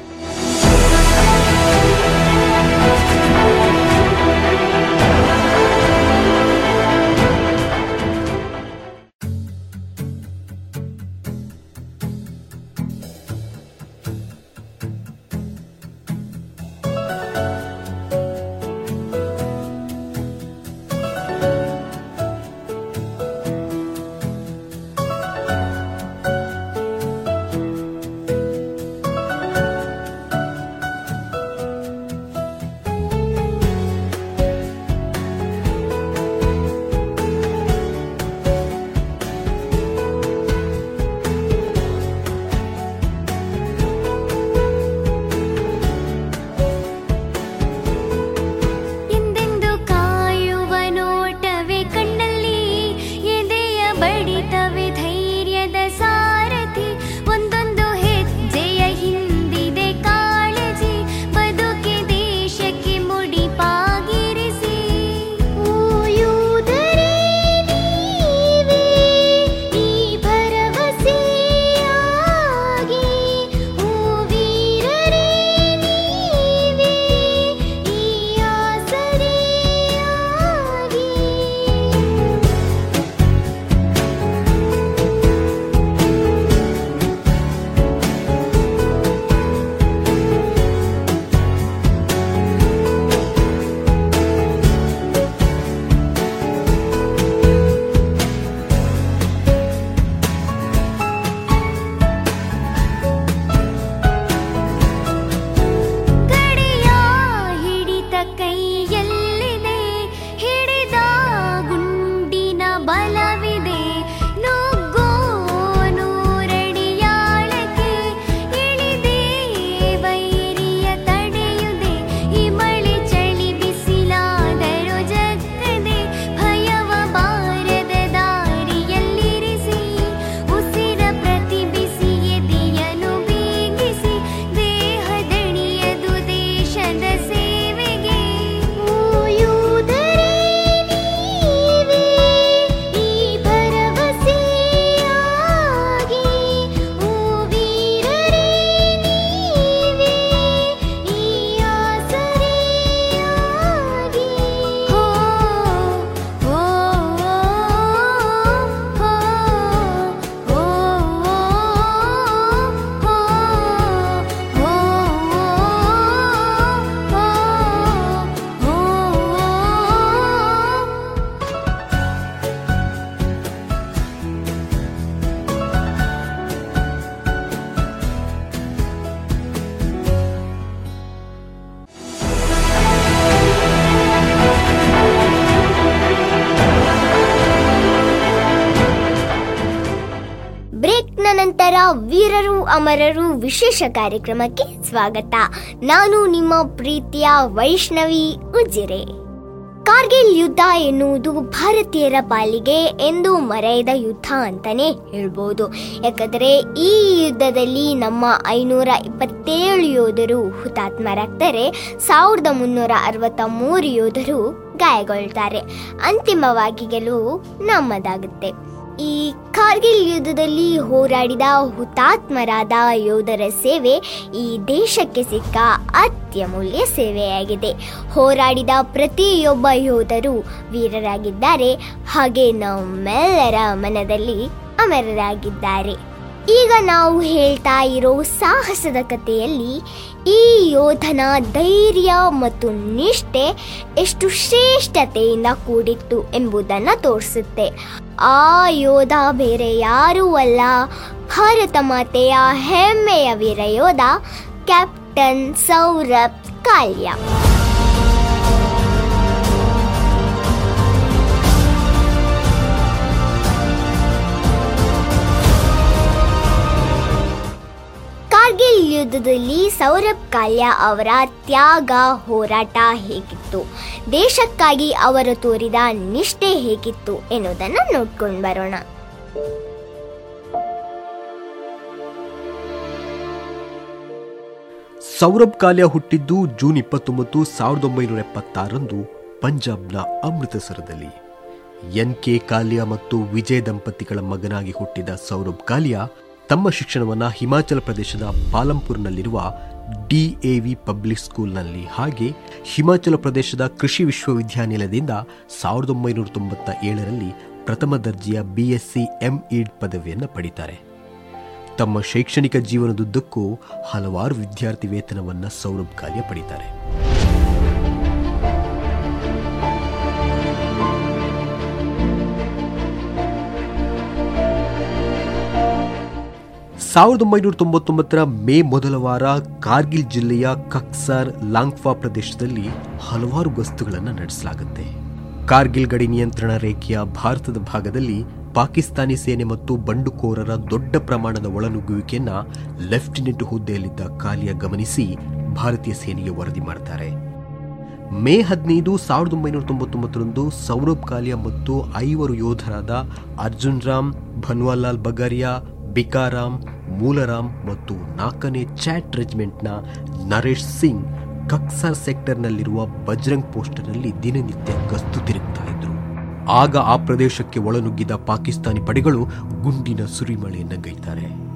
ಅಮರರು ವಿಶೇಷ ಕಾರ್ಯಕ್ರಮಕ್ಕೆ ಸ್ವಾಗತ. ನಾನು ನಿಮ್ಮ ಪ್ರೀತಿಯ ವೈಷ್ಣವಿ ಉಜಿರೆ. ಕಾರ್ಗಿಲ್ ಯುದ್ಧ ಎನ್ನುವುದು ಭಾರತೀಯರ ಪಾಲಿಗೆ ಎಂದು ಮರೆಯದ ಯುದ್ಧ ಅಂತಾನೆ ಹೇಳ್ಬೋದು. ಯಾಕಂದರೆ ಈ ಯುದ್ಧದಲ್ಲಿ ನಮ್ಮ ಐನೂರ ಇಪ್ಪತ್ತೇಳು ಯೋಧರು ಹುತಾತ್ಮರಾಗ್ತಾರೆ, ಸಾವಿರದ ಮುನ್ನೂರ ಅರವತ್ತ ಮೂರು ಯೋಧರು ಗಾಯಗೊಳ್ತಾರೆ. ಅಂತಿಮವಾಗಿ ಗೆಲುವು ನಮ್ಮದಾಗುತ್ತೆ. ಕಾರ್ಗಿಲ್ ಯುದ್ಧದಲ್ಲಿ ಹೋರಾಡಿದ ಹುತಾತ್ಮರಾದ ಯೋಧರ ಸೇವೆ ಈ ದೇಶಕ್ಕೆ ಸಿಕ್ಕ ಅತ್ಯಮೂಲ್ಯ ಸೇವೆಯಾಗಿದೆ. ಹೋರಾಡಿದ ಪ್ರತಿಯೊಬ್ಬ ಯೋಧರು ವೀರರಾಗಿದ್ದಾರೆ. ಹಾಗೆ ನಮ್ಮೆಲ್ಲರ ಮನದಲ್ಲಿ ಅಮರರಾಗಿದ್ದಾರೆ. ಈಗ ನಾವು ಹೇಳ್ತಾ ಇರೋ ಸಾಹಸದ ಕಥೆಯಲ್ಲಿ ಈ ಯೋಧನ ಧೈರ್ಯ ಮತ್ತು ನಿಷ್ಠೆ ಎಷ್ಟು ಶ್ರೇಷ್ಠತೆಯಿಂದ ಕೂಡಿತ್ತು ಎಂಬುದನ್ನು ತೋರಿಸುತ್ತೆ. ಆ ಯೋಧ ಬೇರೆ ಯಾರೂ ಅಲ್ಲ. ಭಾರತ ಮಾತೆಯ ಹೆಮ್ಮೆಯ ವೀರ ಯೋಧ ಕ್ಯಾಪ್ಟನ್ ಸೌರಭ್ ಕಾಲ್ಯ. ಯುದ್ಧದಲ್ಲಿ ಸೌರಭ್ ಕಾಲ್ಯ ಅವರ ತ್ಯಾಗ ಹೋರಾಟ ಹೇಗಿತ್ತು? ದೇಶಕ್ಕಾಗಿ ಅವರು ತೋರಿದ ನಿಷ್ಠೆ ಹೇಗಿತ್ತು ಎನ್ನುವುದನ್ನು ನೋಡ್ಕೊಂಡು ಬರೋಣ. ಸೌರಭ್ ಕಾಲ್ಯ ಹುಟ್ಟಿದ್ದು ಜೂನ್ ಇಪ್ಪತ್ತೊಂಬತ್ತು ಸಾವಿರದ ಒಂಬೈನೂರ ಎಪ್ಪತ್ತಾರಂದು ಪಂಜಾಬ್ನ ಅಮೃತಸರದಲ್ಲಿ. ಎನ್ ಕೆ ಕಾಲ್ಯ ಮತ್ತು ವಿಜಯ್ ದಂಪತಿಗಳ ಮಗನಾಗಿ ಹುಟ್ಟಿದ ಸೌರಭ್ ಕಾಲ್ಯ ತಮ್ಮ ಶಿಕ್ಷಣವನ್ನು ಹಿಮಾಚಲ ಪ್ರದೇಶದ ಪಾಲಂಪುರ್ನಲ್ಲಿರುವ ಡಿ ಎ ವಿ ಪಬ್ಲಿಕ್ ಸ್ಕೂಲ್ನಲ್ಲಿ ಹಾಗೆ ಹಿಮಾಚಲ ಪ್ರದೇಶದ ಕೃಷಿ ವಿಶ್ವವಿದ್ಯಾನಿಲಯದಿಂದ ಸಾವಿರದ ಒಂಬೈನೂರ ತೊಂಬತ್ತ ಏಳರಲ್ಲಿ ಪ್ರಥಮ ದರ್ಜೆಯ B S C M Ed ಪದವಿಯನ್ನು ಪಡಿತಾರೆ. ತಮ್ಮ ಶೈಕ್ಷಣಿಕ ಜೀವನದುದ್ದಕ್ಕೂ ಹಲವಾರು ವಿದ್ಯಾರ್ಥಿ ವೇತನವನ್ನು ಸೌರಭ್ ಕಾರ್ಯ ಪಡಿತಾರೆ. ಸಾವಿರದ ಒಂಬೈನೂರ ತೊಂಬತ್ತೊಂಬತ್ತರ ಮೇ ಮೊದಲ ವಾರ ಕಾರ್ಗಿಲ್ ಜಿಲ್ಲೆಯ ಕಕ್ಸಾರ್ ಲಾಂಗ್ಫಾ ಪ್ರದೇಶದಲ್ಲಿ ಹಲವಾರು ಗಸ್ತುಗಳನ್ನು ನಡೆಸಲಾಗುತ್ತೆ. ಕಾರ್ಗಿಲ್ ಗಡಿ ನಿಯಂತ್ರಣ ರೇಖೆಯ ಭಾರತದ ಭಾಗದಲ್ಲಿ ಪಾಕಿಸ್ತಾನಿ ಸೇನೆ ಮತ್ತು ಬಂಡುಕೋರರ ದೊಡ್ಡ ಪ್ರಮಾಣದ ಒಳನುಗ್ಗುವಿಕೆಯನ್ನು ಲೆಫ್ಟಿನೆಂಟ್ ಹುದ್ದೆಯಲ್ಲಿದ್ದ ಕಾಲಿಯ ಗಮನಿಸಿ ಭಾರತೀಯ ಸೇನೆಗೆ ವರದಿ ಮಾಡ್ತಾರೆ. ಮೇ ಹದಿನೈದು ಸಾವಿರದ ಒಂಬೈನೂರ ತೊಂಬತ್ತೊಂಬತ್ತರಂದು ಸೌರಭ್ ಕಾಲಿಯ ಮತ್ತು ಐವರು ಯೋಧರಾದ ಅರ್ಜುನ್ ರಾಮ್ ಭನ್ವಾಲಾಲ್ ಬಗಾರಿಯಾ, ಬಿಕಾರಾಮ್ ಮೂಲರಾಮ್ ಮತ್ತು ನಾಲ್ಕನೇ ಚಾಟ್ ರೆಜಿಮೆಂಟ್ನ ನರೇಶ್ ಸಿಂಗ್ ಕಕ್ಸರ್ ಸೆಕ್ಟರ್ನಲ್ಲಿರುವ ಬಜರಂಗ್ ಪೋಸ್ಟರ್ನಲ್ಲಿ ದಿನನಿತ್ಯ ಗಸ್ತು ತಿರುಗ್ತಾ ಇದ್ರು. ಆಗ ಆ ಪ್ರದೇಶಕ್ಕೆ ಒಳನುಗ್ಗಿದ ಪಾಕಿಸ್ತಾನಿ ಪಡೆಗಳು ಗುಂಡಿನ ಸುರಿಮಳೆಯನ್ನು ಗೈತಾರೆ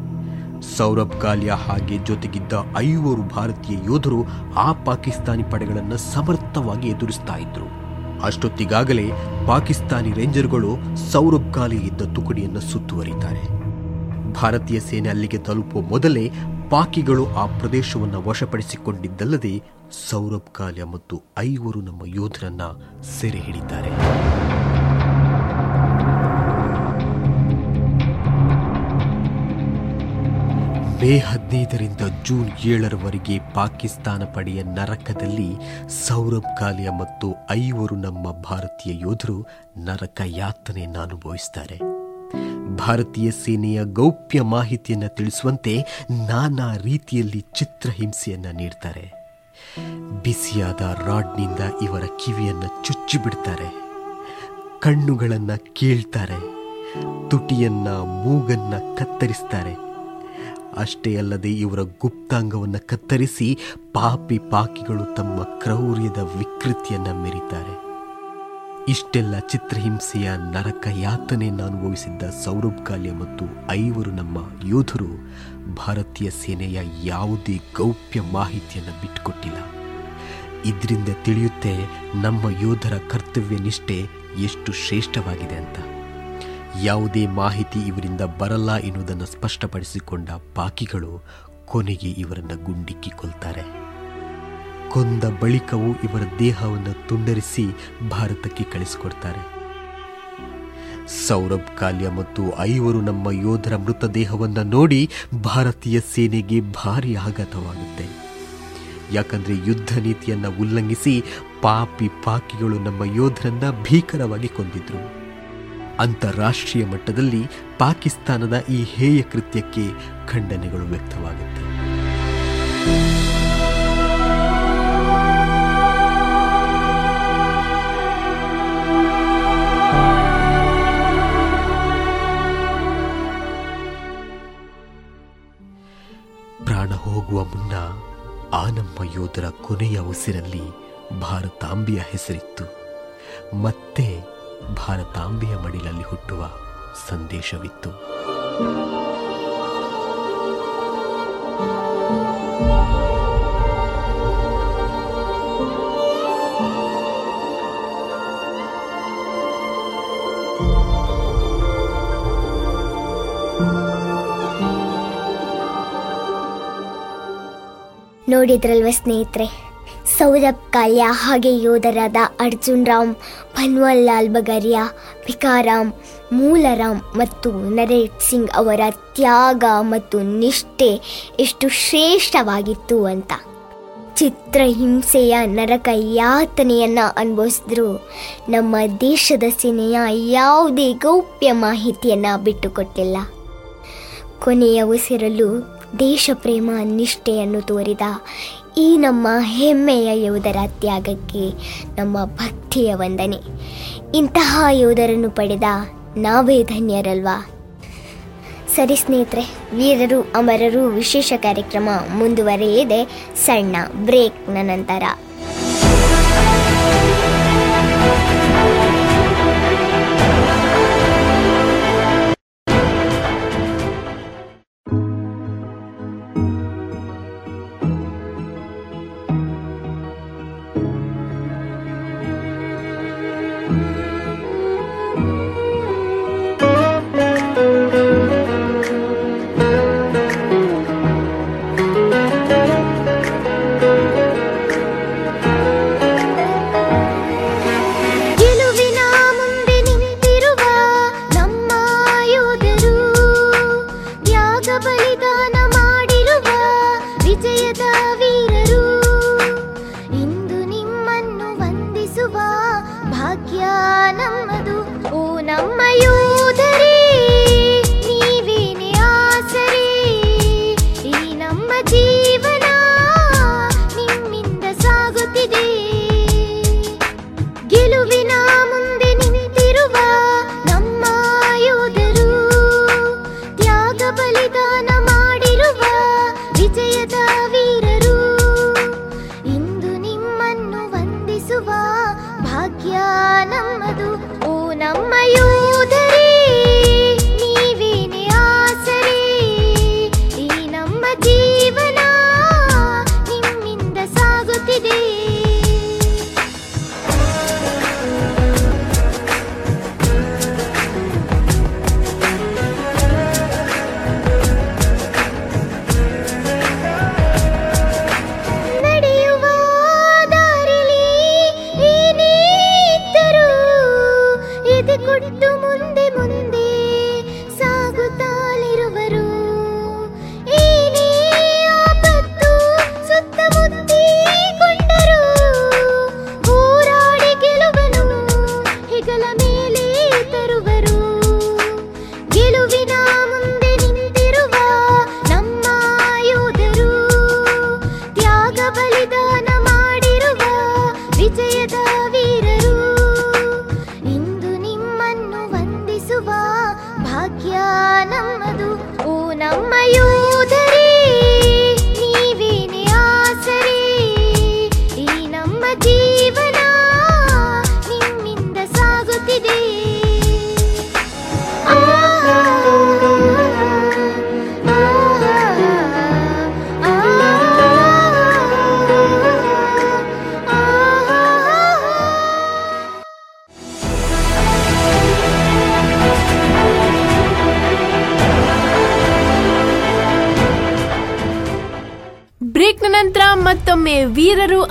ಸೌರಭ್ ಗಾಲಿಯ ಹಾಗೆ ಜೊತೆಗಿದ್ದ ಐವರು ಭಾರತೀಯ ಯೋಧರು ಆ ಪಾಕಿಸ್ತಾನಿ ಪಡೆಗಳನ್ನು ಸಮರ್ಥವಾಗಿ ಎದುರಿಸ್ತಾ ಇದ್ರು. ಅಷ್ಟೊತ್ತಿಗಾಗಲೇ ಪಾಕಿಸ್ತಾನಿ ರೇಂಜರ್ಗಳು ಸೌರಭ್ ಗಾಲಿ ಇದ್ದ ತುಕಡಿಯನ್ನು ಸುತ್ತುವರಿತಾರೆ. ಭಾರತೀಯ ಸೇನೆ ಅಲ್ಲಿಗೆ ತಲುಪುವ ಮೊದಲೇ ಪಾಕಿಗಳು ಆ ಪ್ರದೇಶವನ್ನು ವಶಪಡಿಸಿಕೊಂಡಿದ್ದಲ್ಲದೆ ಸೌರಭ್ ಕಾಲ್ಯ ಮತ್ತು ಐವರು ನಮ್ಮ ಯೋಧರನ್ನ ಸೆರೆ ಹಿಡಿದ್ದಾರೆ. ಮೇ ಹದಿನೈದರಿಂದ ಜೂನ್ ಏಳರವರೆಗೆ ಪಾಕಿಸ್ತಾನ ಪಡೆಯ ನರಕದಲ್ಲಿ ಸೌರಭ್ ಕಾಲಿಯ ಮತ್ತು ಐವರು ನಮ್ಮ ಭಾರತೀಯ ಯೋಧರು ನರಕ ಯಾತನೆಯನ್ನು ಅನುಭವಿಸ್ತಾರೆ. ಭಾರತೀಯ ಸೇನೆಯ ಗೌಪ್ಯ ಮಾಹಿತಿಯನ್ನು ತಿಳಿಸುವಂತೆ ನಾನಾ ರೀತಿಯಲ್ಲಿ ಚಿತ್ರಹಿಂಸೆಯನ್ನು ನೀಡ್ತಾರೆ. ಬಿಸಿಯಾದ ರಾಡ್ನಿಂದ ಇವರ ಕಿವಿಯನ್ನು ಚುಚ್ಚಿಬಿಡ್ತಾರೆ ಕಣ್ಣುಗಳನ್ನು ಕೀಳ್ತಾರೆ. ತುಟಿಯನ್ನ ಮೂಗನ್ನ ಕತ್ತರಿಸ್ತಾರೆ. ಅಷ್ಟೇ ಅಲ್ಲದೆ ಇವರ ಗುಪ್ತಾಂಗವನ್ನು ಕತ್ತರಿಸಿ ಪಾಪಿ ಪಾಕಿಗಳು ತಮ್ಮ ಕ್ರೌರ್ಯದ ವಿಕೃತಿಯನ್ನು ಮೆರೀತಾರೆ. ಇಷ್ಟೆಲ್ಲ ಚಿತ್ರಹಿಂಸೆಯ ನರಕ ಯಾತನೆಯನ್ನು ಅನುಭವಿಸಿದ್ದ ಸೌರಭ್ ಕಾಲ್ಯ ಮತ್ತು ಐವರು ನಮ್ಮ ಯೋಧರು ಭಾರತೀಯ ಸೇನೆಯ ಯಾವುದೇ ಗೌಪ್ಯ ಮಾಹಿತಿಯನ್ನು ಬಿಟ್ಟುಕೊಟ್ಟಿಲ್ಲ. ಇದರಿಂದ ತಿಳಿಯುತ್ತೆ ನಮ್ಮ ಯೋಧರ ಕರ್ತವ್ಯ ನಿಷ್ಠೆ ಎಷ್ಟು ಶ್ರೇಷ್ಠವಾಗಿದೆ ಅಂತ. ಯಾವುದೇ ಮಾಹಿತಿ ಇವರಿಂದ ಬರಲ್ಲ ಎನ್ನುವುದನ್ನು ಸ್ಪಷ್ಟಪಡಿಸಿಕೊಂಡ ಪಾಕಿಗಳು ಕೊನೆಗೆ ಇವರನ್ನು ಗುಂಡಿಕ್ಕಿ ಕೊಲ್ತಾರೆ. ಕೊಂದ ಬಳಿಕವೂ ಇವರ ದೇಹವನ್ನು ತುಂಡರಿಸಿ ಭಾರತಕ್ಕೆ ಕಳಿಸಿಕೊಡ್ತಾರೆ. ಸೌರಭ್ ಕಾಲ್ಯ ಮತ್ತು ಐವರು ನಮ್ಮ ಯೋಧರ ಮೃತದೇಹವನ್ನು ನೋಡಿ ಭಾರತೀಯ ಸೇನೆಗೆ ಭಾರಿ ಆಘಾತವಾಗುತ್ತೆ. ಯಾಕಂದರೆ ಯುದ್ಧ ನೀತಿಯನ್ನು ಉಲ್ಲಂಘಿಸಿ ಪಾಪಿ ಪಾಕಿಗಳು ನಮ್ಮ ಯೋಧರನ್ನ ಭೀಕರವಾಗಿ ಕೊಂದಿದ್ರು. ಅಂತಾರಾಷ್ಟ್ರೀಯ ಮಟ್ಟದಲ್ಲಿ ಪಾಕಿಸ್ತಾನದ ಈ ಹೇಯ ಕೃತ್ಯಕ್ಕೆ ಖಂಡನೆಗಳು ವ್ಯಕ್ತವಾಗುತ್ತೆ. ಪ್ರಾಣ ಹೋಗುವ ಮುನ್ನ ಆನಮ್ಮ ನಮ್ಮ ಯೋಧರ ಕೊನೆಯ ಉಸಿರಲ್ಲಿ ಭಾರತಾಂಬೆಯ ಹೆಸರಿತ್ತು. ಮತ್ತೆ ಭಾರತಾಂಬೆಯ ಮಡಿಲಲ್ಲಿ ಹುಟ್ಟುವ ಸಂದೇಶವಿತ್ತು. ನೋಡಿದ್ರಲ್ವ ಸ್ನೇಹಿತರೆ? ಸೌರಭ್ ಕಾಲ್ಯ ಹಾಗೆ ಯೋಧರಾದ ಅರ್ಜುನ್ ರಾಮ್ ಭನ್ವಲ್ ಲಾಲ್ ಬಗರಿಯಾ, ಭಿಕಾರಾಮ್, ಮೂಲರಾಮ್ ಮತ್ತು ನರೇಶ್ ಸಿಂಗ್ ಅವರ ತ್ಯಾಗ ಮತ್ತು ನಿಷ್ಠೆ ಎಷ್ಟು ಶ್ರೇಷ್ಠವಾಗಿತ್ತು ಅಂತ. ಚಿತ್ರ ಹಿಂಸೆಯ ನರಕ ಯಾತನೆಯನ್ನು ಅನುಭವಿಸಿದ್ರು. ನಮ್ಮ ದೇಶದ ಸೇನೆಯ ಯಾವುದೇ ಗೌಪ್ಯ ಮಾಹಿತಿಯನ್ನು ಬಿಟ್ಟುಕೊಟ್ಟಿಲ್ಲ. ಕೊನೆಯ ಉಸಿರಲು ದೇಶ ಪ್ರೇಮ ನಿಷ್ಠೆಯನ್ನು ತೋರಿದ ಈ ನಮ್ಮ ಹೆಮ್ಮೆಯ ಯೋಧರ ತ್ಯಾಗಕ್ಕೆ ನಮ್ಮ ಭಕ್ತಿಯ ವಂದನೆ. ಇಂತಹ ಯೋಧರನ್ನು ಪಡೆದ ನಾವೇ ಧನ್ಯರಲ್ವಾ? ಸರಿ ಸ್ನೇಹಿತರೆ, ವೀರರು, ಅಮರರು ವಿಶೇಷ ಕಾರ್ಯಕ್ರಮ ಮುಂದುವರೆಯದೆ ಸಣ್ಣ ಬ್ರೇಕ್ನ ನಂತರ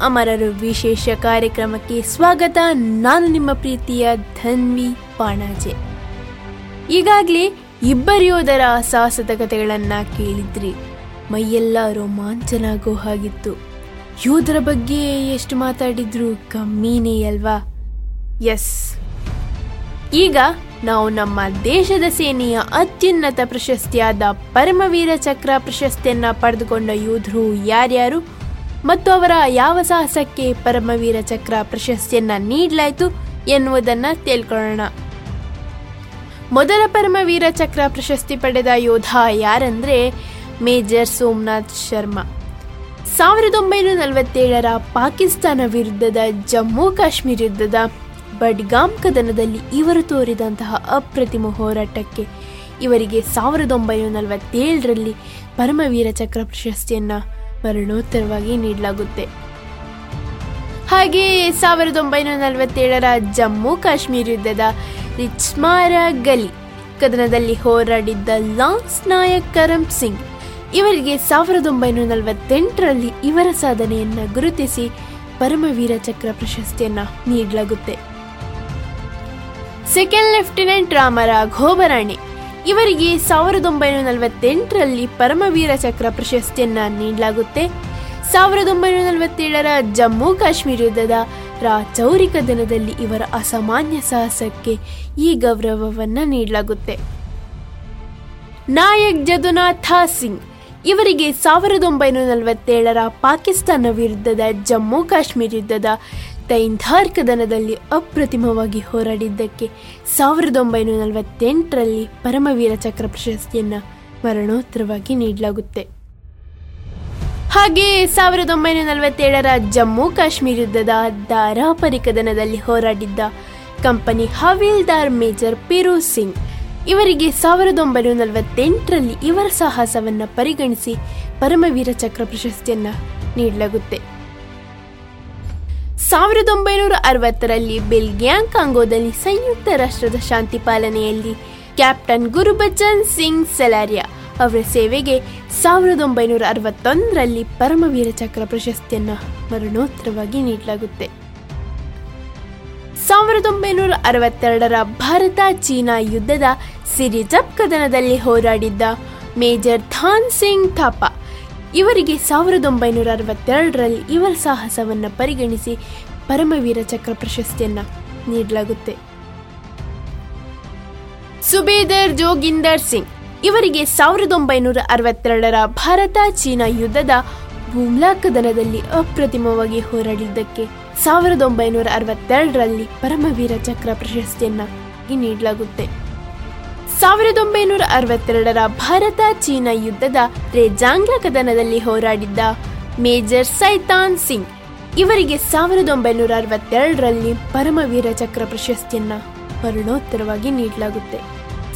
ಅಮರರು ವಿಶೇಷ ಕಾರ್ಯಕ್ರಮಕ್ಕೆ ಸ್ವಾಗತ. ನಾನು ನಿಮ್ಮ ಪ್ರೀತಿಯ ಧನ್ವಿ ಪಾಣಾಜೆ. ಈಗಾಗಲೇ ಇಬ್ಬರು ಯೋಧರ ಸಾಹಸದ ಕಥೆಗಳನ್ನ ಕೇಳಿದ್ರಿ. ಮೈಯೆಲ್ಲ ರೋಮಾಂಚನ ಆಗೋ ಹಾಗಿತ್ತು. ಯೋಧರ ಬಗ್ಗೆ ಎಷ್ಟು ಮಾತಾಡಿದ್ರು ಕಮ್ಮಿನೇ ಅಲ್ವಾ? ಎಸ್. ಈಗ ನಾವು ನಮ್ಮ ದೇಶದ ಸೇನೆಯ ಅತ್ಯುನ್ನತ ಪ್ರಶಸ್ತಿಯಾದ ಪರಮವೀರ ಚಕ್ರ ಪ್ರಶಸ್ತಿಯನ್ನ ಪಡೆದುಕೊಂಡ ಯೋಧರು ಯಾರ್ಯಾರು? ಮತ್ತು ಅವರ ಯಾವ ಸಾಹಸಕ್ಕೆ ಪರಮವೀರ ಚಕ್ರ ಪ್ರಶಸ್ತಿಯನ್ನ ನೀಡಲಾಯಿತು ಎನ್ನುವುದನ್ನ ತಿಳ್ಕೊಳ್ಳೋಣ. ಮೊದಲ ಪರಮವೀರ ಚಕ್ರ ಪ್ರಶಸ್ತಿ ಪಡೆದ ಯೋಧ ಯಾರಂದ್ರೆ ಮೇಜರ್ ಸೋಮನಾಥ್ ಶರ್ಮಾ. ಸಾವಿರದ ಒಂಬೈನೂರ ನಲವತ್ತೇಳರ ಪಾಕಿಸ್ತಾನ ವಿರುದ್ಧದ ಜಮ್ಮು ಕಾಶ್ಮೀರ ಯುದ್ಧದ ಬಡ್ಗಾಮ್ ಕದನದಲ್ಲಿ ಇವರು ತೋರಿದಂತಹ ಅಪ್ರತಿಮ ಹೋರಾಟಕ್ಕೆ ಇವರಿಗೆ ಸಾವಿರದ ಒಂಬೈನೂರ ನಲವತ್ತೇಳರಲ್ಲಿ ಪರಮವೀರ ಚಕ್ರ ಪ್ರಶಸ್ತಿಯನ್ನ ಮರಣೋತ್ತರವಾಗಿ ನೀಡಲಾಗುತ್ತೆ. ಹಾಗೆ ಸಾವಿರದ ಒಂಬೈನೂರ ನಲವತ್ತೇಳರ ಜಮ್ಮು ಕಾಶ್ಮೀರ ಯುದ್ಧದ ರಿಚ್ಮಾರ ಗಲಿ ಕದನದಲ್ಲಿ ಹೋರಾಡಿದ್ದ ಲಾನ್ಸ್ ನಾಯಕ್ ಕರಮ್ ಸಿಂಗ್ ಇವರಿಗೆ ಸಾವಿರದ ಒಂಬೈನೂರ ನಲವತ್ತೆಂಟರಲ್ಲಿ ಇವರ ಸಾಧನೆಯನ್ನು ಗುರುತಿಸಿ ಪರಮವೀರ ಚಕ್ರ ಪ್ರಶಸ್ತಿಯನ್ನು ನೀಡಲಾಗುತ್ತೆ. ಸೆಕೆಂಡ್ ಲೆಫ್ಟಿನೆಂಟ್ ರಾಮರಾವ್ ಘೋಬರಾಣಿ ಇವರಿಗೆ ಸಾವಿರದ ಒಂಬೈನೂರ ನಲವತ್ತೆಂಟರಲ್ಲಿ ಪರಮವೀರ ಚಕ್ರ ಪ್ರಶಸ್ತಿಯನ್ನ ನೀಡಲಾಗುತ್ತೆ. ಸಾವಿರದ ಒಂಬೈನೂರ ನಲವತ್ತೇಳರ ಜಮ್ಮು ಕಾಶ್ಮೀರ ಯುದ್ಧದ ರಾಚೌರಿಕ ದಿನದಲ್ಲಿ ಇವರ ಅಸಾಮಾನ್ಯ ಸಾಹಸಕ್ಕೆ ಈ ಗೌರವವನ್ನು ನೀಡಲಾಗುತ್ತೆ. ನಾಯಕ್ ಜದುನಾಥ ಸಿಂಗ್, ಇವರಿಗೆ ಸಾವಿರದ ಒಂಬೈನೂರ ನಲವತ್ತೇಳರ ಪಾಕಿಸ್ತಾನ ವಿರುದ್ಧದ ಜಮ್ಮು ಕಾಶ್ಮೀರ ಯುದ್ಧದ ತೈಂಧಾರ್ಕ ದನದಲ್ಲಿ ಅಪ್ರತಿಮವಾಗಿ ಹೋರಾಡಿದ್ದಕ್ಕೆ ಸಾವಿರದ ಒಂಬೈನೂರ ನಲವತ್ತೆಂಟರಲ್ಲಿ ಪರಮವೀರ ಚಕ್ರ ಪ್ರಶಸ್ತಿಯನ್ನು ಮರಣೋತ್ತರವಾಗಿ ನೀಡಲಾಗುತ್ತೆ. ಹಾಗೆ ಸಾವಿರದ ಒಂಬೈನೂರ ನಲವತ್ತೇಳರ ಜಮ್ಮು ಕಾಶ್ಮೀರ ಯುದ್ಧದ ದಾರಾಪರಿ ಕದನದಲ್ಲಿ ಹೋರಾಡಿದ್ದ ಕಂಪನಿ ಹವೀಲ್ದಾರ್ ಮೇಜರ್ ಪಿರು ಸಿಂಗ್. ಇವರಿಗೆ ಸಾವಿರದ ಒಂಬೈನೂರ ನಲವತ್ತೆಂಟರಲ್ಲಿ ಇವರ ಸಾಹಸವನ್ನು ಪರಿಗಣಿಸಿ ಪರಮವೀರ ಚಕ್ರ ಪ್ರಶಸ್ತಿಯನ್ನು ನೀಡಲಾಗುತ್ತೆ. ಸಾವಿರದ ಒಂಬೈನೂರ ಅರವತ್ತರಲ್ಲಿ ಬೆಲ್ಗ್ಯಾಂಗ್ ಕಾಂಗೋದಲ್ಲಿ ಸಂಯುಕ್ತ ರಾಷ್ಟ್ರದ ಶಾಂತಿ ಪಾಲನೆಯಲ್ಲಿ ಕ್ಯಾಪ್ಟನ್ ಗುರುಬಚನ್ ಸಿಂಗ್ ಸೆಲಾರಿಯಾ ಅವರ ಸೇವೆಗೆ ಸಾವಿರದ ಒಂಬೈನೂರ ಅರವತ್ತೊಂದರಲ್ಲಿ ಪರಮವೀರ ಚಕ್ರ ಪ್ರಶಸ್ತಿಯನ್ನು ಮರಣೋತ್ತರವಾಗಿ ನೀಡಲಾಗುತ್ತೆ. ಸಾವಿರದ ಒಂಬೈನೂರ ಅರವತ್ತೆರಡರ ಭಾರತ ಚೀನಾ ಯುದ್ಧದ ಸಿರಿಜಪ್ ಕದನದಲ್ಲಿ ಹೋರಾಡಿದ್ದ ಮೇಜರ್ ಧಾನ್ ಸಿಂಗ್ ಥಾಪಾ ಇವರಿಗೆ ಸಾವಿರದ ಒಂಬೈನೂರ ಅರವತ್ತೆರಡರಲ್ಲಿ ಇವರ ಸಾಹಸವನ್ನು ಪರಿಗಣಿಸಿ ಪರಮವೀರ ಚಕ್ರ ಪ್ರಶಸ್ತಿಯನ್ನು ನೀಡಲಾಗುತ್ತೆ. ಸುಬೇದರ್ ಜೋಗಿಂದರ್ ಸಿಂಗ್, ಇವರಿಗೆ ಸಾವಿರದ ಒಂಬೈನೂರ ಅರವತ್ತೆರಡರ ಭಾರತ ಚೀನಾ ಯುದ್ಧದ ಭೂಮ್ಲಾಕದನದಲ್ಲಿ ಅಪ್ರತಿಮವಾಗಿ ಹೋರಾಡಿದ್ದಕ್ಕೆ ಸಾವಿರದ ಒಂಬೈನೂರ ಅರವತ್ತೆರಡರಲ್ಲಿ ಪರಮವೀರ ಚಕ್ರ ಪ್ರಶಸ್ತಿಯನ್ನು ನೀಡಲಾಗುತ್ತೆ. ಸಾವಿರದ ಒಂಬೈನೂರ ಅರವತ್ತೆರಡರ ಭಾರತ ಚೀನಾ ಯುದ್ಧದ ರೇಜಾಂಗ್ಲ ಕದನದಲ್ಲಿ ಹೋರಾಡಿದ್ದ ಮೇಜರ್ ಸೈತಾನ್ ಸಿಂಗ್. ಇವರಿಗೆ ಸಾವಿರದ ಒಂಬೈನೂರ ಅರವತ್ತೆರಡರಲ್ಲಿ ಪರಮವೀರ ಚಕ್ರ ಪ್ರಶಸ್ತಿಯನ್ನ ಮರಣೋತ್ತರವಾಗಿ ನೀಡಲಾಗುತ್ತೆ.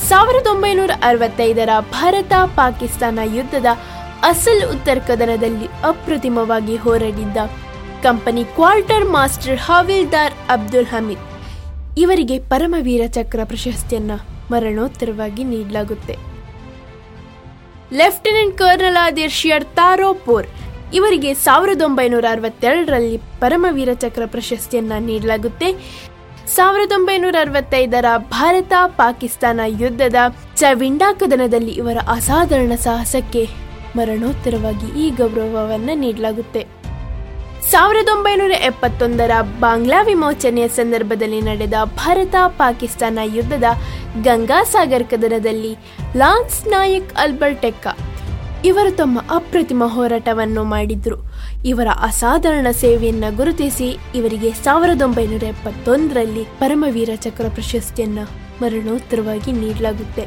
ಸಾವಿರದ ಒಂಬೈನೂರ ಅರವತ್ತೈದರ ಭಾರತ ಪಾಕಿಸ್ತಾನ ಯುದ್ಧದ ಅಸಲ್ ಉತ್ತರ ಕದನದಲ್ಲಿ ಅಪ್ರತಿಮವಾಗಿ ಹೋರಾಡಿದ್ದ company quartermaster Havildar Abdul Hamid. ಇವರಿಗೆ ಪರಮವೀರ ಚಕ್ರ ಪ್ರಶಸ್ತಿಯನ್ನ ಮರಣೋತ್ತರವಾಗಿ ನೀಡಲಾಗುತ್ತೆ. ಲೆಫ್ಟಿನೆಂಟ್ ಕರ್ನಲ್ ಆದಿರ್ಶಿಯರ್ ತಾರೋಪೋರ್ ಇವರಿಗೆ ಸಾವಿರದ ಒಂಬೈನೂರ ಅರವತ್ತೆರಡರಲ್ಲಿ ಪರಮವೀರ ಚಕ್ರ ಪ್ರಶಸ್ತಿಯನ್ನ ನೀಡಲಾಗುತ್ತೆ. ಸಾವಿರದ ಒಂಬೈನೂರ ಅರವತ್ತೈದರ ಭಾರತ ಪಾಕಿಸ್ತಾನ ಯುದ್ಧದ ಚವಿಂಡಾ ಕದನದಲ್ಲಿ ಇವರ ಅಸಾಧಾರಣ ಸಾಹಸಕ್ಕೆ ಮರಣೋತ್ತರವಾಗಿ ಈ ಗೌರವವನ್ನು ನೀಡಲಾಗುತ್ತೆ. ಸಾವಿರದ ಒಂಬೈನೂರ ಎಪ್ಪತ್ತೊಂದರ ಬಾಂಗ್ಲಾ ವಿಮೋಚನೆಯ ಸಂದರ್ಭದಲ್ಲಿ ನಡೆದ ಭಾರತ ಪಾಕಿಸ್ತಾನ ಯುದ್ಧದ ಗಂಗಾಸಾಗರ್ ಕದನದಲ್ಲಿ ಲಾನ್ಸ್ ನಾಯಕ್ ಅಲ್ಬರ್ಟೆಕ್ಕ ಇವರು ತಮ್ಮ ಅಪ್ರತಿಮ ಹೋರಾಟವನ್ನು ಮಾಡಿದ್ರು. ಇವರ ಅಸಾಧಾರಣ ಸೇವೆಯನ್ನು ಗುರುತಿಸಿ ಇವರಿಗೆ ಸಾವಿರದ ಒಂಬೈನೂರ ಎಪ್ಪತ್ತೊಂದರಲ್ಲಿ ಪರಮವೀರ ಚಕ್ರ ಪ್ರಶಸ್ತಿಯನ್ನು ಮರಣೋತ್ತರವಾಗಿ ನೀಡಲಾಗುತ್ತೆ.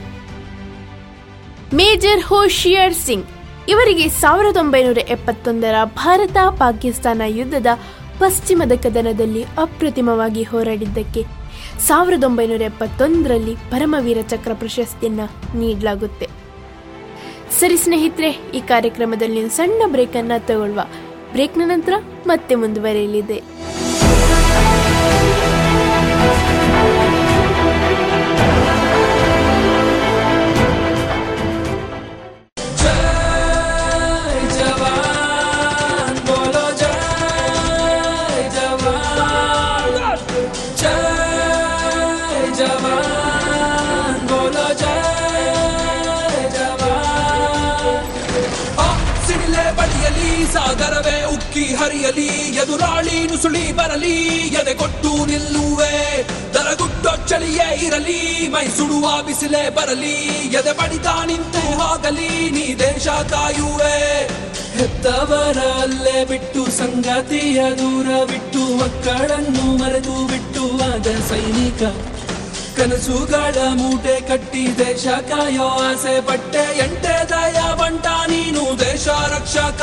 ಮೇಜರ್ ಹೋಶಿಯರ್ ಸಿಂಗ್ ಇವರಿಗೆ ಸಾವಿರದ ಒಂಬೈನೂರ ಎಪ್ಪತ್ತೊಂದರ ಭಾರತ ಪಾಕಿಸ್ತಾನ ಯುದ್ಧದ ಪಶ್ಚಿಮದ ಕದನದಲ್ಲಿ ಅಪ್ರತಿಮವಾಗಿ ಹೋರಾಡಿದ್ದಕ್ಕೆ ಸಾವಿರದ ಒಂಬೈನೂರ ಎಪ್ಪತ್ತೊಂದರಲ್ಲಿ ಪರಮವೀರ ಚಕ್ರ ಪ್ರಶಸ್ತಿಯನ್ನ ನೀಡಲಾಗುತ್ತೆ. ಸರಿ ಸ್ನೇಹಿತರೆ, ಈ ಕಾರ್ಯಕ್ರಮದಲ್ಲಿ ಸಣ್ಣ ಬ್ರೇಕ್ ಅನ್ನ ತಗೊಳ್ಳುವ ಬ್ರೇಕ್ನ ನಂತರ ಮತ್ತೆ ಮುಂದುವರಿಯಲಿದೆ. ಹರಿಯಲಿ, ಎದುರಾಳಿ ನುಸುಳಿ ಬರಲಿ, ಎದೆ ಕೊಟ್ಟು ನಿಲ್ಲುವೆ. ದರಗುಟ್ಟೋ ಚಳಿಯೇ ಇರಲಿ ಮೈ ಸುಡುವ ಬಿಸಿಲೆ ಬರಲಿ, ಎದೆ ಬಡಿತ ನಿಂತು ಹೋಗಲಿ, ನೀ ದೇಶ ಕಾಯುವೆ. ಹೆತ್ತವರ ಅಲ್ಲೇ ಬಿಟ್ಟು, ಸಂಗತಿಯ ದೂರ ಬಿಟ್ಟು, ಮಕ್ಕಳನ್ನು ಮರೆದು ಬಿಟ್ಟು, ಆದ ಸೈನಿಕ. ಕನಸುಗಳ ಮೂಟೆ ಕಟ್ಟಿ, ದೇಶ ಕಾಯೋ ಆಸೆ ಪಟ್ಟೆ ಎಂಟೆ ದಯ ಬಂಟ, ನೀನು ದೇಶ ರಕ್ಷಕ.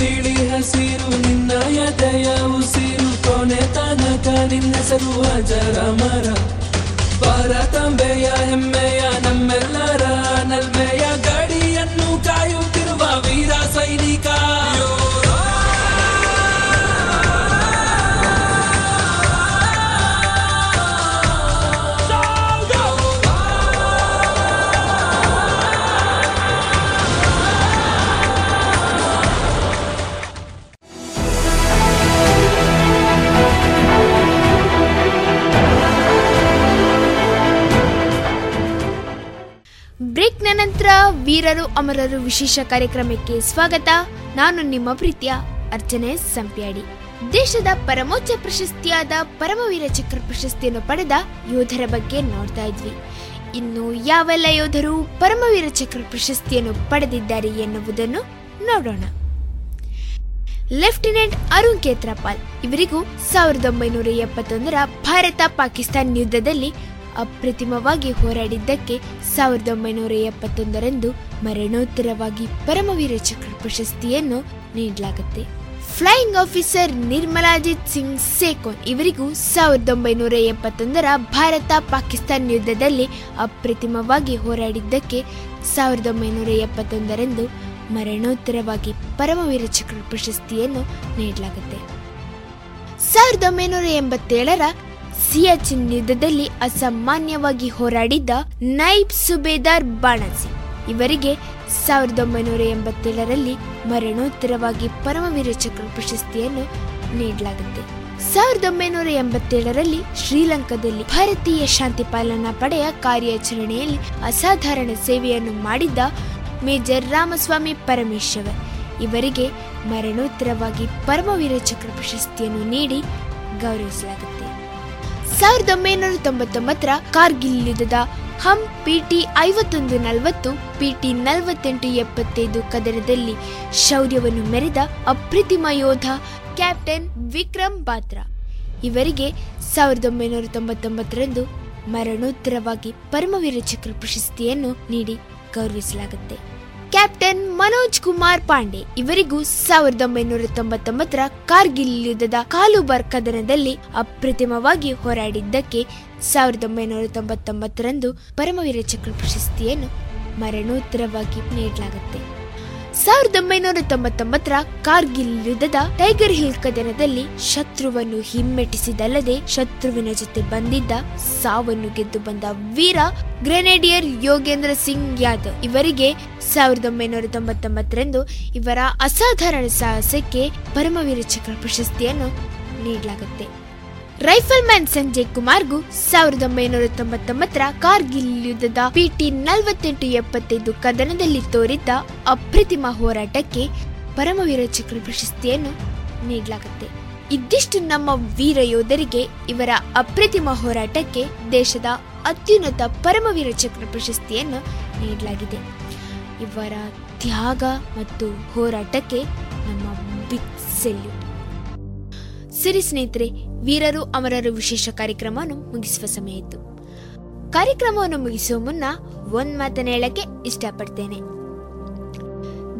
ಬಿಳಿ ಹಸಿರು, ನಿನ್ನ ಎದೆಯ ಉಸಿರು, ಕೊನೆ ತನಕ ನಿನ್ನ ಹೆಸರು ಅಜರ ಮರ ಭಾರತಾಂಬೆಯ ಹೆಮ್ಮೆಯ ನಮ್ಮೆಲ್ಲರ ನಲ್ಮೆಯ ಗಡಿಯನ್ನು ಕಾಯುತ್ತಿರುವ ವೀರ ಸೈನಿಕ. ನಂತರ ವೀರರು ಅಮರರು ವಿಶೇಷ ಕಾರ್ಯಕ್ರಮಕ್ಕೆ ಸ್ವಾಗತ. ನಾನು ನಿಮ್ಮ ಪ್ರೀತಿಯ, ಅರ್ಚನೆ ಸಂಪ್ಯಾಡಿ. ದೇಶದ ಪರಮೋಚ್ಚ ಪ್ರಶಸ್ತಿಯಾದ ಪರಮವೀರ ಚಕ್ರ ಪ್ರಶಸ್ತಿಯನ್ನು ಪಡೆದ ಯೋಧರ ಬಗ್ಗೆ ನೋಡ್ತಾ ಇದ್ವಿ. ಇನ್ನು ಯಾವೆಲ್ಲ ಯೋಧರು ಪರಮವೀರ ಚಕ್ರ ಪ್ರಶಸ್ತಿಯನ್ನು ಪಡೆದಿದ್ದಾರೆ ಎನ್ನುವುದನ್ನು ನೋಡೋಣ. ಲೆಫ್ಟಿನೆಂಟ್ ಅರುಣ್ ಕೇತ್ರಪಾಲ್. ಇವರಿಗೂ ಸಾವಿರದ ಒಂಬೈನೂರ ಎಪ್ಪತ್ತೊಂದರ ಭಾರತ ಪಾಕಿಸ್ತಾನ್ ಯುದ್ಧದಲ್ಲಿ ಅಪ್ರತಿಮವಾಗಿ ಹೋರಾಡಿದ್ದಕ್ಕೆ ಸಾವಿರದ ಒಂಬೈನೂರ ಎಪ್ಪತ್ತೊಂದರಂದು ಮರಣೋತ್ತರವಾಗಿ ಪರಮವೀರ ಚಕ್ರ ಪ್ರಶಸ್ತಿಯನ್ನು ನೀಡಲಾಗುತ್ತೆ. ಫ್ಲೈಯಿಂಗ್ ಆಫೀಸರ್ ನಿರ್ಮಲಾಜಿತ್ ಸಿಂಗ್ ಸೇಕೋನ್ ಇವರಿಗೂ ಸಾವಿರದ ಒಂಬೈನೂರ ಎಪ್ಪತ್ತೊಂದರ ಭಾರತ ಪಾಕಿಸ್ತಾನ್ ಯುದ್ಧದಲ್ಲಿ ಅಪ್ರತಿಮವಾಗಿ ಹೋರಾಡಿದ್ದಕ್ಕೆ ಸಾವಿರದ ಒಂಬೈನೂರ ಎಪ್ಪತ್ತೊಂದರಂದು ಮರಣೋತ್ತರವಾಗಿ ಪರಮವೀರ ಚಕ್ರ ಪ್ರಶಸ್ತಿಯನ್ನು ನೀಡಲಾಗುತ್ತೆ. ಸಾವಿರದ ಒಂಬೈನೂರ ಎಂಬತ್ತೇಳರ ಸಿಯಾಚಿನ್ ಯುದ್ಧದಲ್ಲಿ ಅಸಾಮಾನ್ಯವಾಗಿ ಹೋರಾಡಿದ್ದ ನೈಬ್ ಸುಬೇದಾರ್ ಬಾಣಸಿ. ಇವರಿಗೆ ಸಾವಿರದ ಒಂಬೈನೂರ ಎಂಬತ್ತೇಳರಲ್ಲಿ ಮರಣೋತ್ತರವಾಗಿ ಪರಮವೀರ ಚಕ್ರ ಪ್ರಶಸ್ತಿಯನ್ನು ನೀಡಲಾಗುತ್ತೆ. ಸಾವಿರದ ಒಂಬೈನೂರ ಎಂಬತ್ತೇಳರಲ್ಲಿ ಶ್ರೀಲಂಕಾದಲ್ಲಿ ಭಾರತೀಯ ಶಾಂತಿ ಪಾಲನಾ ಪಡೆಯ ಕಾರ್ಯಾಚರಣೆಯಲ್ಲಿ ಅಸಾಧಾರಣ ಸೇವೆಯನ್ನು ಮಾಡಿದ್ದ ಮೇಜರ್ ರಾಮಸ್ವಾಮಿ ಪರಮೇಶ್ವರ್. ಇವರಿಗೆ ಮರಣೋತ್ತರವಾಗಿ ಪರಮವೀರ ಚಕ್ರ ಪ್ರಶಸ್ತಿಯನ್ನು ನೀಡಿ ಗೌರವಿಸಲಾಗುತ್ತೆ ಸಾವಿರದ ಒಂಬೈನೂರ ತೊಂಬತ್ತೊಂಬತ್ತರ ಕಾರ್ಗಿಲ್ ಯುದ್ಧದ ಹಂ ಪಿಟಿ ಐವತ್ತೊಂದು ನಲವತ್ತು, ಪಿಟಿ ನಲವತ್ತೆಂಟು ಎಪ್ಪತ್ತೈದು ಕದನದಲ್ಲಿ ಶೌರ್ಯವನ್ನು ಮೆರೆದ ಅಪ್ರತಿಮ ಯೋಧ ಕ್ಯಾಪ್ಟನ್ ವಿಕ್ರಮ್ ಬಾತ್ರಾ. ಇವರಿಗೆ ಸಾವಿರದ ಒಂಬೈನೂರ ತೊಂಬತ್ತೊಂಬತ್ತರಂದು ಮರಣೋತ್ತರವಾಗಿ ಪರಮವೀರ ಚಕ್ರ ಪ್ರಶಸ್ತಿಯನ್ನು ನೀಡಿ ಗೌರವಿಸಲಾಗುತ್ತೆ. ಕ್ಯಾಪ್ಟನ್ ಮನೋಜ್ ಕುಮಾರ್ ಪಾಂಡೆ ಇವರಿಗೂ ಸಾವಿರದ ಒಂಬೈನೂರ ತೊಂಬತ್ತೊಂಬತ್ತರ ಕಾರ್ಗಿಲ್ ಯುದ್ಧದ ಕಾಲುಬಾರ್ ಕದನದಲ್ಲಿ ಅಪ್ರತಿಮವಾಗಿ ಹೋರಾಡಿದ್ದಕ್ಕೆ ಸಾವಿರದ ಒಂಬೈನೂರ ತೊಂಬತ್ತೊಂಬತ್ತರಂದು ಪರಮವೀರ ಚಕ್ರ ಪ್ರಶಸ್ತಿಯನ್ನು ಮರಣೋತ್ತರವಾಗಿ ನೀಡಲಾಗುತ್ತೆ. ಸಾವಿರದ ಒಂಬೈನೂರ ತೊಂಬತ್ತೊಂಬತ್ತರ ಕಾರ್ಗಿಲ್ ಯುದ್ಧದ ಟೈಗರ್ ಹಿಲ್ ಕದನದಲ್ಲಿ ಶತ್ರುವನ್ನು ಹಿಮ್ಮೆಟ್ಟಿಸಿದಲ್ಲದೆ ಶತ್ರುವಿನ ಜೊತೆ ಬಂದಿದ್ದ ಸಾವನ್ನು ಗೆದ್ದು ಬಂದ ವೀರ ಗ್ರೆನೇಡಿಯರ್ ಯೋಗೇಂದ್ರ ಸಿಂಗ್ ಯಾದವ್. ಇವರಿಗೆ ಸಾವಿರದ ಒಂಬೈನೂರ ತೊಂಬತ್ತೊಂಬತ್ತರಂದು ಇವರ ಅಸಾಧಾರಣ ಸಾಹಸಕ್ಕೆ ಪರಮವೀರ ಚಕ್ರ ಪ್ರಶಸ್ತಿಯನ್ನು ನೀಡಲಾಗುತ್ತೆ. ರೈಫಲ್ ಮ್ಯಾನ್ ಸಂಜಯ್ ಕುಮಾರ್ಗೂ ಸಾವಿರದ ಒಂಬೈನೂರ ತೊಂಬತ್ತೊಂಬತ್ತರ ಕಾರ್ಗಿಲ್ ಯುದ್ಧದ ಪಿಟಿ ನಲವತ್ತೆಂಟು ಎಪ್ಪತ್ತೈದು ಕದನದಲ್ಲಿ ತೋರಿದ್ದ ಅಪ್ರತಿಮ ಹೋರಾಟಕ್ಕೆ ಪರಮವೀರ ಚಕ್ರ ಪ್ರಶಸ್ತಿಯನ್ನು ನೀಡಲಾಗುತ್ತೆ. ಇದ್ದಿಷ್ಟು ನಮ್ಮ ವೀರ ಯೋಧರಿಗೆ ಇವರ ಅಪ್ರತಿಮ ಹೋರಾಟಕ್ಕೆ ದೇಶದ ಅತ್ಯುನ್ನತ ಪರಮವೀರ ಚಕ್ರ ಪ್ರಶಸ್ತಿಯನ್ನು ನೀಡಲಾಗಿದೆ. ಇವರ ತ್ಯಾಗ ಮತ್ತು ಹೋರಾಟಕ್ಕೆ ನಮ್ಮ ಬಿಗ್ ಸೆಲ್ಯೂಟ್. ಸರಿ ಸ್ನೇಹಿತರೆ ವೀರರು ಅಮರರು ವಿಶೇಷ ಕಾರ್ಯಕ್ರಮವನ್ನು ಮುಗಿಸುವ ಸಮಯ ಇತ್ತು. ಕಾರ್ಯಕ್ರಮವನ್ನು ಮುಗಿಸುವ ಮುನ್ನ ಒಂದ್ ಮಾತನ್ನ ಹೇಳಕ್ಕೆ ಇಷ್ಟಪಡ್ತೇನೆ.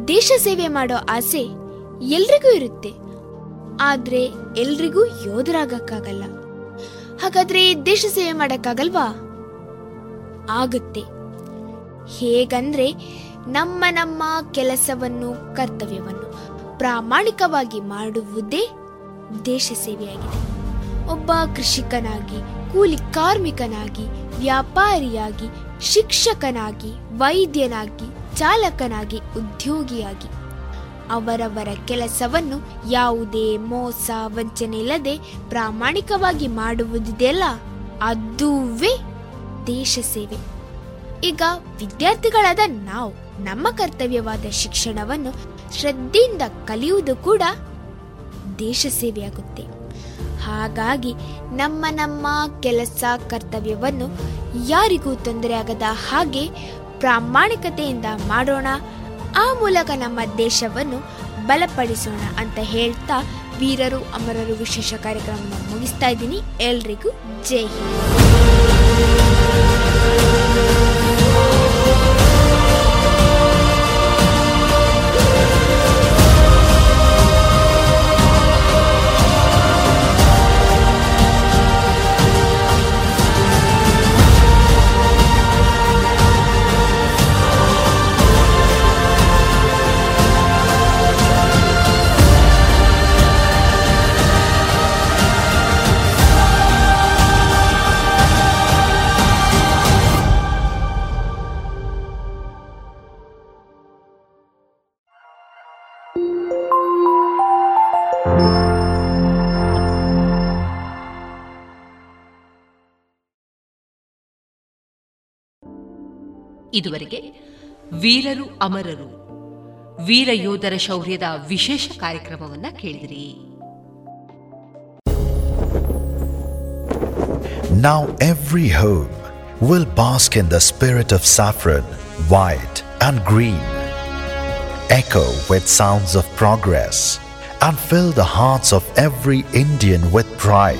ದೇಶ ಸೇವೆ ಮಾಡೋ ಆಸೆ ಎಲ್ರಿಗೂ ಇರುತ್ತೆ. ಆದ್ರೆ ಎಲ್ರಿಗೂ ಯೋಧರಾಗಕ್ಕಾಗಲ್ಲ. ಹಾಗಾದ್ರೆ ದೇಶ ಸೇವೆ ಮಾಡಕ್ಕಾಗಲ್ವಾ? ಆಗುತ್ತೆ. ಹೇಗಂದ್ರೆ ನಮ್ಮ ನಮ್ಮ ಕೆಲಸವನ್ನು, ಕರ್ತವ್ಯವನ್ನು ಪ್ರಾಮಾಣಿಕವಾಗಿ ಮಾಡುವುದೇ ದೇಶ ಸೇವೆಯಾಗಿದೆ. ಒಬ್ಬ ಕೃಷಿಕನಾಗಿ, ಕೂಲಿ ಕಾರ್ಮಿಕನಾಗಿ, ವ್ಯಾಪಾರಿಯಾಗಿ, ಶಿಕ್ಷಕನಾಗಿ, ವೈದ್ಯನಾಗಿ, ಚಾಲಕನಾಗಿ, ಉದ್ಯೋಗಿಯಾಗಿ. ಅವರವರ ಕೆಲಸವನ್ನು ಯಾವುದೇ ಮೋಸ, ವಂಚನೆ ಇಲ್ಲದೆ ಪ್ರಾಮಾಣಿಕವಾಗಿ ಮಾಡುವುದಿದೆಯಲ್ಲ, ಅದುವೇ ದೇಶ ಸೇವೆ. ಈಗ ವಿದ್ಯಾರ್ಥಿಗಳಾದ ನಾವು, ನಮ್ಮ ಕರ್ತವ್ಯವಾದ ಶಿಕ್ಷಣವನ್ನು ಶ್ರದ್ಧೆಯಿಂದ ಕಲಿಯುವುದು ಕೂಡ ದೇಶ ಸೇವೆಯಾಗುತ್ತೆ. ಹಾಗಾಗಿ ನಮ್ಮ ನಮ್ಮ ಕೆಲಸ ಕರ್ತವ್ಯವನ್ನು ಯಾರಿಗೂ ತೊಂದರೆಯಾಗದ ಹಾಗೆ ಪ್ರಾಮಾಣಿಕತೆಯಿಂದ ಮಾಡೋಣ. ಆ ಮೂಲಕ ನಮ್ಮ ದೇಶವನ್ನು ಬಲಪಡಿಸೋಣ ಅಂತ ಹೇಳ್ತಾ ವೀರರು ಅಮರರು ವಿಶೇಷ ಕಾರ್ಯಕ್ರಮವನ್ನು ಮುಗಿಸ್ತಾ ಇದ್ದೀನಿ. ಎಲ್ರಿಗೂ Jai Hind. ಇದುವರೆಗೆ ವೀರರು ಅಮರರು ವೀರ ಯೋಧರ ಶೌರ್ಯದ ವಿಶೇಷ ಕಾರ್ಯಕ್ರಮವನ್ನ ಕೇಳಿದಿರಿ Now every home will bask in the spirit of saffron, white and green. Echo with sounds of progress and fill the hearts of every Indian with pride.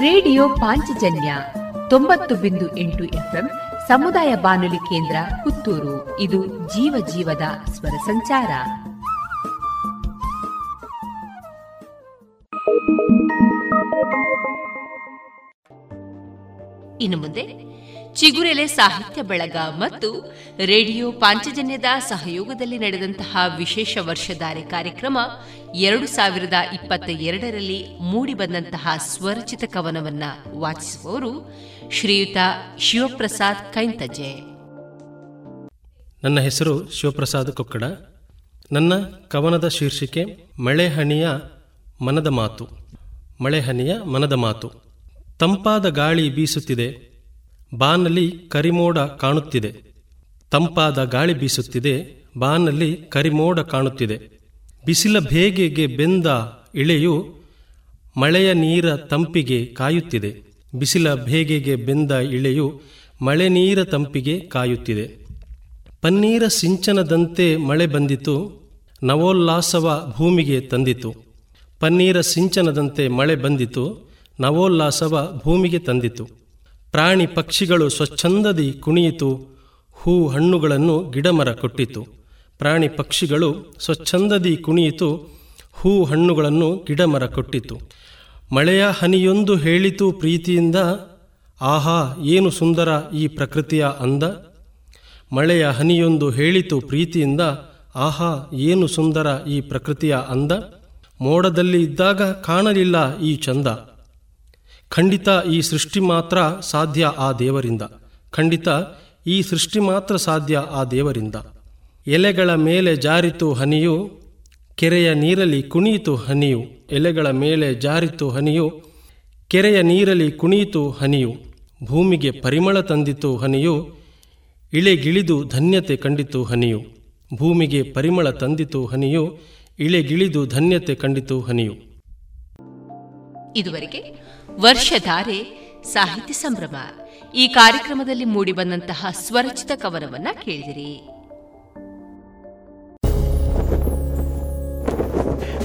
radio Panchajanya ತೊಂಬತ್ತು ಬಿಂದು ಎಂಟು FM ಸಮುದಾಯ ಬಾನುಲಿ ಕೇಂದ್ರ ಪುತ್ತೂರು. ಇದು ಜೀವ ಜೀವದ ಸ್ವರ ಸಂಚಾರ. ಇನ್ನು ಮುಂದೆ ಚಿಗುರೆಲೆ ಸಾಹಿತ್ಯ ಬಳಗ ಮತ್ತು ರೇಡಿಯೋ ಪಾಂಚಜನ್ಯದ ಸಹಯೋಗದಲ್ಲಿ ನಡೆದಂತಹ ವಿಶೇಷ ವರ್ಷಧಾರೆ ಕಾರ್ಯಕ್ರಮ ಎರಡು ಸಾವಿರದ ಇಪ್ಪತ್ತ ಎರಡರಲ್ಲಿ ಮೂಡಿಬಂದಂತಹ ಸ್ವರಚಿತ ಕವನವನ್ನ ವಾಚಿಸುವವರು ಶ್ರೀಯುತ ಶಿವಪ್ರಸಾದ್ ಕೈಂತಜೆ. ನನ್ನ ಹೆಸರು ಶಿವಪ್ರಸಾದ್ ಕೊಕ್ಕಡ. ನನ್ನ ಕವನದ ಶೀರ್ಷಿಕೆ ಮಳೆಹನಿಯ ಮನದ ಮಾತು. ಮಳೆಹನಿಯ ಮನದ ಮಾತು. ತಂಪಾದ ಗಾಳಿ ಬೀಸುತ್ತಿದೆ. ಬಾನಲ್ಲಿ ಕರಿಮೋಡ ಕಾಣುತ್ತಿದೆ. ತಂಪಾದ ಗಾಳಿ ಬೀಸುತ್ತಿದೆ. ಬಾನಲ್ಲಿ ಕರಿಮೋಡ ಕಾಣುತ್ತಿದೆ. ಬಿಸಿಲ ಬೇಗೆಗೆ ಬೆಂದ ಇಳೆಯು ಮಳೆಯ ನೀರ ತಂಪಿಗೆ ಕಾಯುತ್ತಿದೆ. ಬಿಸಿಲ ಬೇಗೆಗೆ ಬೆಂದ ಇಳೆಯು ಮಳೆ ನೀರ ತಂಪಿಗೆ ಕಾಯುತ್ತಿದೆ. ಪನ್ನೀರ ಸಿಂಚನದಂತೆ ಮಳೆ ಬಂದಿತು, ನವೋಲ್ಲಾಸವ ಭೂಮಿಗೆ ತಂದಿತು. ಪನ್ನೀರ ಸಿಂಚನದಂತೆ ಮಳೆ ಬಂದಿತು, ನವೋಲ್ಲಾಸವ ಭೂಮಿಗೆ ತಂದಿತು. ಪ್ರಾಣಿ ಪಕ್ಷಿಗಳು ಸ್ವಚ್ಛಂದದಿ ಕುಣಿಯಿತು ಹೂ ಹಣ್ಣುಗಳನ್ನು ಗಿಡಮರ ಕೊಟ್ಟಿತು. ಪ್ರಾಣಿ ಪಕ್ಷಿಗಳು ಸ್ವಚ್ಛಂದದಿ ಕುಣಿಯಿತು, ಹೂ ಹಣ್ಣುಗಳನ್ನು ಗಿಡಮರ ಕೊಟ್ಟಿತು. ಮಳೆಯ ಹನಿಯೊಂದು ಹೇಳಿತು ಪ್ರೀತಿಯಿಂದ, ಆಹಾ, ಏನು ಸುಂದರ ಈ ಪ್ರಕೃತಿಯ ಅಂದ? ಮಳೆಯ ಹನಿಯೊಂದು ಹೇಳಿತು ಪ್ರೀತಿಯಿಂದ, ಆಹಾ, ಏನು ಸುಂದರ ಈ ಪ್ರಕೃತಿಯ ಅಂದ? ಮೋಡದಲ್ಲಿ ಇದ್ದಾಗ ಕಾಣಲಿಲ್ಲ ಈ ಚಂದ. ಖಂಡಿತ ಈ ಸೃಷ್ಟಿ ಮಾತ್ರ ಸಾಧ್ಯ ಆ ದೇವರಿಂದ. ಖಂಡಿತ ಈ ಸೃಷ್ಟಿ ಮಾತ್ರ ಸಾಧ್ಯ ಆ ದೇವರಿಂದ. ಎಲೆಗಳ ಮೇಲೆ ಜಾರಿತು ಹನಿಯು, ಕೆರೆಯ ನೀರಲ್ಲಿ ಕುಣಿಯಿತು ಹನಿಯು. ಎಲೆಗಳ ಮೇಲೆ ಜಾರಿತು ಹನಿಯು, ಕೆರೆಯ ನೀರಲ್ಲಿ ಕುಣಿಯಿತು ಹನಿಯು. ಭೂಮಿಗೆ ಪರಿಮಳ ತಂದಿತು ಹನಿಯು ಇಳೆಗಿಳಿದು ಧನ್ಯತೆ ಕಂಡಿತು ಹನಿಯು. ಭೂಮಿಗೆ ಪರಿಮಳ ತಂದಿತು ಹನಿಯು ಇಳೆಗಿಳಿದು ಧನ್ಯತೆ ಕಂಡಿತು ಹನಿಯು. ಇದುವರೆಗೆ ವರ್ಷಧಾರೆ ಸಾಹಿತ್ಯ ಸಂಭ್ರಮ. ಈ ಕಾರ್ಯಕ್ರಮದಲ್ಲಿ ಮೂಡಿಬಂದಂತಹ ಸ್ವರಚಿತ ಕವನವನ್ನ ಕೇಳಿದಿರಿ.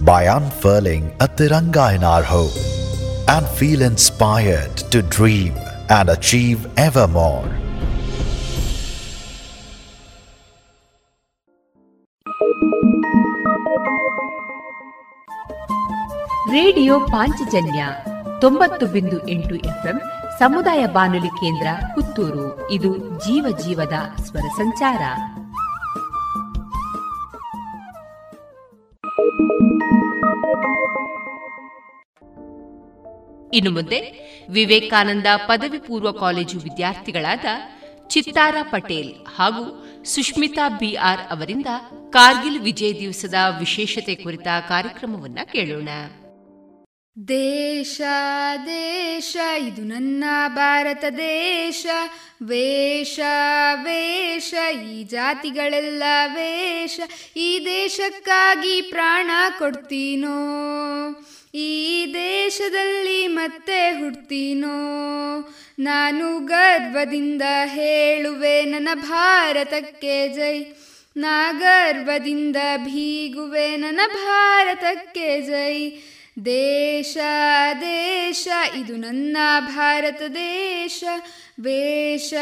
by unfurling a Tiranga in our home and feel inspired to dream and achieve ever more. Radio Panchajanya ತೊಂಬತ್ತು ಬಿಂದು ಎಂಟು ಎಫ್ಎಂ ಸಮುದಾಯ ಬಾನುಲಿ ಕೇಂದ್ರ ಪುತ್ತೂರು ಇದು ಜೀವ ಜೀವದ ಸ್ವರ ಸಂಚಾರ ಇನ್ನು ಮುಂದೆ ವಿವೇಕಾನಂದ ಪದವಿ ಪೂರ್ವ ಕಾಲೇಜು ವಿದ್ಯಾರ್ಥಿಗಳಾದ ಚಿತ್ತಾರ ಪಟೇಲ್ ಹಾಗೂ ಸುಷ್ಮಿತಾ ಬಿಆರ್ ಅವರಿಂದ ಕಾರ್ಗಿಲ್ ವಿಜಯ ದಿವಸದ ವಿಶೇಷತೆ ಕುರಿತ ಕಾರ್ಯಕ್ರಮವನ್ನ ಕೇಳೋಣ. ದೇಶ ದೇಶ, ಇದು ನನ್ನ ಭಾರತ ದೇಶ. ವೇಷ ವೇಷ, ಈ ಜಾತಿಗಳೆಲ್ಲ ವೇಷ. ಈ ದೇಶಕ್ಕಾಗಿ ಪ್ರಾಣ ಕೊಡ್ತೀನೋ? ಈ ದೇಶದಲ್ಲಿ ಮತ್ತೆ ಹುಡ್ತೀನೋ? ನಾನು ಗರ್ವದಿಂದ ಹೇಳುವೆ, ನನ್ನ ಭಾರತಕ್ಕೆ ಜೈ. ನಾ ಗರ್ವದಿಂದ ಭೀಗುವೆ, ನನ್ನ ಭಾರತಕ್ಕೆ ಜೈ. ದೇಶ ದೇಶ, ಇದು ನನ್ನ ಭಾರತ ದೇಶ. ವೇಷ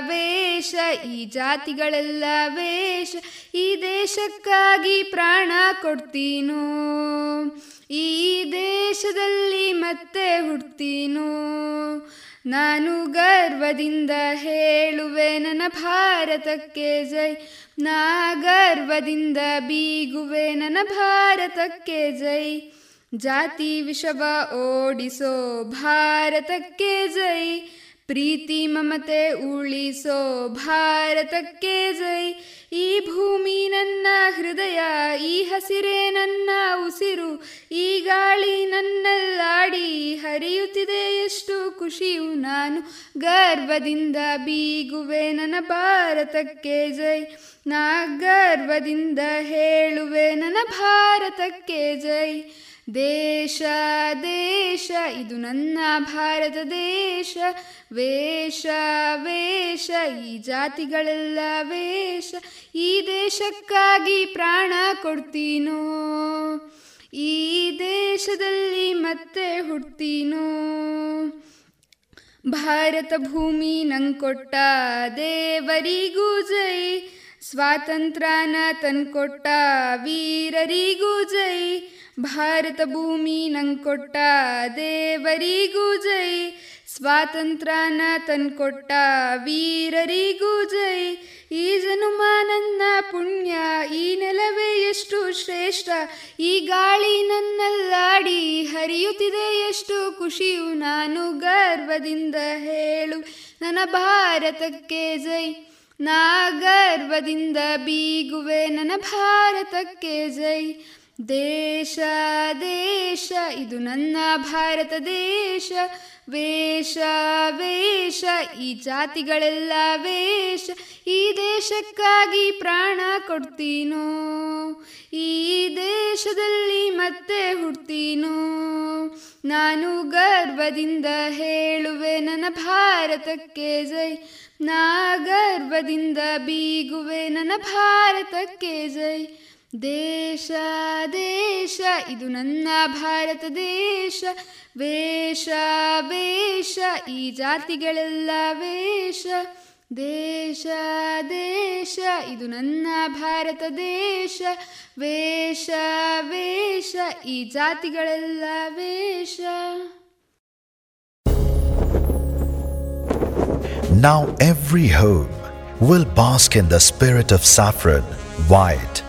ವೇಷ, ಈ ಜಾತಿಗಳೆಲ್ಲ ವೇಷ. ಈ ದೇಶಕ್ಕಾಗಿ ಪ್ರಾಣ ಕೊಡ್ತೀನೋ? ಈ ದೇಶದಲ್ಲಿ ಮತ್ತೆ ಹುಡ್ತೀನೋ? ನಾನು ಗರ್ವದಿಂದ ಹೇಳುವೆ, ನನ್ನ ಭಾರತಕ್ಕೆ ಜೈ. ನಾ ಗರ್ವದಿಂದ ಬೀಗುವೆ, ನನ್ನ ಭಾರತಕ್ಕೆ ಜೈ. ಜಾತಿ ವಿಷವ ಓಡಿಸೋ ಭಾರತಕ್ಕೆ ಜೈ. ಪ್ರೀತಿ ಮಮತೆ ಉಳಿಸೋ ಭಾರತಕ್ಕೆ ಜೈ. ಈ ಭೂಮಿ ನನ್ನ ಹೃದಯ, ಈ ಹಸಿರೇ ನನ್ನ ಉಸಿರು, ಈ ಗಾಳಿ ನನ್ನಲ್ಲಾಡಿ ಹರಿಯುತ್ತಿದೆ ಎಷ್ಟು ಖುಷಿಯು. ನಾನು ಗರ್ವದಿಂದ ಬೀಗುವೆ, ನನ್ನ ಭಾರತಕ್ಕೆ ಜೈ. ನಾ ಗರ್ವದಿಂದ ಹೇಳುವೆ, ನನ್ನ ಭಾರತಕ್ಕೆ ಜೈ. ದೇಶ ದೇಶ, ಇದು ನನ್ನ ಭಾರತ ದೇಶ. ವೇಷ ವೇಷ, ಈ ಜಾತಿಗಳೆಲ್ಲ ವೇಷ. ಈ ದೇಶಕ್ಕಾಗಿ ಪ್ರಾಣ ಕೊಡ್ತೀನೋ? ಈ ದೇಶದಲ್ಲಿ ಮತ್ತೆ ಹುಡ್ತೀನೋ? ಭಾರತ ಭೂಮಿ ನಂಗೆ ಕೊಟ್ಟ ದೇವರಿಗೂ ಜೈ. ಸ್ವಾತಂತ್ರ್ಯನ ತಂದ್ಕೊಟ್ಟ ವೀರರಿಗೂ ಜೈ. ಭಾರತ ಭೂಮಿ ನಂಗೆ ಕೊಟ್ಟ ದೇವರಿಗೂ ಜೈ. ಸ್ವಾತಂತ್ರ್ಯನ ತಂದ್ಕೊಟ್ಟ ವೀರರಿಗೂ ಜೈ. ಈ ಜನುಮ ನನ್ನ ಪುಣ್ಯ, ಈ ನೆಲವೇ ಎಷ್ಟು ಶ್ರೇಷ್ಠ. ಈ ಗಾಳಿ ನನ್ನಲ್ಲಾಡಿ ಹರಿಯುತ್ತಿದೆ ಎಷ್ಟು ಖುಷಿಯು ನಾನು ಗರ್ವದಿಂದ ಹೇಳು. ನನ್ನ ಭಾರತಕ್ಕೆ ಜೈ. ನಾ ಗರ್ವದಿಂದ ಬೀಗುವೆ, ನನ್ನ ಭಾರತಕ್ಕೆ ಜೈ. ದೇಶ ದೇಶ, ಇದು ನನ್ನ ಭಾರತ ದೇಶ. ವೇಷ ವೇಷ, ಈ ಜಾತಿಗಳೆಲ್ಲ ವೇಷ. ಈ ದೇಶಕ್ಕಾಗಿ ಪ್ರಾಣ ಕೊಡ್ತೀನೋ? ಈ ದೇಶದಲ್ಲಿ ಮತ್ತೆ ಹುಡ್ತೀನೋ? ನಾನು ಗರ್ವದಿಂದ ಹೇಳುವೆ, ನನ್ನ ಭಾರತಕ್ಕೆ ಜೈ. ನಾ ಗರ್ವದಿಂದ ಬೀಗುವೆ, ನನ್ನ ಭಾರತಕ್ಕೆ ಜೈ. ದೇಶ ದೇಶ ಇದು ನನ್ನ ಭಾರತ ದೇಶ. ವೇಷ ವೇಷ ಈ ಜಾತಿಗಳೆಲ್ಲ ವೇಷ. ದೇಶ ದೇಶ ಇದು ನನ್ನ ಭಾರತ ದೇಶ. ವೇಷ ವೇಷ ಈ ಜಾತಿಗಳೆಲ್ಲ ವೇಷ. Now every home will bask in the spirit of saffron, white,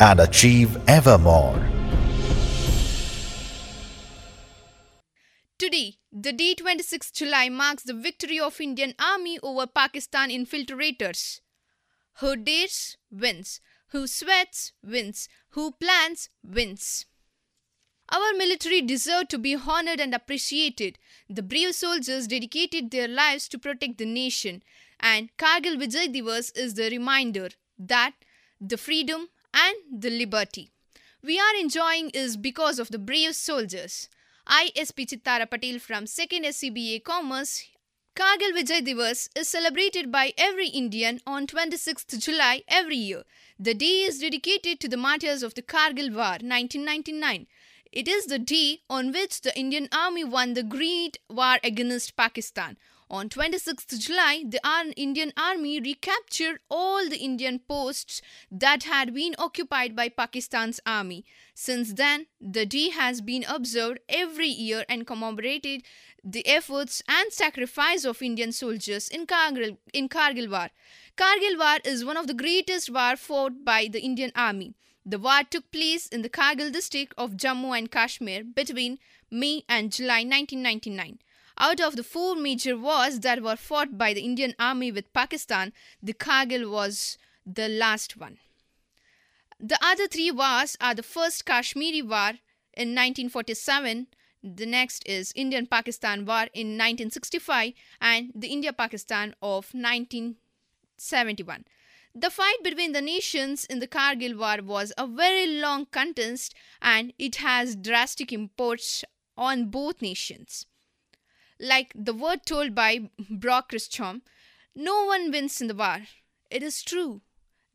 and achieve ever more. Today, the day 26 July marks the victory of Indian Army over Pakistan infiltrators. Who dares wins, who sweats wins, who plans wins. Our military deserve to be honored and appreciated. The brave soldiers dedicated their lives to protect the nation, and Kargil Vijay Divas is the reminder that the freedom and the liberty we are enjoying is because of the brave soldiers. I, SP Chittara Patel from 2nd SCBA Commerce, Kargil Vijay Divas is celebrated by every Indian on 26th July every year. The day is dedicated to the martyrs of the Kargil War 1999. It is the day on which the Indian Army won the great war against Pakistan. On 26th July, the Indian Army recaptured all the Indian posts that had been occupied by Pakistan's army. Since then, the day has been observed every year and commemorated the efforts and sacrifice of Indian soldiers in Kargil, in Kargil War. Kargil War is one of the greatest war fought by the Indian Army. The war took place in the Kargil district of Jammu and Kashmir between May and July 1999. Out of the four major wars that were fought by the Indian Army with Pakistan, the Kargil was the last one. The other three wars are the first Kashmiri War in 1947, the next is Indian Pakistan War in 1965, and the India Pakistan of 1971. The fight between the nations in the Kargil War was a very long contest and it has drastic imports on both nations. Like the word told by Brock Christchom, no one wins in the war. It is true.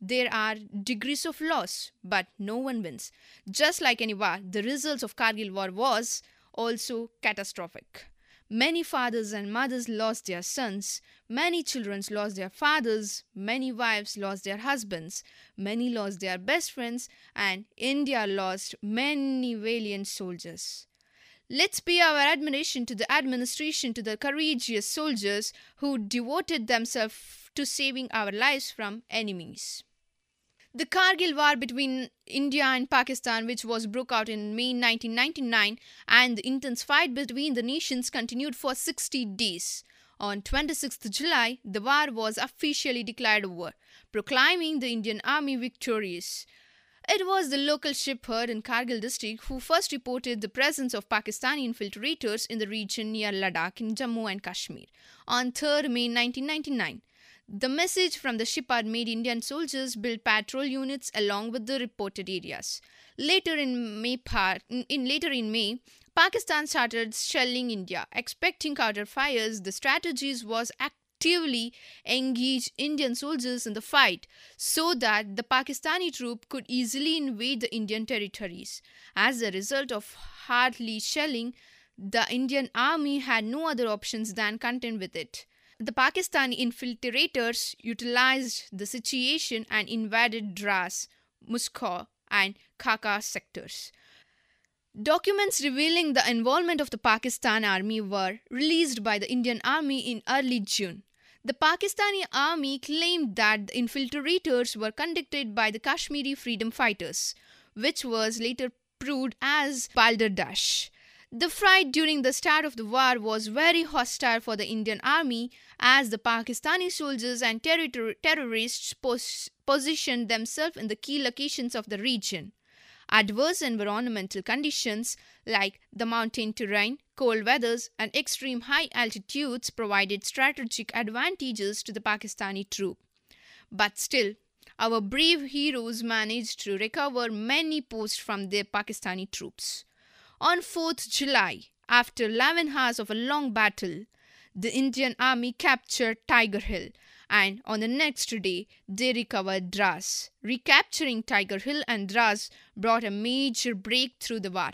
There are degrees of loss, but no one wins. Just like any war, the results of Kargil war was also catastrophic. Many fathers and mothers lost their sons, many children lost their fathers, many wives lost their husbands, many lost their best friends, and India lost many valiant soldiers. Let's pay our admiration to the administration, to the courageous soldiers who devoted themselves to saving our lives from enemies. The Kargil war between India and Pakistan, which was broke out in May 1999, and the intense fight between the nations continued for 60 days. On 26th July, the war was officially declared over, proclaiming the Indian army victorious. It was the local shepherd in Kargil district who first reported the presence of Pakistani infiltrators in the region near Ladakh in Jammu and Kashmir on 3rd May 1999. The message from the shepherd made Indian soldiers build patrol units along with the reported areas. Later in May, in later in May, Pakistan started shelling India, expecting counter fires. The strategies was actively engage Indian soldiers in the fight so that the Pakistani troop could easily invade the Indian territories. As a result of hardly shelling, the Indian army had no other options than contend with it. The Pakistani infiltrators utilized the situation and invaded Dras, Muskau, and Kaka sectors. Documents revealing the involvement of the Pakistan army were released by the Indian army in early June. The Pakistani army claimed that the infiltrators were conducted by the Kashmiri freedom fighters, which was later proved as balderdash. The fight during the start of the war was very hostile for the Indian army as the Pakistani soldiers and terror- terrorists pos- positioned themselves in the key locations of the region. Adverse environmental conditions like the mountain terrain, cold weathers, and extreme high altitudes provided strategic advantages to the Pakistani troop. But still, our brave heroes managed to recover many posts from their Pakistani troops. On 4th July, after 11 hours of a long battle, the Indian army captured Tiger Hill, and on the next day they recovered Dras. Recapturing Tiger Hill and Dras brought a major break through the war.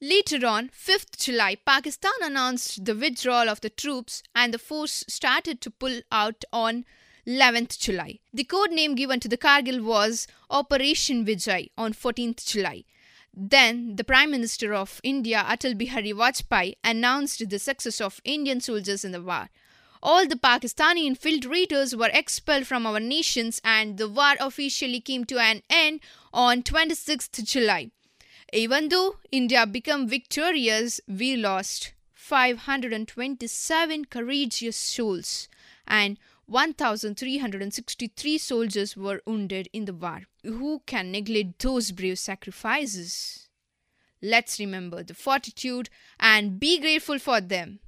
Later on, 5th July, Pakistan announced the withdrawal of the troops and the force started to pull out on 11th July. The code name given to the Kargil was Operation Vijay on 14th July. Then, the Prime Minister of India, Atal Bihari Vajpayee, announced the success of Indian soldiers in the war. All the Pakistani infiltrators were expelled from our nations, and the war officially came to an end on 26th July. Even though India became victorious, we lost 527 courageous souls and 1,363 soldiers were wounded in the war. Who can neglect those brave sacrifices? Let's remember the fortitude and be grateful for them.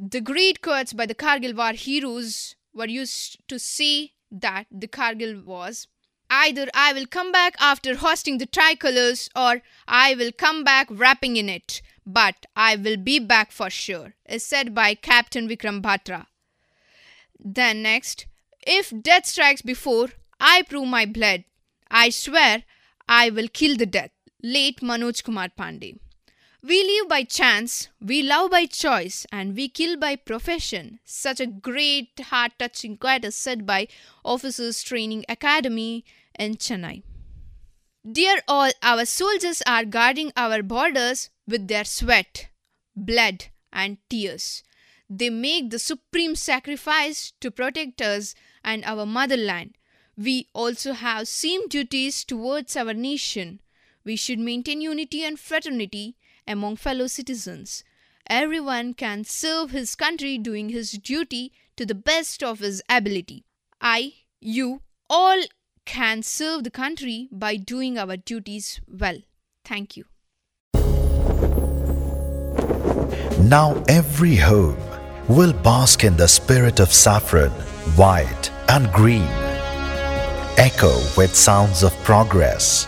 The great quotes by the Kargil War heroes were used to say that the Kargil was either I will come back after hosting the tricolors or I will come back wrapping in it, but I will be back for sure, is said by Captain Vikram Batra. Then next, if death strikes before, I prove my blood. I swear I will kill the death. Late Manoj Kumar Pandey. We live by chance, we love by choice, and we kill by profession. Such a great, heart touching quote is said by Officers Training Academy in Chennai. Dear all, our soldiers are guarding our borders with their sweat, blood, and tears. They make the supreme sacrifice to protect us and our motherland. We also have same duties towards our nation. We should maintain unity and fraternity among fellow citizens. Everyone can serve his country doing his duty to the best of his ability. I, you, all can serve the country by doing our duties well. Thank you. Now every home will bask in the spirit of saffron, white, and green. Echo with sounds of progress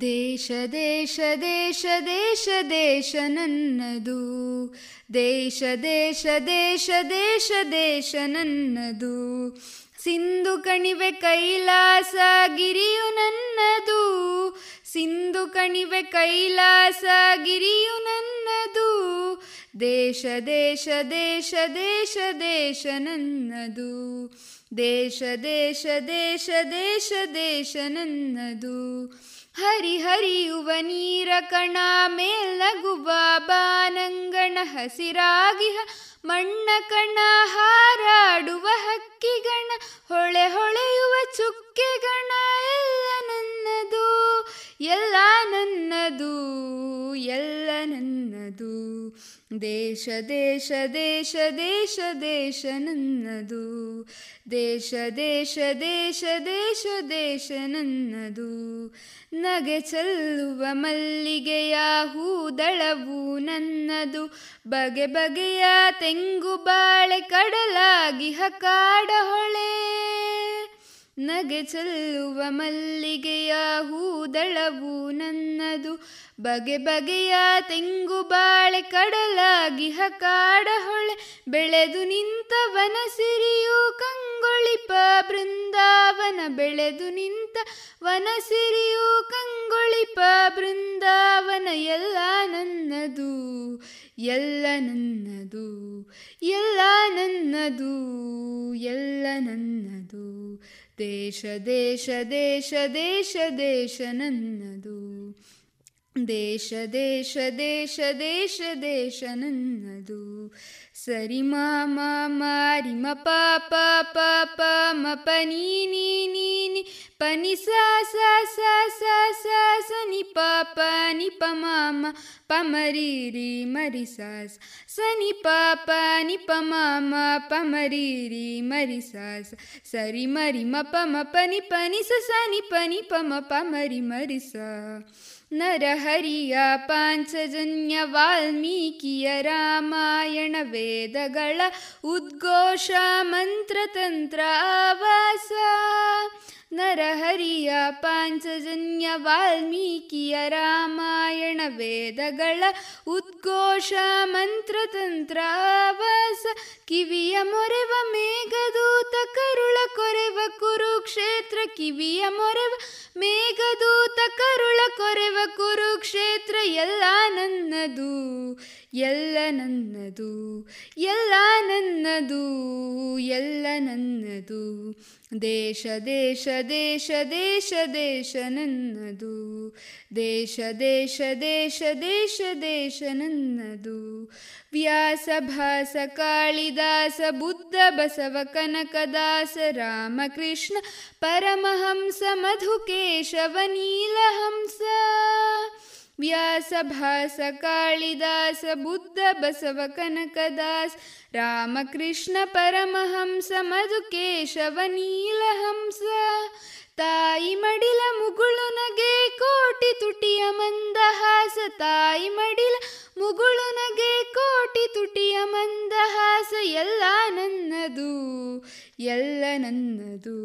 ದೇಶ ದೇಶ ದೇಶ ದೇಶ ದೇಶ ನನ್ನದು ದೇಶ ದೇಶ ದೇಶ ದೇಶ ದೇಶ ನನ್ನದು ಸಿಂಧು ಕಣಿವೆ ಕೈಲಾಸ ಗಿರಿಯು ನನ್ನದು ಸಿಂಧು ಕಣಿವೆ ಕೈಲಾಸ ಗಿರಿಯು ನನ್ನದು ದೇಶ ದೇಶ ದೇಶ ದೇಶ ದೇಶ ನನ್ನದು ದೇಶ ದೇಶ ದೇಶ ದೇಶ ದೇಶ ನನ್ನದು ಹರಿ ಹರಿಯುವ ನೀರ ಕಣ ಮೇಲ್ನಗುವ ಬಾನಂಗಣ ಹಸಿರಾಗಿಹ ಮಣ್ಣ ಕಣ ಹಾರಾಡುವ ಹಕ್ಕಿಗಣ ಹೊಳೆ ಹೊಳೆಯುವ ಚುಕ್ಕೆಗಣ ಎಲ್ಲ ನನ್ನದು ಎಲ್ಲ ನನ್ನದು ಎಲ್ಲ ನನ್ನದು. ದೇಶ ದೇಶ ದೇಶ ದೇಶ ದೇಶ ನನ್ನದು. ದೇಶ ದೇಶ ದೇಶ ದೇಶ ದೇಶ ನನ್ನದು. ನಗೆ ಚೆಲ್ಲುವ ಮಲ್ಲಿಗೆಯ ಹೂದಳವು ನನ್ನದು. ಬಗೆ ಬಗೆಯ ತೆಂಗು ಬಾಳೆ ಕಡಲಾಗಿ ಹಕಾಡ ಹೊಳೆ. ನಗೆ ಚೆಲ್ಲುವ ಮಲ್ಲಿಗೆಯ ಹೂದಳವು ನನ್ನದು. ಬಗೆ ಬಗೆಯ ತೆಂಗು ಬಾಳೆ ಕಡಲಾಗಿ ಹಕಾಡ ಹೊಳೆ. ಬೆಳೆದು ನಿಂತ ವನಸಿರಿಯು ಕಂಗೊಳಿಪ ಬೃಂದಾವನ. ಬೆಳೆದು ನಿಂತ ವನಸಿರಿಯು ಕಂಗೊಳಿಪ ಬೃಂದಾವನ. ಎಲ್ಲ ನನ್ನದು ಎಲ್ಲ ನನ್ನದು ಎಲ್ಲ ನನ್ನದು ಎಲ್ಲ ನನ್ನದು. ದೇಶ ದೇಶ ದೇಶ ದೇಶ ದೇಶ ನನ್ನದು. ದೇಶ ದೇಶ ದೇಶ ದೇಶ ದೇಶ ನನ್ನದು. ಸರಿ ಮಾಮ, ಮಾರಿ ಮ ಪ ಪ ಪ ಪ, ಮ, ಪ, ನೀ ನೀ ನೀ, ನಿ. ಪ, ನಿ, ಸ ಸ ಸ ಸ ಸ ಸ, ನಿ, ಪ ಪ, ನಿ, ಪ ಮಾಮ ಪ ಮರಿ ರಿ ಮರಿ ಸ ಸ. ನಿ, ಪ ಪ, ನಿ, ಪ ಮಾಮ ಪ ಮರಿ ರಿ ಮರಿ ಸ. ಸರಿ, ಮರಿ, ಮ, ಪ ಮ, ಪ, ನಿ ಪ, ನಿ, ಸ ಸ, ನಿ, ಪ ನಿ, ಪ, ಮ, ಪ, ಮರಿ ಮರಿ, ಸ. ನರಹರಿಯ ಪಾಂಚಜನ್ಯ ವಾಲ್ಮೀಕಿಯ ರಾಮಾಯಣ ವೇದಗಳ ಉದ್ಘೋಷ ಮಂತ್ರತಂತ್ರ ಆವಾಸ ನರಹರಿಯ ಪಾಂಚಜನ್ಯ ವಾಲ್ಮೀಕಿಯ ರಾಮಾಯಣ ವೇದಗಳ ಉದ್ಘೋಷ ಮಂತ್ರತಂತ್ರ ಆವಾಸ ಕಿವಿಯ ಮೊರೆವ ಮೇಘದೂತ ಕರುಳ ಕೊರೆವ ಕುರುಕ್ಷೇತ್ರ ಕಿವಿಯ ಮೊರೆವ ಮೇಘದೂತ ನನ್ನದು, ಎಲ್ಲ ನನ್ನದು ಎಲ್ಲ ನನ್ನದು. ದೇಶ ದೇಶ ದೇಶ ದೇಶ ದೇಶ ನನ್ನದು. ದೇಶ ದೇಶ ದೇಶ ದೇಶ ದೇಶ ನನ್ನದು. ವ್ಯಾಸ, ಭಾಸ, ಕಾಳಿದಾಸ, ಬುದ್ಧ, ಬಸವ, ಕನಕದಾಸ, ರಾಮಕೃಷ್ಣ, ಪರಮಹಂಸ, ಮಧುಕೇಶವ, ನೀಲಹಂಸ. ವ್ಯಾಸ ಭಾಸ, ಕಾಳಿದಾಸ, ಬುದ್ಧ ಬಸವ ಕನಕದಾಸ್, ರಾಮಕೃಷ್ಣ ಪರಮಹಂಸ, ಮಧುಕೇಶವ ನೀಲಹಂಸ, ತಾಯಿ ಮಡಿಲ ಮುಗುಳು ನಗೆ ಕೋಟಿ ತುಟಿಯ ಮಂದಹಾಸ, ತಾಯಿ ಮಡಿಲ ಮುಗುಳು ನಗೆ ಕೋಟಿ ತುಟಿಯ ಮಂದಹಾಸ, ಎಲ್ಲ ನನ್ನದು ಎಲ್ಲ ನನ್ನದು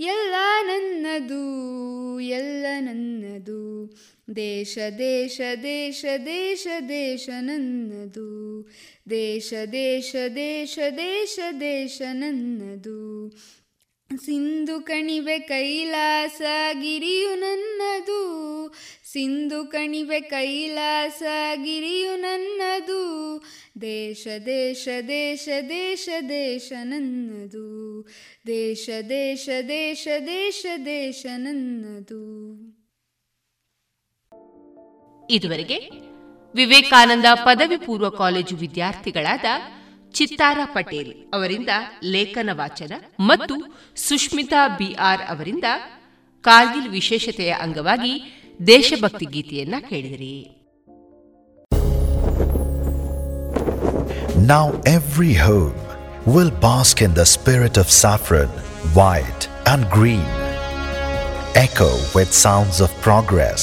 ಎಲ್ಲ ನನ್ನದು ಎಲ್ಲ ನನ್ನದು. ದೇಶ ದೇಶ ದೇಶ ದೇಶ ದೇಶ ನನ್ನದು ದೇಶ ದೇಶ ದೇಶ ದೇಶ ದೇಶ ನನ್ನದು ಸಿಂಧು ಕಣಿವೆ ಕೈಲಾಸ ಗಿರಿಯು ನನ್ನದು ಸಿಂಧು ಕಣಿವೆ ಕೈಲಾಸ ಗಿರಿಯು ನನ್ನದು ದೇಶ ದೇಶ ದೇಶ ದೇಶ ದೇಶ ನನ್ನದು ದೇಶ ದೇಶ ದೇಶ ದೇಶ ದೇಶ ನನ್ನದು ಇದುವರೆಗೆ ವಿವೇಕಾನಂದ ಪದವಿ ಪೂರ್ವ ಕಾಲೇಜು ವಿದ್ಯಾರ್ಥಿಗಳಾದ ಚಿತ್ತಾರ ಪಟೇಲ್ ಅವರಿಂದ ಲೇಖನ ವಾಚನ ಮತ್ತು ಸುಷ್ಮಿತಾ ಬಿಆರ್ ಅವರಿಂದ ಕಾರ್ಗಿಲ್ ವಿಶೇಷತೆಯ ಅಂಗವಾಗಿ ದೇಶಭಕ್ತಿ ಗೀತೆಯನ್ನ ಕೇಳಿದಿರಿ Now every home will bask in the spirit of saffron, white and green. Echo with sounds of progress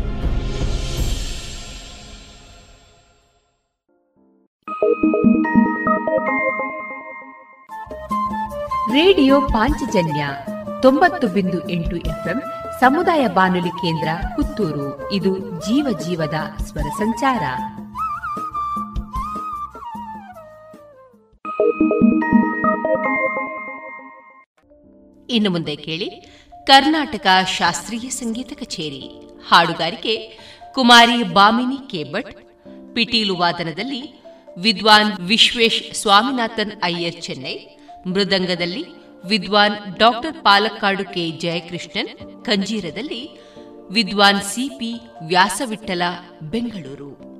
radio Panchajanya ತೊಂಬತ್ತು ಬಿಂದು ಎಂಟು ಎಫ್ಎಂ ಸಮುದಾಯ ಬಾನುಲಿ ಕೇಂದ್ರ ಪುತ್ತೂರು. ಇದು ಜೀವ ಜೀವದ ಸ್ವರ ಸಂಚಾರ. ಇನ್ನು ಮುಂದೆ ಕೇಳಿ, ಕರ್ನಾಟಕ ಶಾಸ್ತ್ರೀಯ ಸಂಗೀತ ಕಚೇರಿ. ಹಾಡುಗಾರಿಕೆ, ಕುಮಾರಿ ಬಾಮಿನಿ ಕೇಬಟ್, ಪಿಟೀಲು ವಾದನದಲ್ಲಿ ವಿದ್ವಾನ್ ವಿಶ್ವೇಶ್ ಸ್ವಾಮಿನಾಥನ್ ಅಯ್ಯರ್, ಚೆನ್ನೈ. ಮೃದಂಗದಲ್ಲಿ ವಿದ್ವಾನ್ ಡಾಕ್ಟರ್ ಪಾಲಕ್ಕಾಡು ಕೆ ಜಯಕೃಷ್ಣನ್ ಕಂಜೀರದಲ್ಲಿ ವಿದ್ವಾನ್ ಸಿಪಿ ವ್ಯಾಸವಿಠಲ ಬೆಂಗಳೂರು.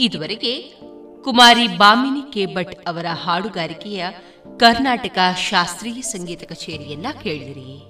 ಇದುವರೆಗೆ ಕುಮಾರಿ ಬಾಮಿನಿ ಕೆ ಭಟ್ ಅವರ ಹಾಡುಗಾರಿಕೆಯ ಕರ್ನಾಟಕ ಶಾಸ್ತ್ರೀಯ ಸಂಗೀತ ಕಚೇರಿಯನ್ನ ಕೇಳಿದಿರಿ.